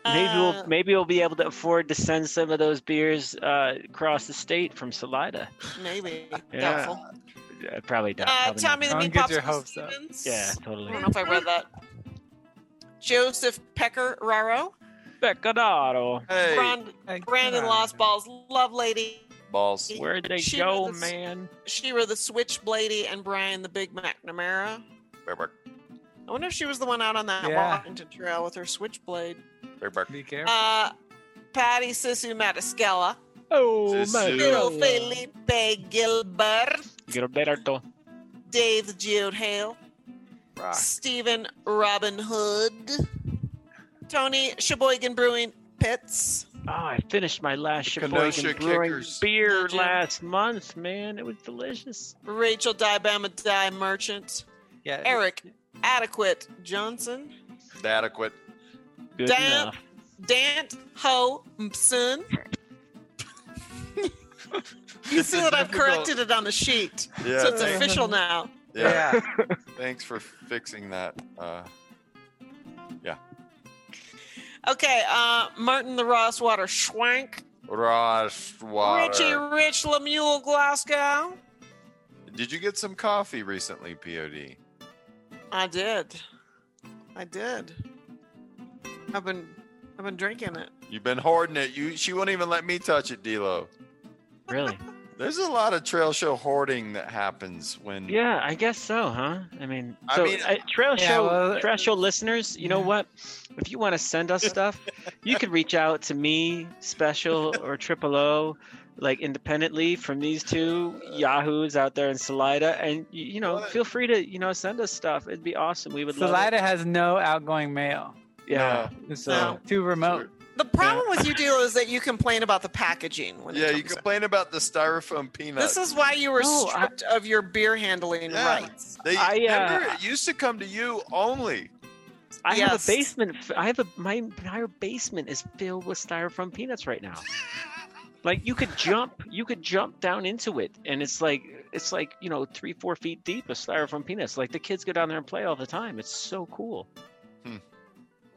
Maybe Uh, we'll maybe we'll be able to afford to send some of those beers uh, across the state from Salida. maybe. Yeah. Doubtful. Uh, probably not. Uh, probably Tommy the not. Meat Don't get your Popsicle hopes up. I don't know if I read that. Joseph Pecker Raro. Peccadaro. Hey, Brand- Hey, Brandon come. Lost Balls. Love Lady. balls. Where'd they She go, was- man? Shira the Switchblady and Brian the Big McNamara. Berberk, I wonder if she was the one out on that Yeah. Washington Trail with her switchblade. Berberk. Be careful. Uh, Patty Sisu Matascala. Oh, Sisu. Bill Felipe Gilbert. Gilberto. Dave the Geode Hale. Rock. Stephen Robin Hood. Tony Sheboygan Brewing Pits. Oh, I finished my last Kenosha Sheboygan Brewing Kickers. beer last month, man. It was delicious. Rachel Dibama Die Merchant. yeah. Eric Adequate Johnson. Adequate. Good Damn. enough. Dant Ho Mpson. you see that I've corrected it on the sheet. Yeah. so it's official now. Yeah. Thanks for fixing that. Uh, yeah. Okay, uh, Martin the Rosswater Schwank. Ross Richie. Rich Lemuel Glasgow. Did you get some coffee recently, POD? I did. I did. I've been I've been drinking it. You've been hoarding it. You she won't even let me touch it, D'Lo. Really? There's a lot of trail show hoarding that happens when Yeah, I guess so, huh? I mean, I so mean- uh, trail Yeah, show, well, trail show listeners, you know what? If you want to send us stuff, you could reach out to me, Special or Triple O, like independently from these two yahoos out there in Salida, and you know, feel free to you know send us stuff. It'd be awesome. We would love Salida it. has no outgoing mail. Yeah. It's No. uh, too remote. The problem with you, Deal, is that you complain about the packaging. When it Yeah, you comes in. complain about the styrofoam peanuts. This is why you were No, I- stripped of your beer handling Yeah. rights. they I, uh, remember it used to come to you only. I have a basement. I have a my entire basement is filled with styrofoam peanuts right now. like you could jump, you could jump down into it, and it's like it's like you know three four feet deep of styrofoam peanuts. Like the kids go down there and play all the time. It's so cool.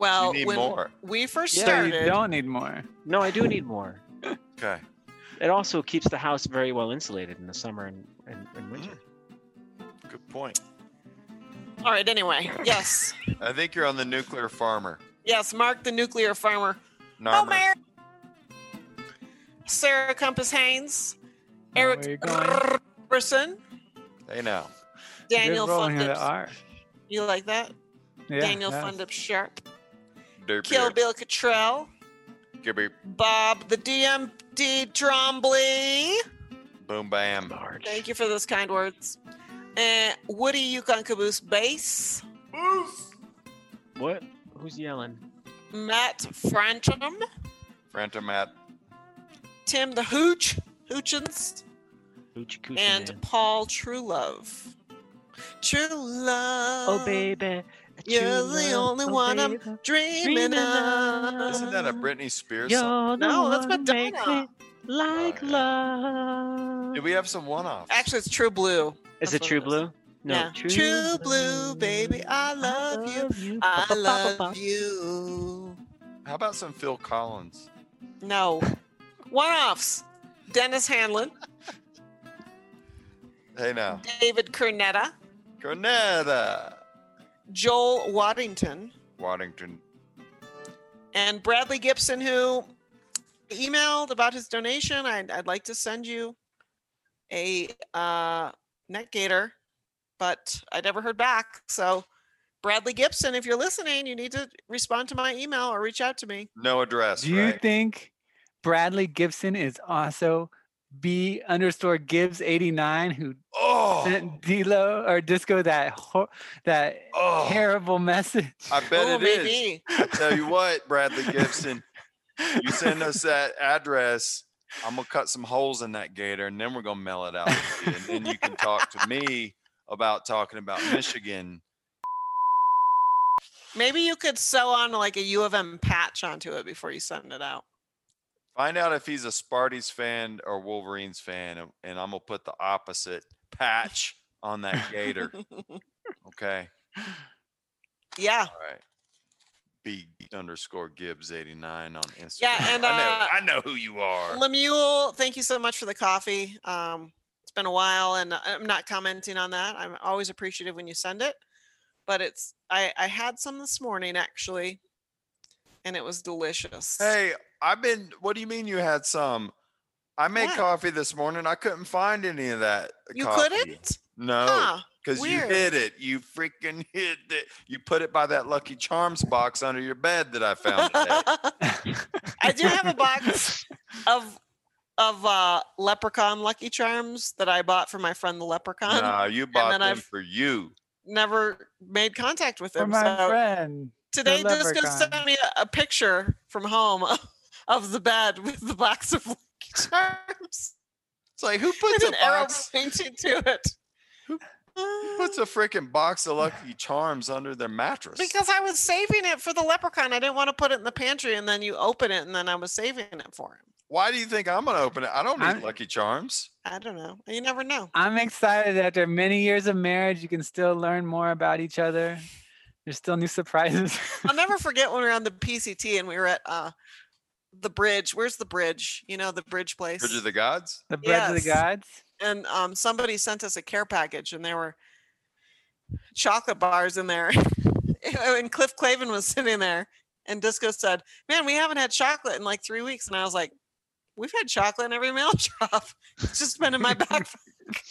Well, You need when more. we first Yeah, So started, you don't need more. No, I do need more. Okay. It also keeps the house very well insulated in the summer and, and, and mm. winter. Good point. all right. Anyway, yes, I think you're on the nuclear farmer. yes. Mark the nuclear farmer. Narmer. Oh, Homer. Sarah Compass Haynes, Eric where you're going. Robertson, Hey now. Daniel Good rolling of the Fundips. R. You like that? Yeah, Daniel yeah. Fundips Sharp, Derp Kill beer. Bill Cottrell, Gibby. Bob the DMD Trombley. Boom bam. Large. Thank you for those kind words. And Woody Yukon Caboose Bass, What? Who's yelling? Matt Franchum, Phantom Matt. Tim the Hooch, Hoochins, Hoochie coochie and man. Paul Truelove. True love. Oh baby, You're the only one I'm dreaming Dreaming of. Isn't that a Britney Spears song? You're the No, that's one who Madonna. like Oh, yeah. love. Did we have some one-offs? Actually, it's True Blue. Is That's it True. Blue? No, yeah. True, blue, baby, I love you. I love you. How about some Phil Collins? No. One offs. Dennis Hanlon, Hey now, David Cornetta, Cornetta, Joel Waddington, Waddington. and Bradley Gibson, who emailed about his donation. I'd, I'd like to send you a uh, net gator, but I never heard back. So, Bradley Gibson, if you're listening, you need to respond to my email or reach out to me. No address. Do you right? think Bradley Gibson is also B underscore Gibbs eighty nine who Oh, sent D'Lo or Disco that ho- that Oh. terrible message? I bet Oh, it is. maybe. I tell you what, Bradley Gibson, you send us that address. I'm gonna cut some holes in that gator, and then we're gonna mail it out you, and then you can talk to me about talking about Michigan. Maybe you could sew on like a U of M patch onto it before you send it out. Find out if he's a Sparty's fan or Wolverines fan, and, and I'm gonna put the opposite patch on that gator. Okay. Yeah. All right. B underscore Gibbs 89 on Instagram. Yeah, and, I know uh, I know who you are. Lemuel, thank you so much for the coffee. Um, it's been a while, and I'm not commenting on that. I'm always appreciative when you send it, but it's I I had some this morning actually, and it was delicious. Hey, I've been. What do you mean you had some? I made What? coffee this morning. I couldn't find any of that. you coffee. couldn't? No, Huh, because you hid it. You freaking hid it. You put it by that Lucky Charms box under your bed that I found today. I do have a box of of uh leprechaun lucky charms that I bought for my friend the leprechaun. nah, you bought then them I've- for you. Never made contact with For him. my so friend. the today Disco leprechaun. sent me a, a picture from home of the bed with the box of lucky charms. It's like who puts a an arrow box? pointing to it. Who puts a freaking box of Lucky Charms under their mattress? Because I was saving it for the leprechaun. I didn't want to put it in the pantry and then you open it and then I was saving it for him. Why do you think I'm gonna open it? I don't need I'm- Lucky Charms. I don't know. You never know. I'm excited that after many years of marriage, you can still learn more about each other. There's still new surprises. I'll never forget when we were on the PCT and we were at uh the bridge. Where's the bridge? You know, the bridge place. Bridge of the Gods. the bread of the Yes. gods. and um, somebody sent us a care package, and there were chocolate bars in there. and Cliff Clavin was sitting there, and Disco said, "Man, we haven't had chocolate in like three weeks." And I was like, "We've had chocolate in every mail drop. It's just been in my backpack."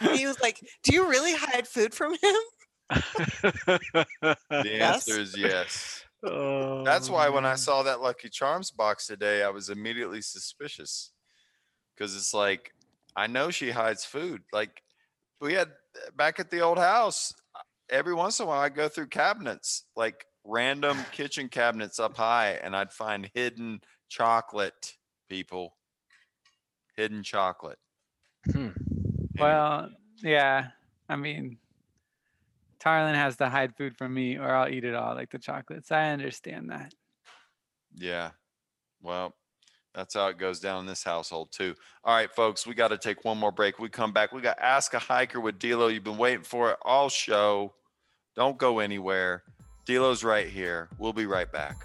And he was like, "Do you really hide food from him?" The Yes. answer is yes. Oh, That's why when I saw that Lucky Charms box today, I was immediately suspicious. Because it's like, I know she hides food. Like, we had back at the old house, uh, every once in a while, I go through cabinets, like random kitchen cabinets up high, and I'd find hidden chocolate, people. Hidden chocolate. Hmm. Well, yeah. I mean, Tarlin has to hide food from me, or I'll eat it all, like the chocolates. I understand that. Yeah. Well, that's how it goes down in this household too. All right, folks, we got to take one more break. We come back. We got Ask a Hiker with D'Lo. You've been waiting for it all show. Don't go anywhere. D'Lo's right here. We'll be right back.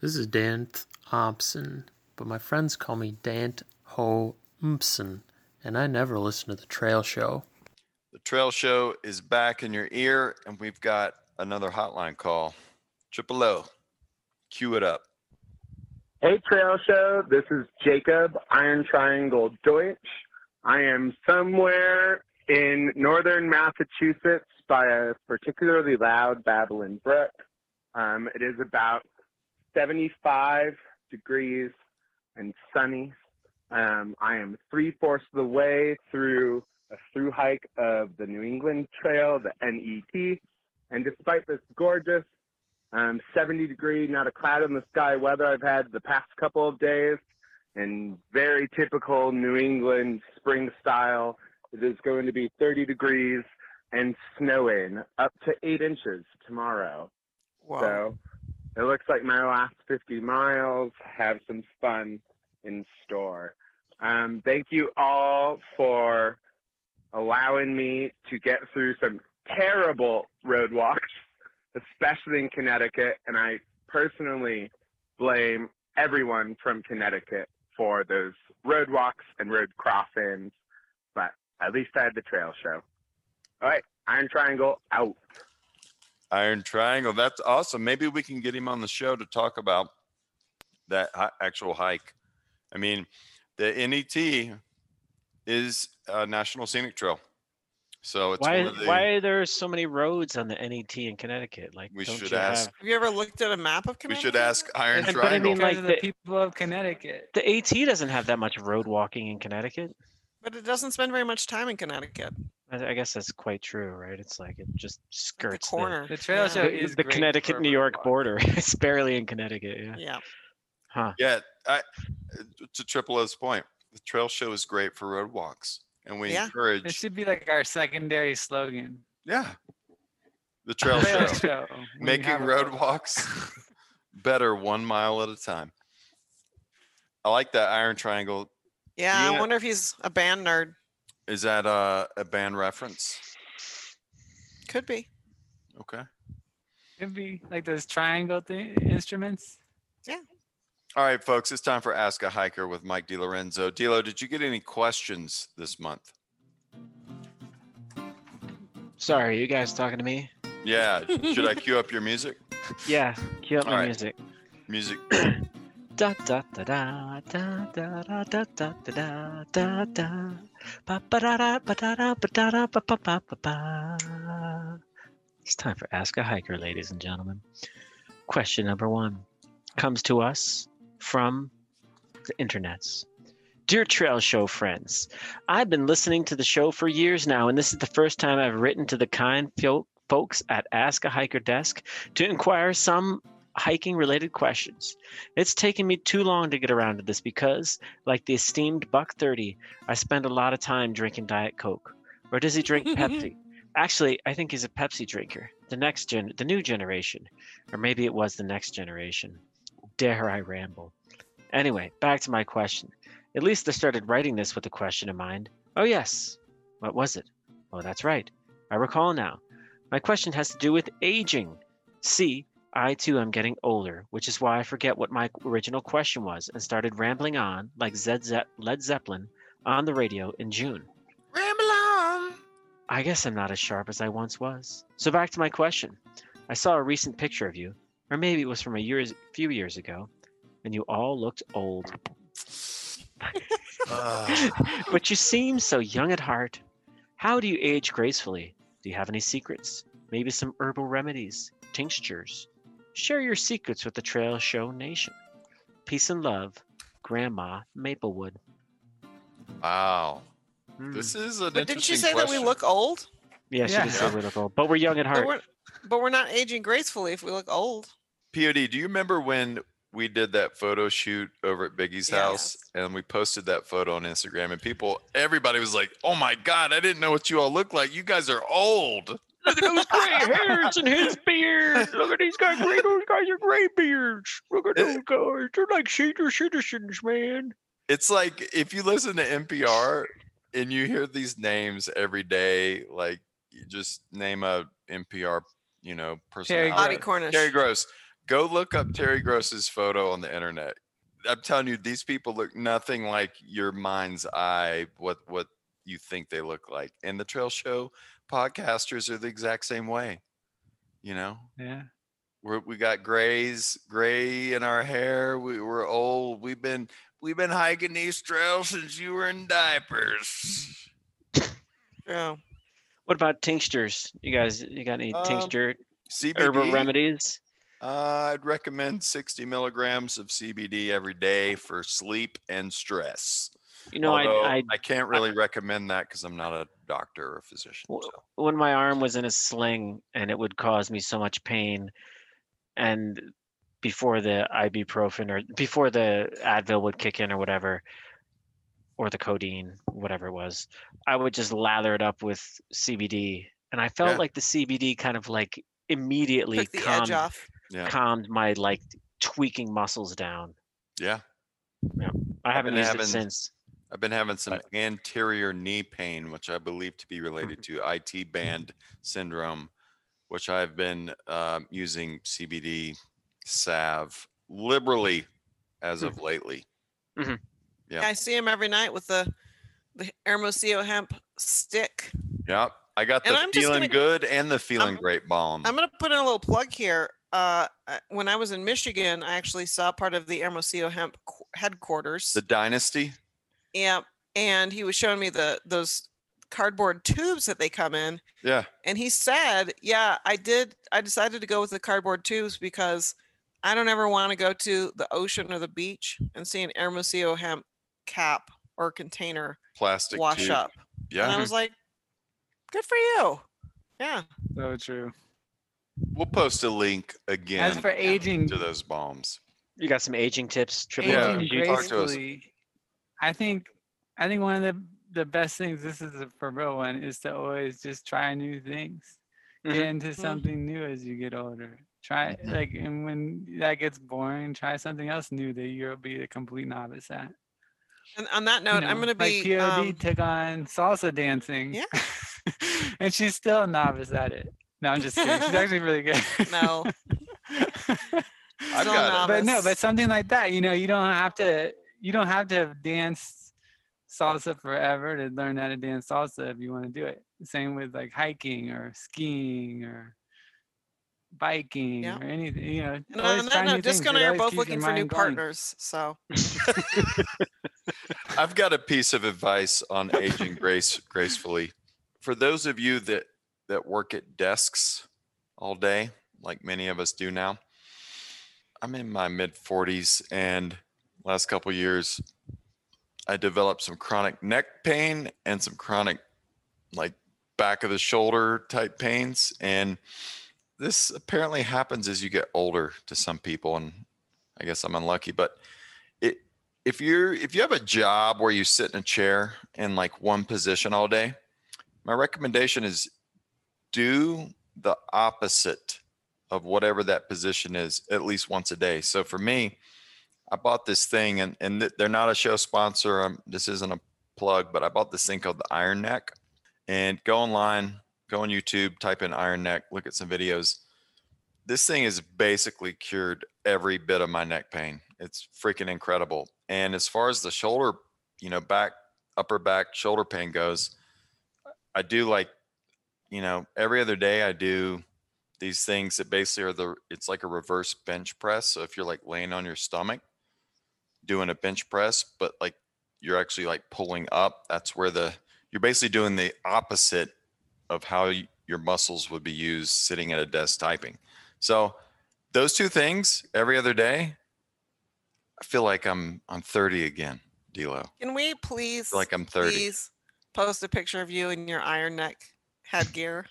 This is Dant Thompson, but my friends call me Dant Ho Mpson, and I never listen to the Trail Show. The Trail Show is back in your ear, and we've got another hotline call. Triple O. Cue it up. Hey, Trail Show. This is Jacob, Iron Triangle Deutsch. I am somewhere in northern Massachusetts by a particularly loud babbling brook. Um, it is about 75 degrees and sunny. Um, I am three fourths of the way through a through hike of the New England Trail, the NET. And despite this gorgeous um, 70 degree, not a cloud in the sky weather I've had the past couple of days, and very typical New England spring style, it is going to be 30 degrees and snowing up to eight inches tomorrow. Wow. So it looks like my last 50 miles have some fun in store. Um, thank you all for allowing me to get through some terrible road walks, especially in Connecticut. And I personally blame everyone from Connecticut for those road walks and road crossings. But at least I had the trail show. All right, Iron Triangle out. Iron Triangle. That's awesome. Maybe we can get him on the show to talk about that actual hike. I mean, the NET is a National Scenic Trail. So it's why the, why are there so many roads on the NET in Connecticut? Like We don't should you ask- have- Have you ever looked at a map of Connecticut? we should ask Iron Triangle. But I Triangle. mean, like the the- people of Connecticut. The AT doesn't have that much road walking in Connecticut. But it doesn't spend very much time in Connecticut. I, I guess that's quite true, right? It's like it just skirts the- corner. The trail Yeah. show the, is the great Connecticut for New York walk. border. it's barely in Connecticut. Yeah. Yeah. Huh. yeah, I, to Triple O's point, the trail show is great for road walks, and we Yeah. encourage. It should be like our secondary slogan. yeah, the trail Trail show, show. when you making have a road walks better one mile at a time. I like that Iron Triangle. Yeah, Yeah. I wonder if he's a band nerd. Is that a, a band reference? Could be. Okay. It'd be like those triangle th- instruments. Yeah. All right, folks, it's time for Ask a Hiker with Mike DiLorenzo. D'Lo, did you get any questions this month? Sorry, you guys talking to me? Yeah. Should I cue up your music? Yeah. Cue up All my right. music. Music. Da da da da da da da da da da da da It's time for Ask a Hiker, ladies and gentlemen. Question number one comes to us from the internets. Dear Trail Show friends, I've been listening to the show for years now, and this is the first time I've written to the kind folks at Ask a Hiker desk to inquire some hiking related questions. It's taken me too long to get around to this because, like the esteemed Buck 30, I spend a lot of time drinking Diet Coke. Or does he drink Pepsi? Actually, I think he's a Pepsi drinker. The next gen, the new generation. Or maybe it was the next generation. Dare I ramble? Anyway, back to my question. At least I started writing this with a question in mind. Oh, yes. What was it? Oh, that's right. I recall now. My question has to do with aging. See, I too am getting older, which is why I forget what my original question was and started rambling on like Zed Ze- Led Zeppelin on the radio in June. Ramble on. I guess I'm not as sharp as I once was. So back to my question. I saw a recent picture of you, or maybe it was from a years, few years ago, and you all looked old. but you seem so young at heart. How do you age gracefully? Do you have any secrets? Maybe some herbal remedies, tinctures? Share your secrets with the Trail Show Nation. Peace and love, Grandma Maplewood. Wow. Hmm. This is an But didn't you interesting say that we look old? Yeah, she Yeah. did say we look old, but we're young at But heart. we're, but we're not aging gracefully if we look old. POD, do you remember when we did that photo shoot over at Biggie's house and we posted that photo on Instagram and people, everybody was like, oh my God, I didn't know what you all look like. You guys are old. Look at those gray hairs and his beard. Look at these guys. Gray, those guys are gray beards. Look at those guys. They're like senior citizens, man. It's like if you listen to NPR and you hear these names every day, like you just name a NPR, you know, personality. Audie Cornish. Terry Gross. Go look up Terry Gross's photo on the internet. I'm telling you, these people look nothing like your mind's eye, what what you think they look like. And the trail show podcasters are the exact same way. You know? Yeah. We're, we got grays, gray in our hair. We, we're old. We've been we've been hiking these trails since you were in diapers. Yeah. What about tinctures? You guys, you got any Um, tincture CBD. herbal remedies? Uh, I'd recommend 60 milligrams of CBD every day for sleep and stress. You know, I- Although I- I can't really recommend that because I'm not a doctor or a physician. So. when my arm was in a sling and it would cause me so much pain and before the ibuprofen or before the advil would kick in or whatever or the codeine whatever it was i would just lather it up with cbd and i felt Yeah. like the cbd kind of like immediately Took the edge calmed, off. Yeah. calmed my like tweaking muscles down Yeah. yeah i haven't been used having- it since I've been having some anterior knee pain, which I believe to be related to IT band syndrome, which I've been um, using CBD salve liberally as of lately. Mm-hmm. Yeah. I see him every night with the the Hermosillo hemp stick. Yep. I got the I'm just feeling gonna- good and the feeling great balm. I'm gonna put in a little plug here. Uh, uh, when I was in Michigan, I actually saw part of the Hermosillo hemp qu- headquarters. The dynasty. Yeah, and he was showing me the those cardboard tubes that they come in, Yeah. and he said, "Yeah, I did. I decided to go with the cardboard tubes because I don't ever want to go to the ocean or the beach and see an Hermosillo hemp cap or container Plastic wash tube. up." Yeah. and I was like, "Good for you." Yeah. So true. We'll post a link again As for aging, to those balms. you got some aging tips triple Yeah, Did aging you- talk to us. Gracefully, I think I think one of the the best things. This is a for real one is to always just try new things. Get Mhm. into something new as you get older. Try Mm-hmm. like, and when that gets boring, try something else new that you'll be a complete novice at. And on that You note, I'm gonna be like POD um, took on salsa dancing. Yeah. and she's still a novice at it. No, I'm just kidding. She's actually really good. no. I've Still got but no, but something like that, you know, you don't have to you don't have to have danced salsa forever to learn how to dance salsa if you want to do it. Same with like hiking or skiing or biking Yeah. or anything, you know. And always on try that new note, Disco and I are both looking for new mind going. partners. So I've got a piece of advice on aging grace gracefully. For those of you that that work at desks all day, like many of us do now, I'm in my mid 40s, and last couple years, I developed some chronic neck pain and some chronic, like back of the shoulder type pains, and this apparently happens as you get older to some people, and I guess I'm unlucky, but it if you're if you have a job where you sit in a chair in like one position all day, my recommendation is do the opposite of whatever that position is at least once a day. So for me, I bought this thing and and th- they're not a show sponsor. Um, this isn't a plug, but I bought this thing called the Iron Neck. And go online, go on YouTube, type in Iron Neck, look at some videos. This thing has basically cured every bit of my neck pain. It's freaking incredible. And as far as the shoulder, you know, back, upper back, shoulder pain goes, I do like, you know, every other day I do these things that basically are the, it's like a reverse bench press. So if you're like laying on your stomach doing a bench press, but like you're actually like pulling up, that's where the, you're basically doing the opposite of how your muscles would be used sitting at a desk typing. So those two things every other day, I feel like I'm I'm 30 again, D'Lo. can we please, like I'm 30. please post a picture of you in your iron neck headgear?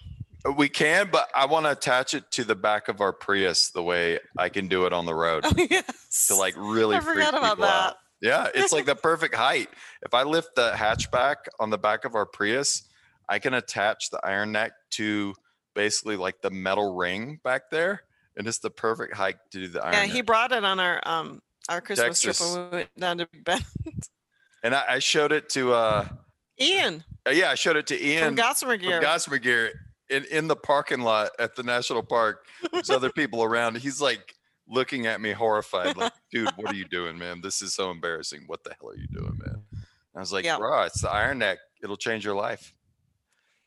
We can, but I want to attach it to the back of our Prius the way I can do it on the road Oh yes. to like really I freak forgot about people out. Yeah, it's like the perfect height. If I lift the hatchback on the back of our Prius, I can attach the iron neck to basically like the metal ring back there, and it's the perfect height to do the iron Yeah, neck. he brought it on our um our Christmas trip Texas. when we went down to Bend. and I, I showed it to uh Ian uh, yeah, I showed it to Ian from Gossamer from Gossamer Gear in, in the parking lot at the national park. There's other people around. He's like looking at me horrified, like, dude, what are you doing, man? This is so embarrassing. What the hell are you doing, man? I was like, Yeah. bro, it's the iron neck. It'll change your life.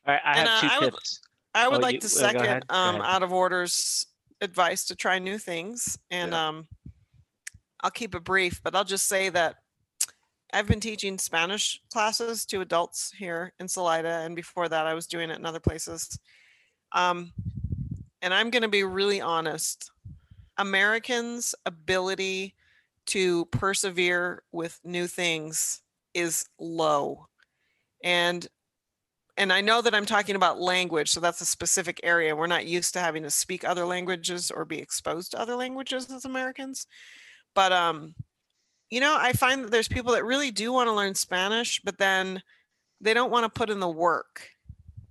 All right, I And, have uh, two I would- tips. I would Oh, like you- to uh, second um out of orders advice to try new things and um I'll keep it brief, but I'll just say that I've been teaching Spanish classes to adults here in Salida and before that I was doing it in other places. Um and I'm going to be really honest. Americans' ability to persevere with new things is low. And and I know that I'm talking about language, so that's a specific area. We're not used to having to speak other languages or be exposed to other languages as Americans. But um you know, I find that there's people that really do want to learn Spanish, but then they don't want to put in the work,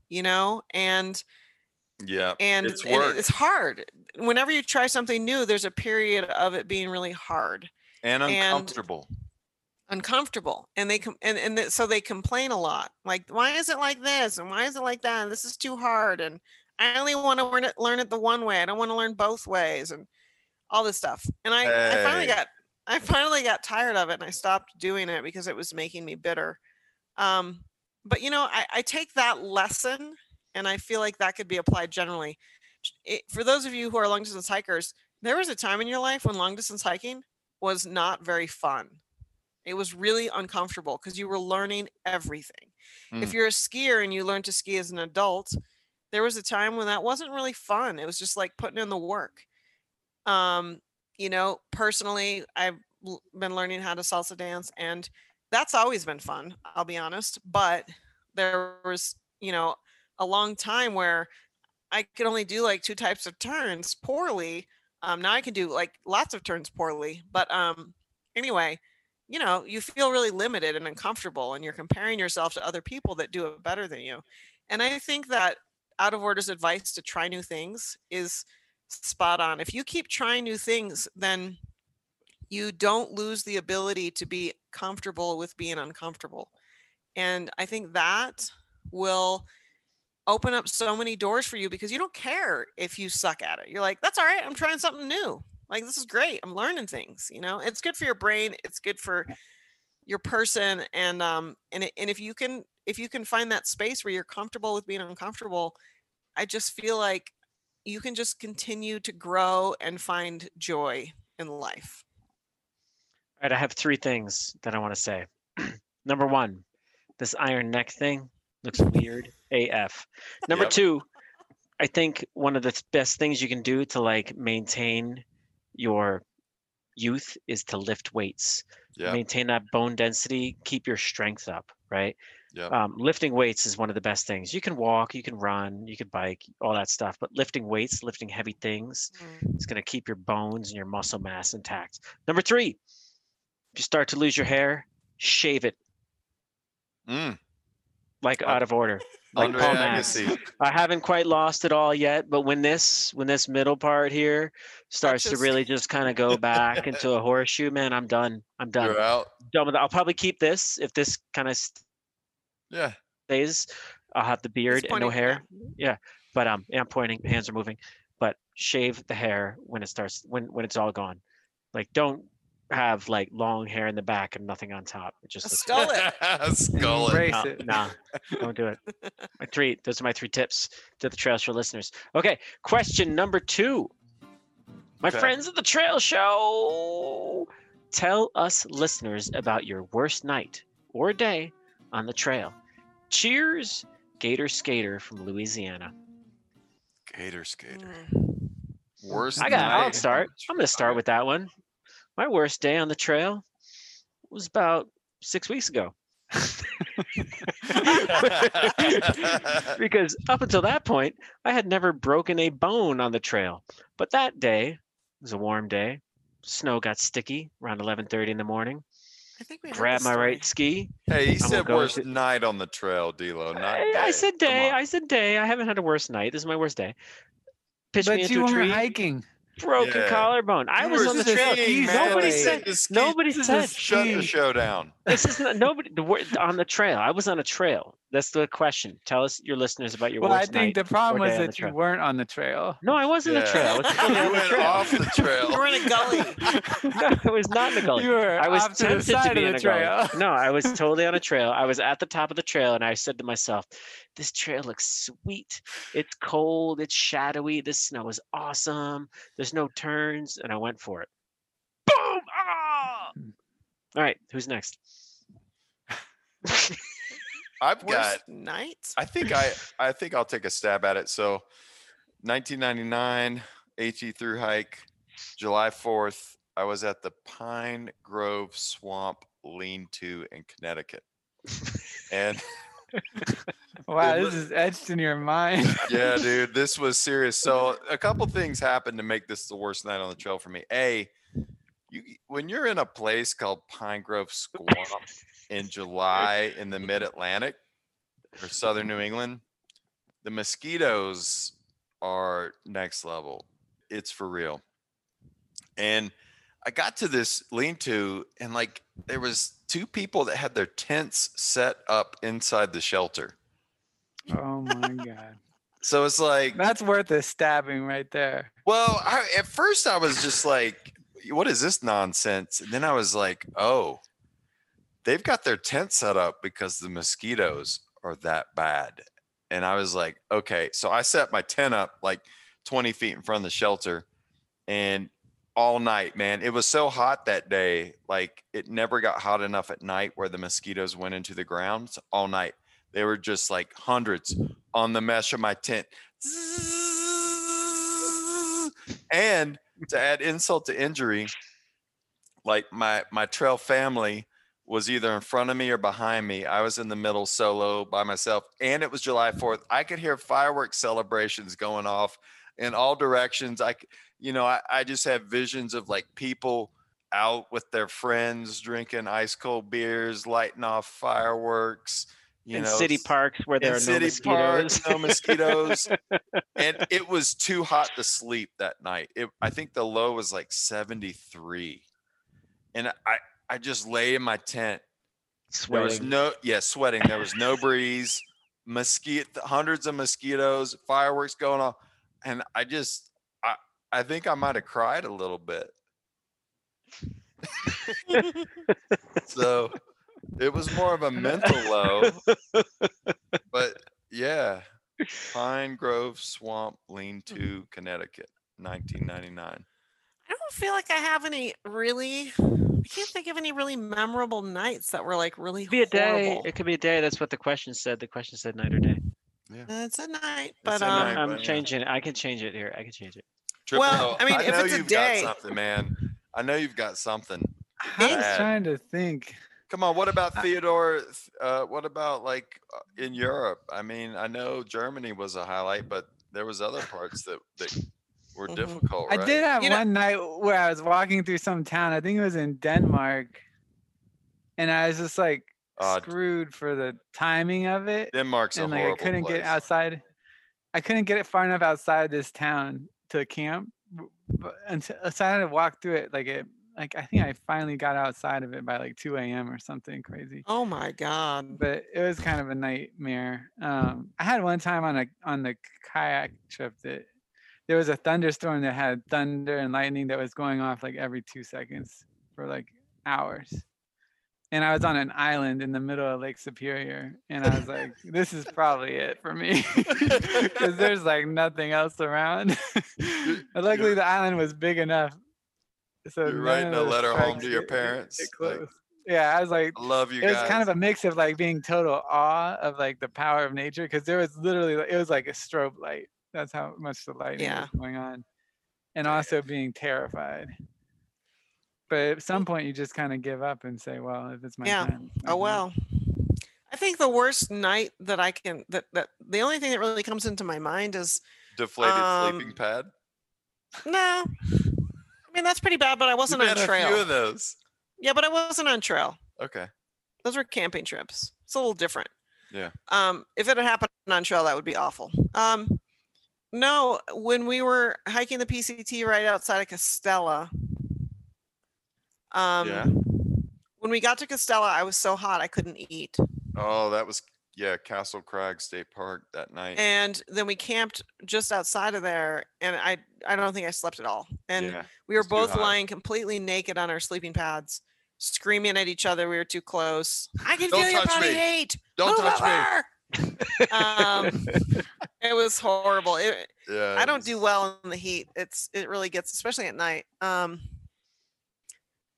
you know? And Yeah. and, it's and work it's hard. Whenever you try something new, there's a period of it being really hard and and- uncomfortable. uncomfortable and they com- and, and so they complain a lot like why is it like this and why is it like that and this is too hard and i only want to learn it learn it the one way i don't want to learn both ways and all this stuff and i i finally got i finally got tired of it and i stopped doing it because it was making me bitter um but you know i, I take that lesson and i feel like that could be applied generally it, for those of you who are long distance hikers there was a time in your life when long distance hiking was not very fun it was really uncomfortable because you were learning everything. If Mm. you're a skier and you learn to ski as an adult, there was a time when that wasn't really fun. It was just like putting in the work. Um, you know, personally, I've been learning how to salsa dance and that's always been fun, I'll be honest. But there was, you know, a long time where I could only do like two types of turns poorly. Um, now I can do like lots of turns poorly. But um, anyway, you know, you feel really limited and uncomfortable, and you're comparing yourself to other people that do it better than you. And I think that out of order's advice to try new things is spot on. If you keep trying new things, then you don't lose the ability to be comfortable with being uncomfortable. And I think that will open up so many doors for you because you don't care if you suck at it. You're like, that's all right. I'm trying something new. Like, this is great. I'm learning things, you know, it's good for your brain. It's good for your person. And, um, and, it- and if you can, if you can find that space where you're comfortable with being uncomfortable, I just feel like you can just continue to grow and find joy in life. All right, I have three things that I want to say. Number one, this iron neck thing looks weird AF. Number Yep. two, I think one of the best things you can do to like maintain your youth is to lift weights. Yeah. Maintain that bone density, keep your strength up, right? Yeah. Um, lifting weights is one of the best things. You can walk, you can run, you can bike, all that stuff, but lifting weights, lifting heavy things, is going to keep your bones and your muscle mass intact. Number three, if you start to lose your hair, shave it Mm. like out of order. Like Paul. Agassi. I haven't quite lost it all yet, but when this when this middle part here starts to really just kind of go back into a horseshoe, man, I'm done. I'm done. You're out. Done with it. I'll probably keep this if this kind of Yeah. stays. I'll have the beard and no hair. Yeah, but um, yeah, I'm pointing. Hands are moving. But shave the hair when it starts when when it's all gone. Like don't have like long hair in the back and nothing on top. It just looks Skull it. Skull it. No, it. nah, don't do it. My three, those are my three tips to the Trail Show listeners. Okay, question number two. My Okay. friends at the Trail Show, tell us listeners about your worst night or day on the trail. Cheers, Gator Skater from Louisiana. Gator skater. Mm. Worst I got. I'll start. I'm gonna start with that one. My worst day on the trail was about six weeks ago. because up until that point, I had never broken a bone on the trail. But that day was a warm day. Snow got sticky around 11:30 in the morning. I think we heard Grabbed this my story. right ski. Hey, he I'm gonna said go worst to- night on the trail, D'Lo. Not I, I day. said Come day. on. I said day. I haven't had a worse night. This is my worst day. Pitched me But into you a weren't tree. hiking. Broken Yeah. collarbone. I You was were on the This is a trail. ski Nobody day. said. The ski- Nobody this is said. Shut the ski. show down. This is not, nobody the word on the trail. I was on a trail. That's the question. Tell us your listeners about your Well, I think night the problem was day on the that you trail. weren't on the trail. No, I wasn't on the trail. I was totally you the went trail. off the You were in a gully. no, I was not in the gully. You were I was off to the tempted to be of in the a gully. No, I was totally on a trail. I was at the top of the trail, and I said to myself, "This trail looks sweet. It's cold. It's shadowy. This snow is awesome. There's no turns," and I went for it. Boom! Ah! All right, who's next? I've got. Worst night? I think I. I think I'll take a stab at it. So, 1999 AT through hike, July 4th. I was at the Pine Grove Swamp lean-to in Connecticut. And Wow, It this is etched in your mind. yeah, dude, this was serious. So a couple things happened to make this the worst night on the trail for me. A, you when you're in a place called Pine Grove Swamp in July in the mid Atlantic or southern New England, the mosquitoes are next level. It's for real. And I got to this lean-to and like there was two people that had their tents set up inside the shelter. Oh my god. So it's like That's worth a stabbing right there. Well, I, at first I was just like, "What is this nonsense?" And then I was like, "Oh, they've got their tent set up because the mosquitoes are that bad." And I was like, "Okay." So I set my tent up like 20 feet in front of the shelter, and all night, man, it was so hot that day. Like it never got hot enough at night where the mosquitoes went into the ground. So all night, they were just like hundreds on the mesh of my tent. And to add insult to injury, like my my trail family was either in front of me or behind me. I was in the middle solo by myself, and it was July 4th. I could hear fireworks celebrations going off in all directions. I, you know, I, I just have visions of like people out with their friends drinking ice cold beers, lighting off fireworks. You in know, city parks where there are no city parks, mosquitoes. no mosquitoes. and it was too hot to sleep that night. It, I think the low was like 73. And I, I just lay in my tent. There was Sweating. no, yeah, sweating. There was no breeze, mosquito, hundreds of mosquitoes, fireworks going off. And I just, I, I think I might have cried a little bit. so it was more of a mental low. But yeah, Pine Grove Swamp Lean to Connecticut, 1999. I don't feel like I have any really. I can't think of any really memorable nights that were like really It could be a day. It could be a day. That's what the question said. The question said night or day. Yeah. It's a night, It's but a um, night, I'm but yeah. changing it. I can change it here. I can change it. Triple Well, O, I mean, if know it's a you've day- got something, man. I know you've got something. I was bad. trying to think. Come on, what about Theodore? Uh, what about like uh, in Europe? I mean, I know Germany was a highlight, but there was other parts that that were Mhm. difficult. I did have You know- one night where I was walking through some town. I think it was in Denmark. And I was just like Uh, screwed for the timing of it. Denmark's a and like I couldn't get outside. I couldn't get it far enough outside this town to camp. b- But until so I had to walk through it like it like I think I finally got outside of it by like 2 a.m. or something crazy. oh my god. But it was kind of a nightmare. Um, I had one time on a on the kayak trip that there was a thunderstorm that had thunder and lightning that was going off like every two seconds for like hours. And I was on an island in the middle of Lake Superior, and I was like, "This is probably it for me," because there's like nothing else around. But luckily, the island was big enough, so You're writing a letter home to your parents. like, yeah, I was like, I love you it was guys. kind of a mix of like being total awe of like the power of nature because there was literally it was like a strobe light. That's how much the lightning Yeah. was going on, and also being terrified. But at some point, you just kind of give up and say, "Well, if it's my Yeah. time." it's Oh well. I think the worst night that I can that that the only thing that really comes into my mind is deflated um, sleeping pad. no. I mean that's pretty bad, but I wasn't You've on had trail. a few of those. Yeah, but I wasn't on trail. Okay. Those were camping trips. It's a little different. Yeah. Um, if it had happened on trail, that would be awful. Um, no, when we were hiking the PCT right outside of Castella, um, yeah. when we got to Castella, I was so hot I couldn't eat. Oh, that was yeah, Castle Crag State Park that night. And then we camped just outside of there, and I I don't think I slept at all. And Yeah, we were it's too both hot. lying completely naked on our sleeping pads, screaming at each other. We were too close. I can Don't feel your touch body me. heat. Don't Move touch me. over." um, it was horrible. It, yeah. I don't do well in the heat. It's it really gets, especially at night. Um,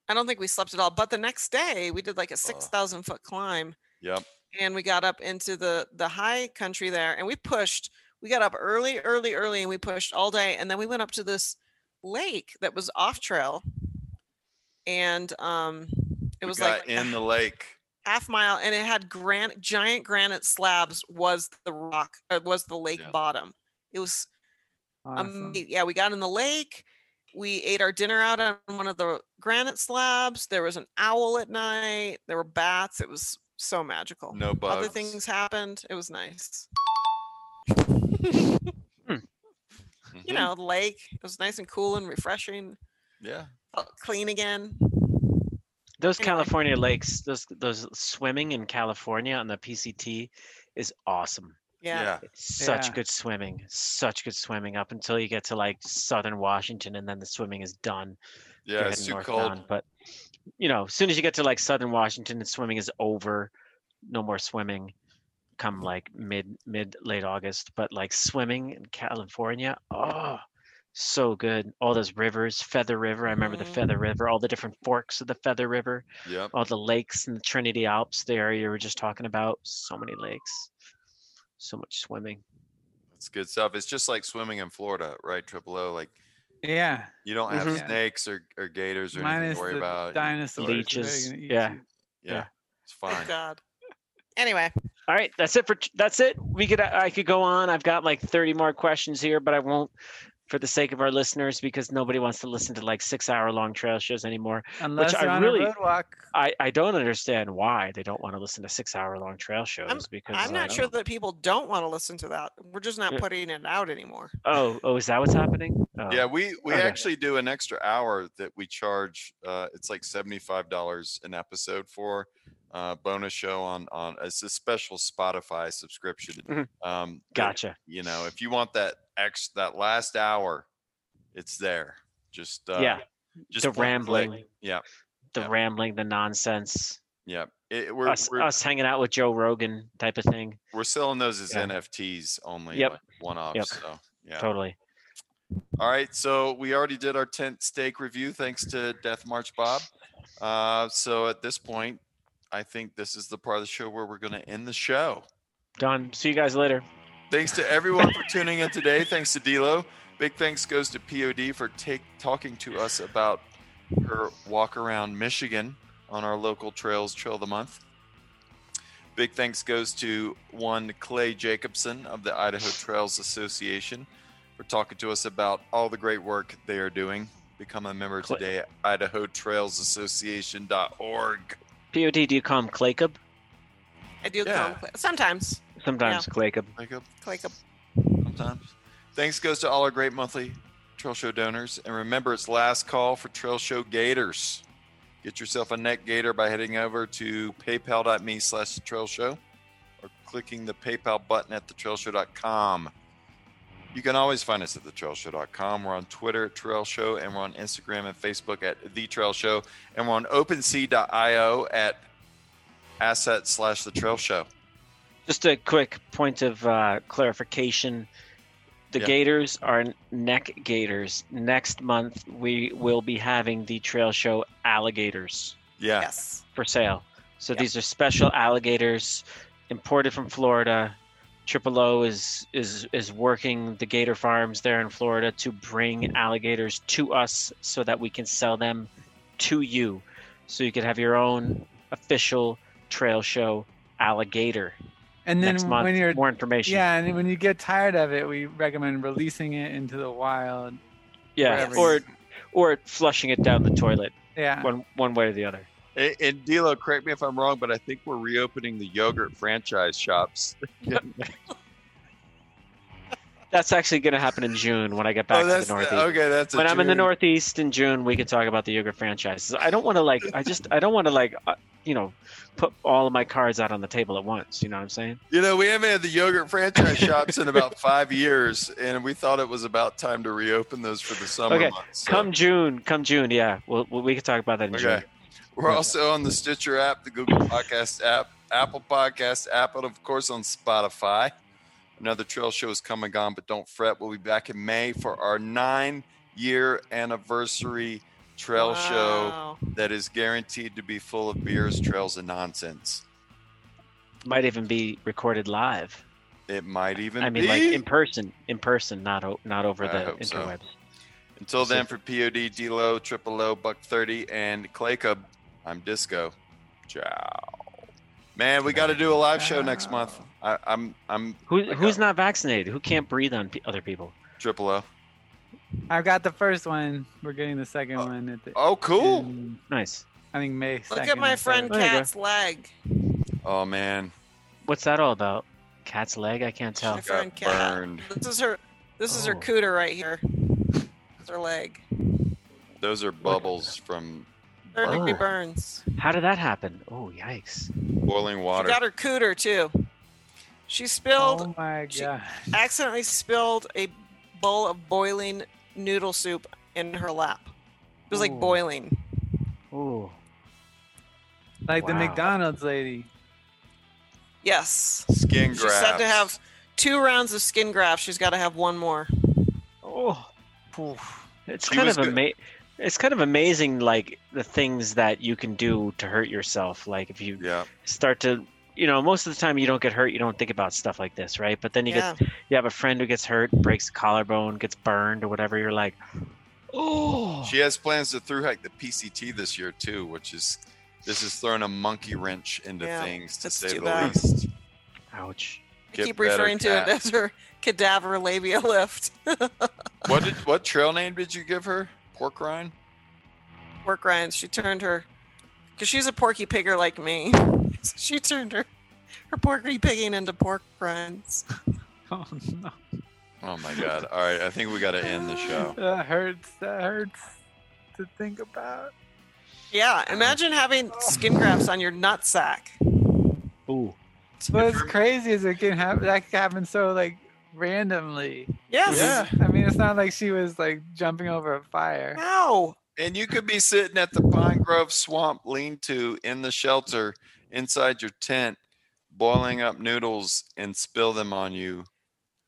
I don't think we slept at all. But the next day, we did like a six thousand foot climb, Yep. and we got up into the the high country there, and we pushed. We got up early, early, early, and we pushed all day, and then we went up to this lake that was off trail, and um, It We was like in the lake. Half mile, and it had granite, giant granite slabs. Was the rock? Uh, was the lake bottom? It was Awesome. um, yeah, we got in the lake. We ate our dinner out on one of the granite slabs. There was an owl at night. There were bats. It was so magical. No bugs. Other things happened. It was nice. Mm-hmm. You know, the lake. It was nice and cool and refreshing. Yeah. Felt clean again. Those California lakes, those those swimming in California on the PCT is awesome. Yeah. Yeah. Such Yeah. good swimming. Such good swimming up until you get to like southern Washington and then the swimming is done. Yeah, it's too cold. bound. But you know, as soon as you get to like southern Washington and swimming is over, no more swimming come mm. like mid mid late August. But like swimming in California, oh so good. All those rivers, Feather River. I remember the Feather River, all the different forks of the Feather River, Yep. all the lakes in the Trinity Alps, the area you were just talking about. So many lakes, so much swimming. It's good stuff. It's just like swimming in Florida, right? Triple O. Like Yeah. you don't have Mhm. snakes or, or gators or anything to worry the about. dinosaurs. Leeches. gonna Yeah. Yeah. It's Oh fine. God. Anyway, All right, that's it for that's it. We could I could go on. I've got like 30 more questions here, but I won't for the sake of our listeners because nobody wants to listen to like 6-hour long trail shows anymore. Unless which I on really a road walk. I I don't understand why they don't want to listen to 6-hour long trail shows because I'm I not don't- sure that people don't want to listen to that. We're just not putting it out anymore. Oh, oh, is that what's happening? Oh. Yeah, we we Okay. actually do an extra hour that we charge. Uh, it's like seventy five dollars an episode for uh, bonus show on on it's a special Spotify subscription. Mhm. Um, Gotcha. You know, if you want that X that last hour, it's there. Just uh, yeah. just the one click. rambling, Yeah, the rambling, the nonsense. yeah. It, we're us, we're, us hanging out with Joe Rogan type of thing. we're selling those as Yeah. NFTs only. Yep. one off. Yep. So yeah. Totally. All right, so we already did our tent stake review thanks to Death March Bob. Uh, so at this point, I think this is the part of the show where we're going to end the show. Done. See you guys later. Thanks to everyone for tuning in today. Thanks to D'Lo. Big thanks goes to POD for take talking to us about her walk around Michigan on our local trails trail of the month. Big thanks goes to one Clay Jacobson of the Idaho Trails Association for talking to us about all the great work they are doing. Become a member today at idahotrailsassociation.org. POD, do you call him Claycub? I do call them Clay- sometimes. Sometimes Claycub. Claycub. Claycub. sometimes. Thanks goes to all our great monthly Trail Show donors. And remember, it's last call for Trail Show Gators. Get yourself a neck gator by heading over to paypal.me slash the trail show or clicking the PayPal button at thetrailshow.com. You can always find us at thetrailshow.com. We're on Twitter at Trail Show, and we're on Instagram and Facebook at The Trail Show, and we're on OpenSea.io at asset slash The Trail Show. Just a quick point of uh, clarification. The Yeah. gators are neck gators. Next month, we will be having the trail show alligators Yeah. Yes. for sale. So these are special alligators imported from Florida. Triple O is is is working the gator farms there in Florida to bring alligators to us so that we can sell them to you. So you could have your own official trail show alligator. And then next month, when you're more information. Yeah, and when you get tired of it, we recommend releasing it into the wild. Yeah, or or flushing it down the toilet. Yeah. One one way or the other. And, and D'Lo, correct me if I'm wrong, but I think we're reopening the yogurt franchise shops. That's actually going to happen in June when I get back Oh, to the the- Northeast. okay, that's when I'm in the Northeast in June. We can talk about the yogurt franchises. I don't want to like. I just. I don't want to like. Uh, you know, put all of my cards out on the table at once. You know what I'm saying? You know, we haven't had the yogurt franchise shops in about five years, and we thought it was about time to reopen those for the summer okay. months. so- Come June. Come June. Yeah. We'll, we we can talk about that in Okay. June. We're also on the Stitcher app, the Google Podcast app, Apple Podcast app, and of course on Spotify. Another trail show is coming and gone, but don't fret. We'll be back in May for our nine year anniversary trail Wow. show that is guaranteed to be full of beers, trails, and nonsense. Might even be recorded live. It might even be I mean, be. like in person. In person, not o- not over I the hope so. Until So- then, for POD, D'Lo, Triple O, Buck 30, and Clay Cub, I'm Disco. Ciao. Man, we got to do a live show next month. I, I'm I'm Who, who's not vaccinated? Who can't breathe on pe- other people? triple O. I've got the first one. We're getting the second oh. one. At the, Oh, cool. in, Nice. I think May. Look 2nd at my or friend There you go. Cat's leg. Oh man, What's that all about? Cat's leg? I can't tell. My friend got Cat. burned. This is her. This is her Oh. cooter right here. It's her leg. Those are bubbles from Third degree Oh. burns. How did that happen? Oh, yikes. boiling water. She got her cooter too. She spilled. Oh my she god. accidentally spilled a bowl of boiling noodle soup in her lap. It was like boiling. Ooh. Like the McDonald's lady. Yes. Skin graft. She's said to have two rounds of skin grafts. She's got to have one more. Oh. It's She kind was of good- ama- It's kind of amazing, like the things that you can do to hurt yourself. Like if you Yeah. start to, you know, most of the time you don't get hurt, you don't think about stuff like this, right? But then you Yeah. get, you have a friend who gets hurt, breaks a collarbone, gets burned or whatever. You're like, oh. She has plans to through hike the PCT this year too, which is this is throwing a monkey wrench into Yeah, things to say the bad. least. Ouch. I Get keep better, referring to Cat. it as her cadaver labia lift. What did what trail name did you give her? Pork rind. Pork rinds. She turned her, because she's a porky pigger like me. So she turned her, her porky pigging into pork rinds. Oh no. Oh my god! All right, I think we got to end the show. That hurts. That hurts to think about. Yeah, imagine having skin grafts on your nut sack. Ooh. What's crazy is it can happen. That can happen so like randomly. Yes. Yeah. I mean, it's not like she was like jumping over a fire. No. And you could be sitting at the Pine Grove Swamp lean-to in the shelter inside your tent, boiling up noodles and spill them on you.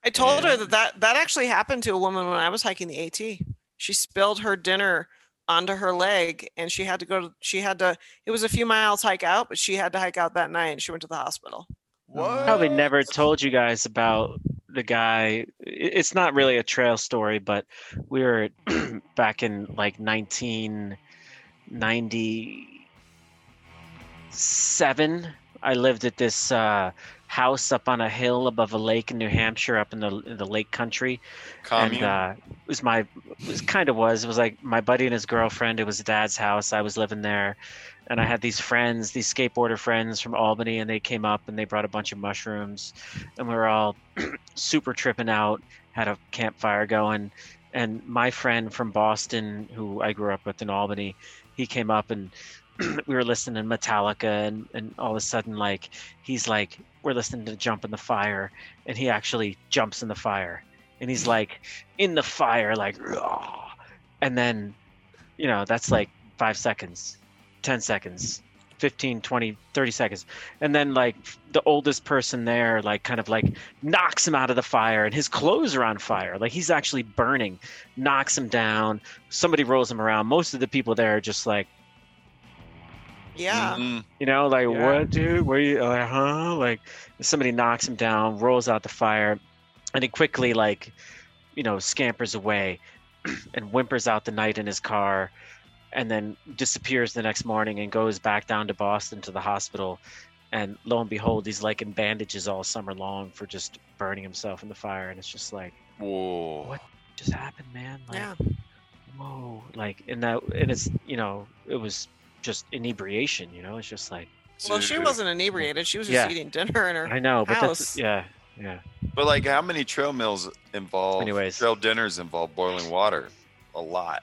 I told her that, that that actually happened to a woman when I was hiking the AT. She spilled her dinner onto her leg and she had to go to she had to it was a few miles hike out, but she had to hike out that night and she went to the hospital. What? Probably never told you guys about the guy. It's not really a trail story, but we were back in like 1997. I lived at this uh, house up on a hill above a lake in New Hampshire, up in the in the lake country. Commune? And uh, it was my, it was kind of was. It was like my buddy and his girlfriend. It was dad's house. I was living there, and I had these friends, these skateboarder friends from Albany, and they came up and they brought a bunch of mushrooms, and we were all super tripping out. Had a campfire going, and my friend from Boston, who I grew up with in Albany, he came up and we were listening to Metallica, and and all of a sudden, like he's like, we're listening to Jump in the Fire, and he actually jumps in the fire, and he's like in the fire, like, "Raw." and then, you know, that's like five seconds, 10 seconds, 15, 20, 30 seconds. And then, like, the oldest person there, like, kind of like knocks him out of the fire, and his clothes are on fire. Like, he's actually burning, knocks him down. Somebody rolls him around. Most of the people there are just like, Yeah. Mhm. you know, like, Yeah. what, dude? Where you, like, huh? Like, somebody knocks him down, rolls out the fire, and he quickly, like, you know, scampers away and whimpers out the night in his car and then disappears the next morning and goes back down to Boston to the hospital. And lo and behold, he's like in bandages all summer long for just burning himself in the fire. And it's just like, Whoa. what just happened, man? Like, Yeah. whoa. Like, and that, and it's, you know, it was just inebriation, you know? It's just like, Well, she wasn't inebriated. She was just Yeah. eating dinner in her I know, but house. that's, yeah, yeah. But like, how many trail meals involve? Anyways. trail dinners involve boiling water. A lot.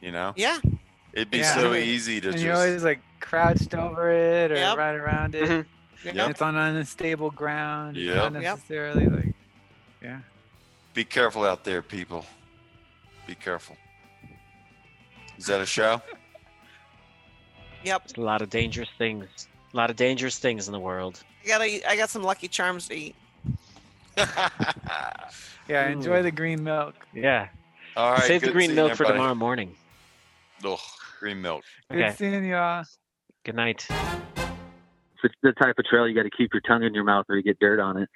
You know, yeah. It'd be Yeah. so easy to And just. you're always like crouched over it or Yep. right around it. Mhm. Yep. Yep. It's on unstable ground. It's Yep. Not Yep. like, yeah. Be careful out there, people. Be careful. Is that a show? Yep. There's a lot of dangerous things. A lot of dangerous things in the world. I got I got some Lucky Charms to eat. Yeah, enjoy the green milk. Yeah. All right. Save the green seeing milk for tomorrow morning. Ugh, green milk. Good seeing y'all. Good night. It's the type of trail you got to keep your tongue in your mouth or you get dirt on it.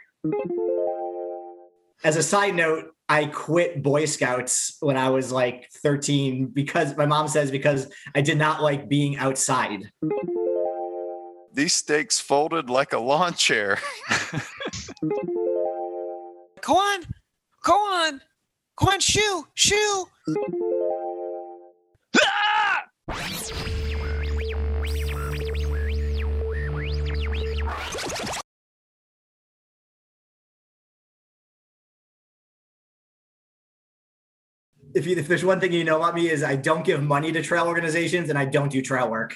As a side note, I quit Boy Scouts when I was like 13 because my mom says because I did not like being outside. These stakes folded like a lawn chair. Go on. Go on. Go on, shoo, shoo. If you if there's one thing you know about me is I don't give money to trail organizations and I don't do trail work.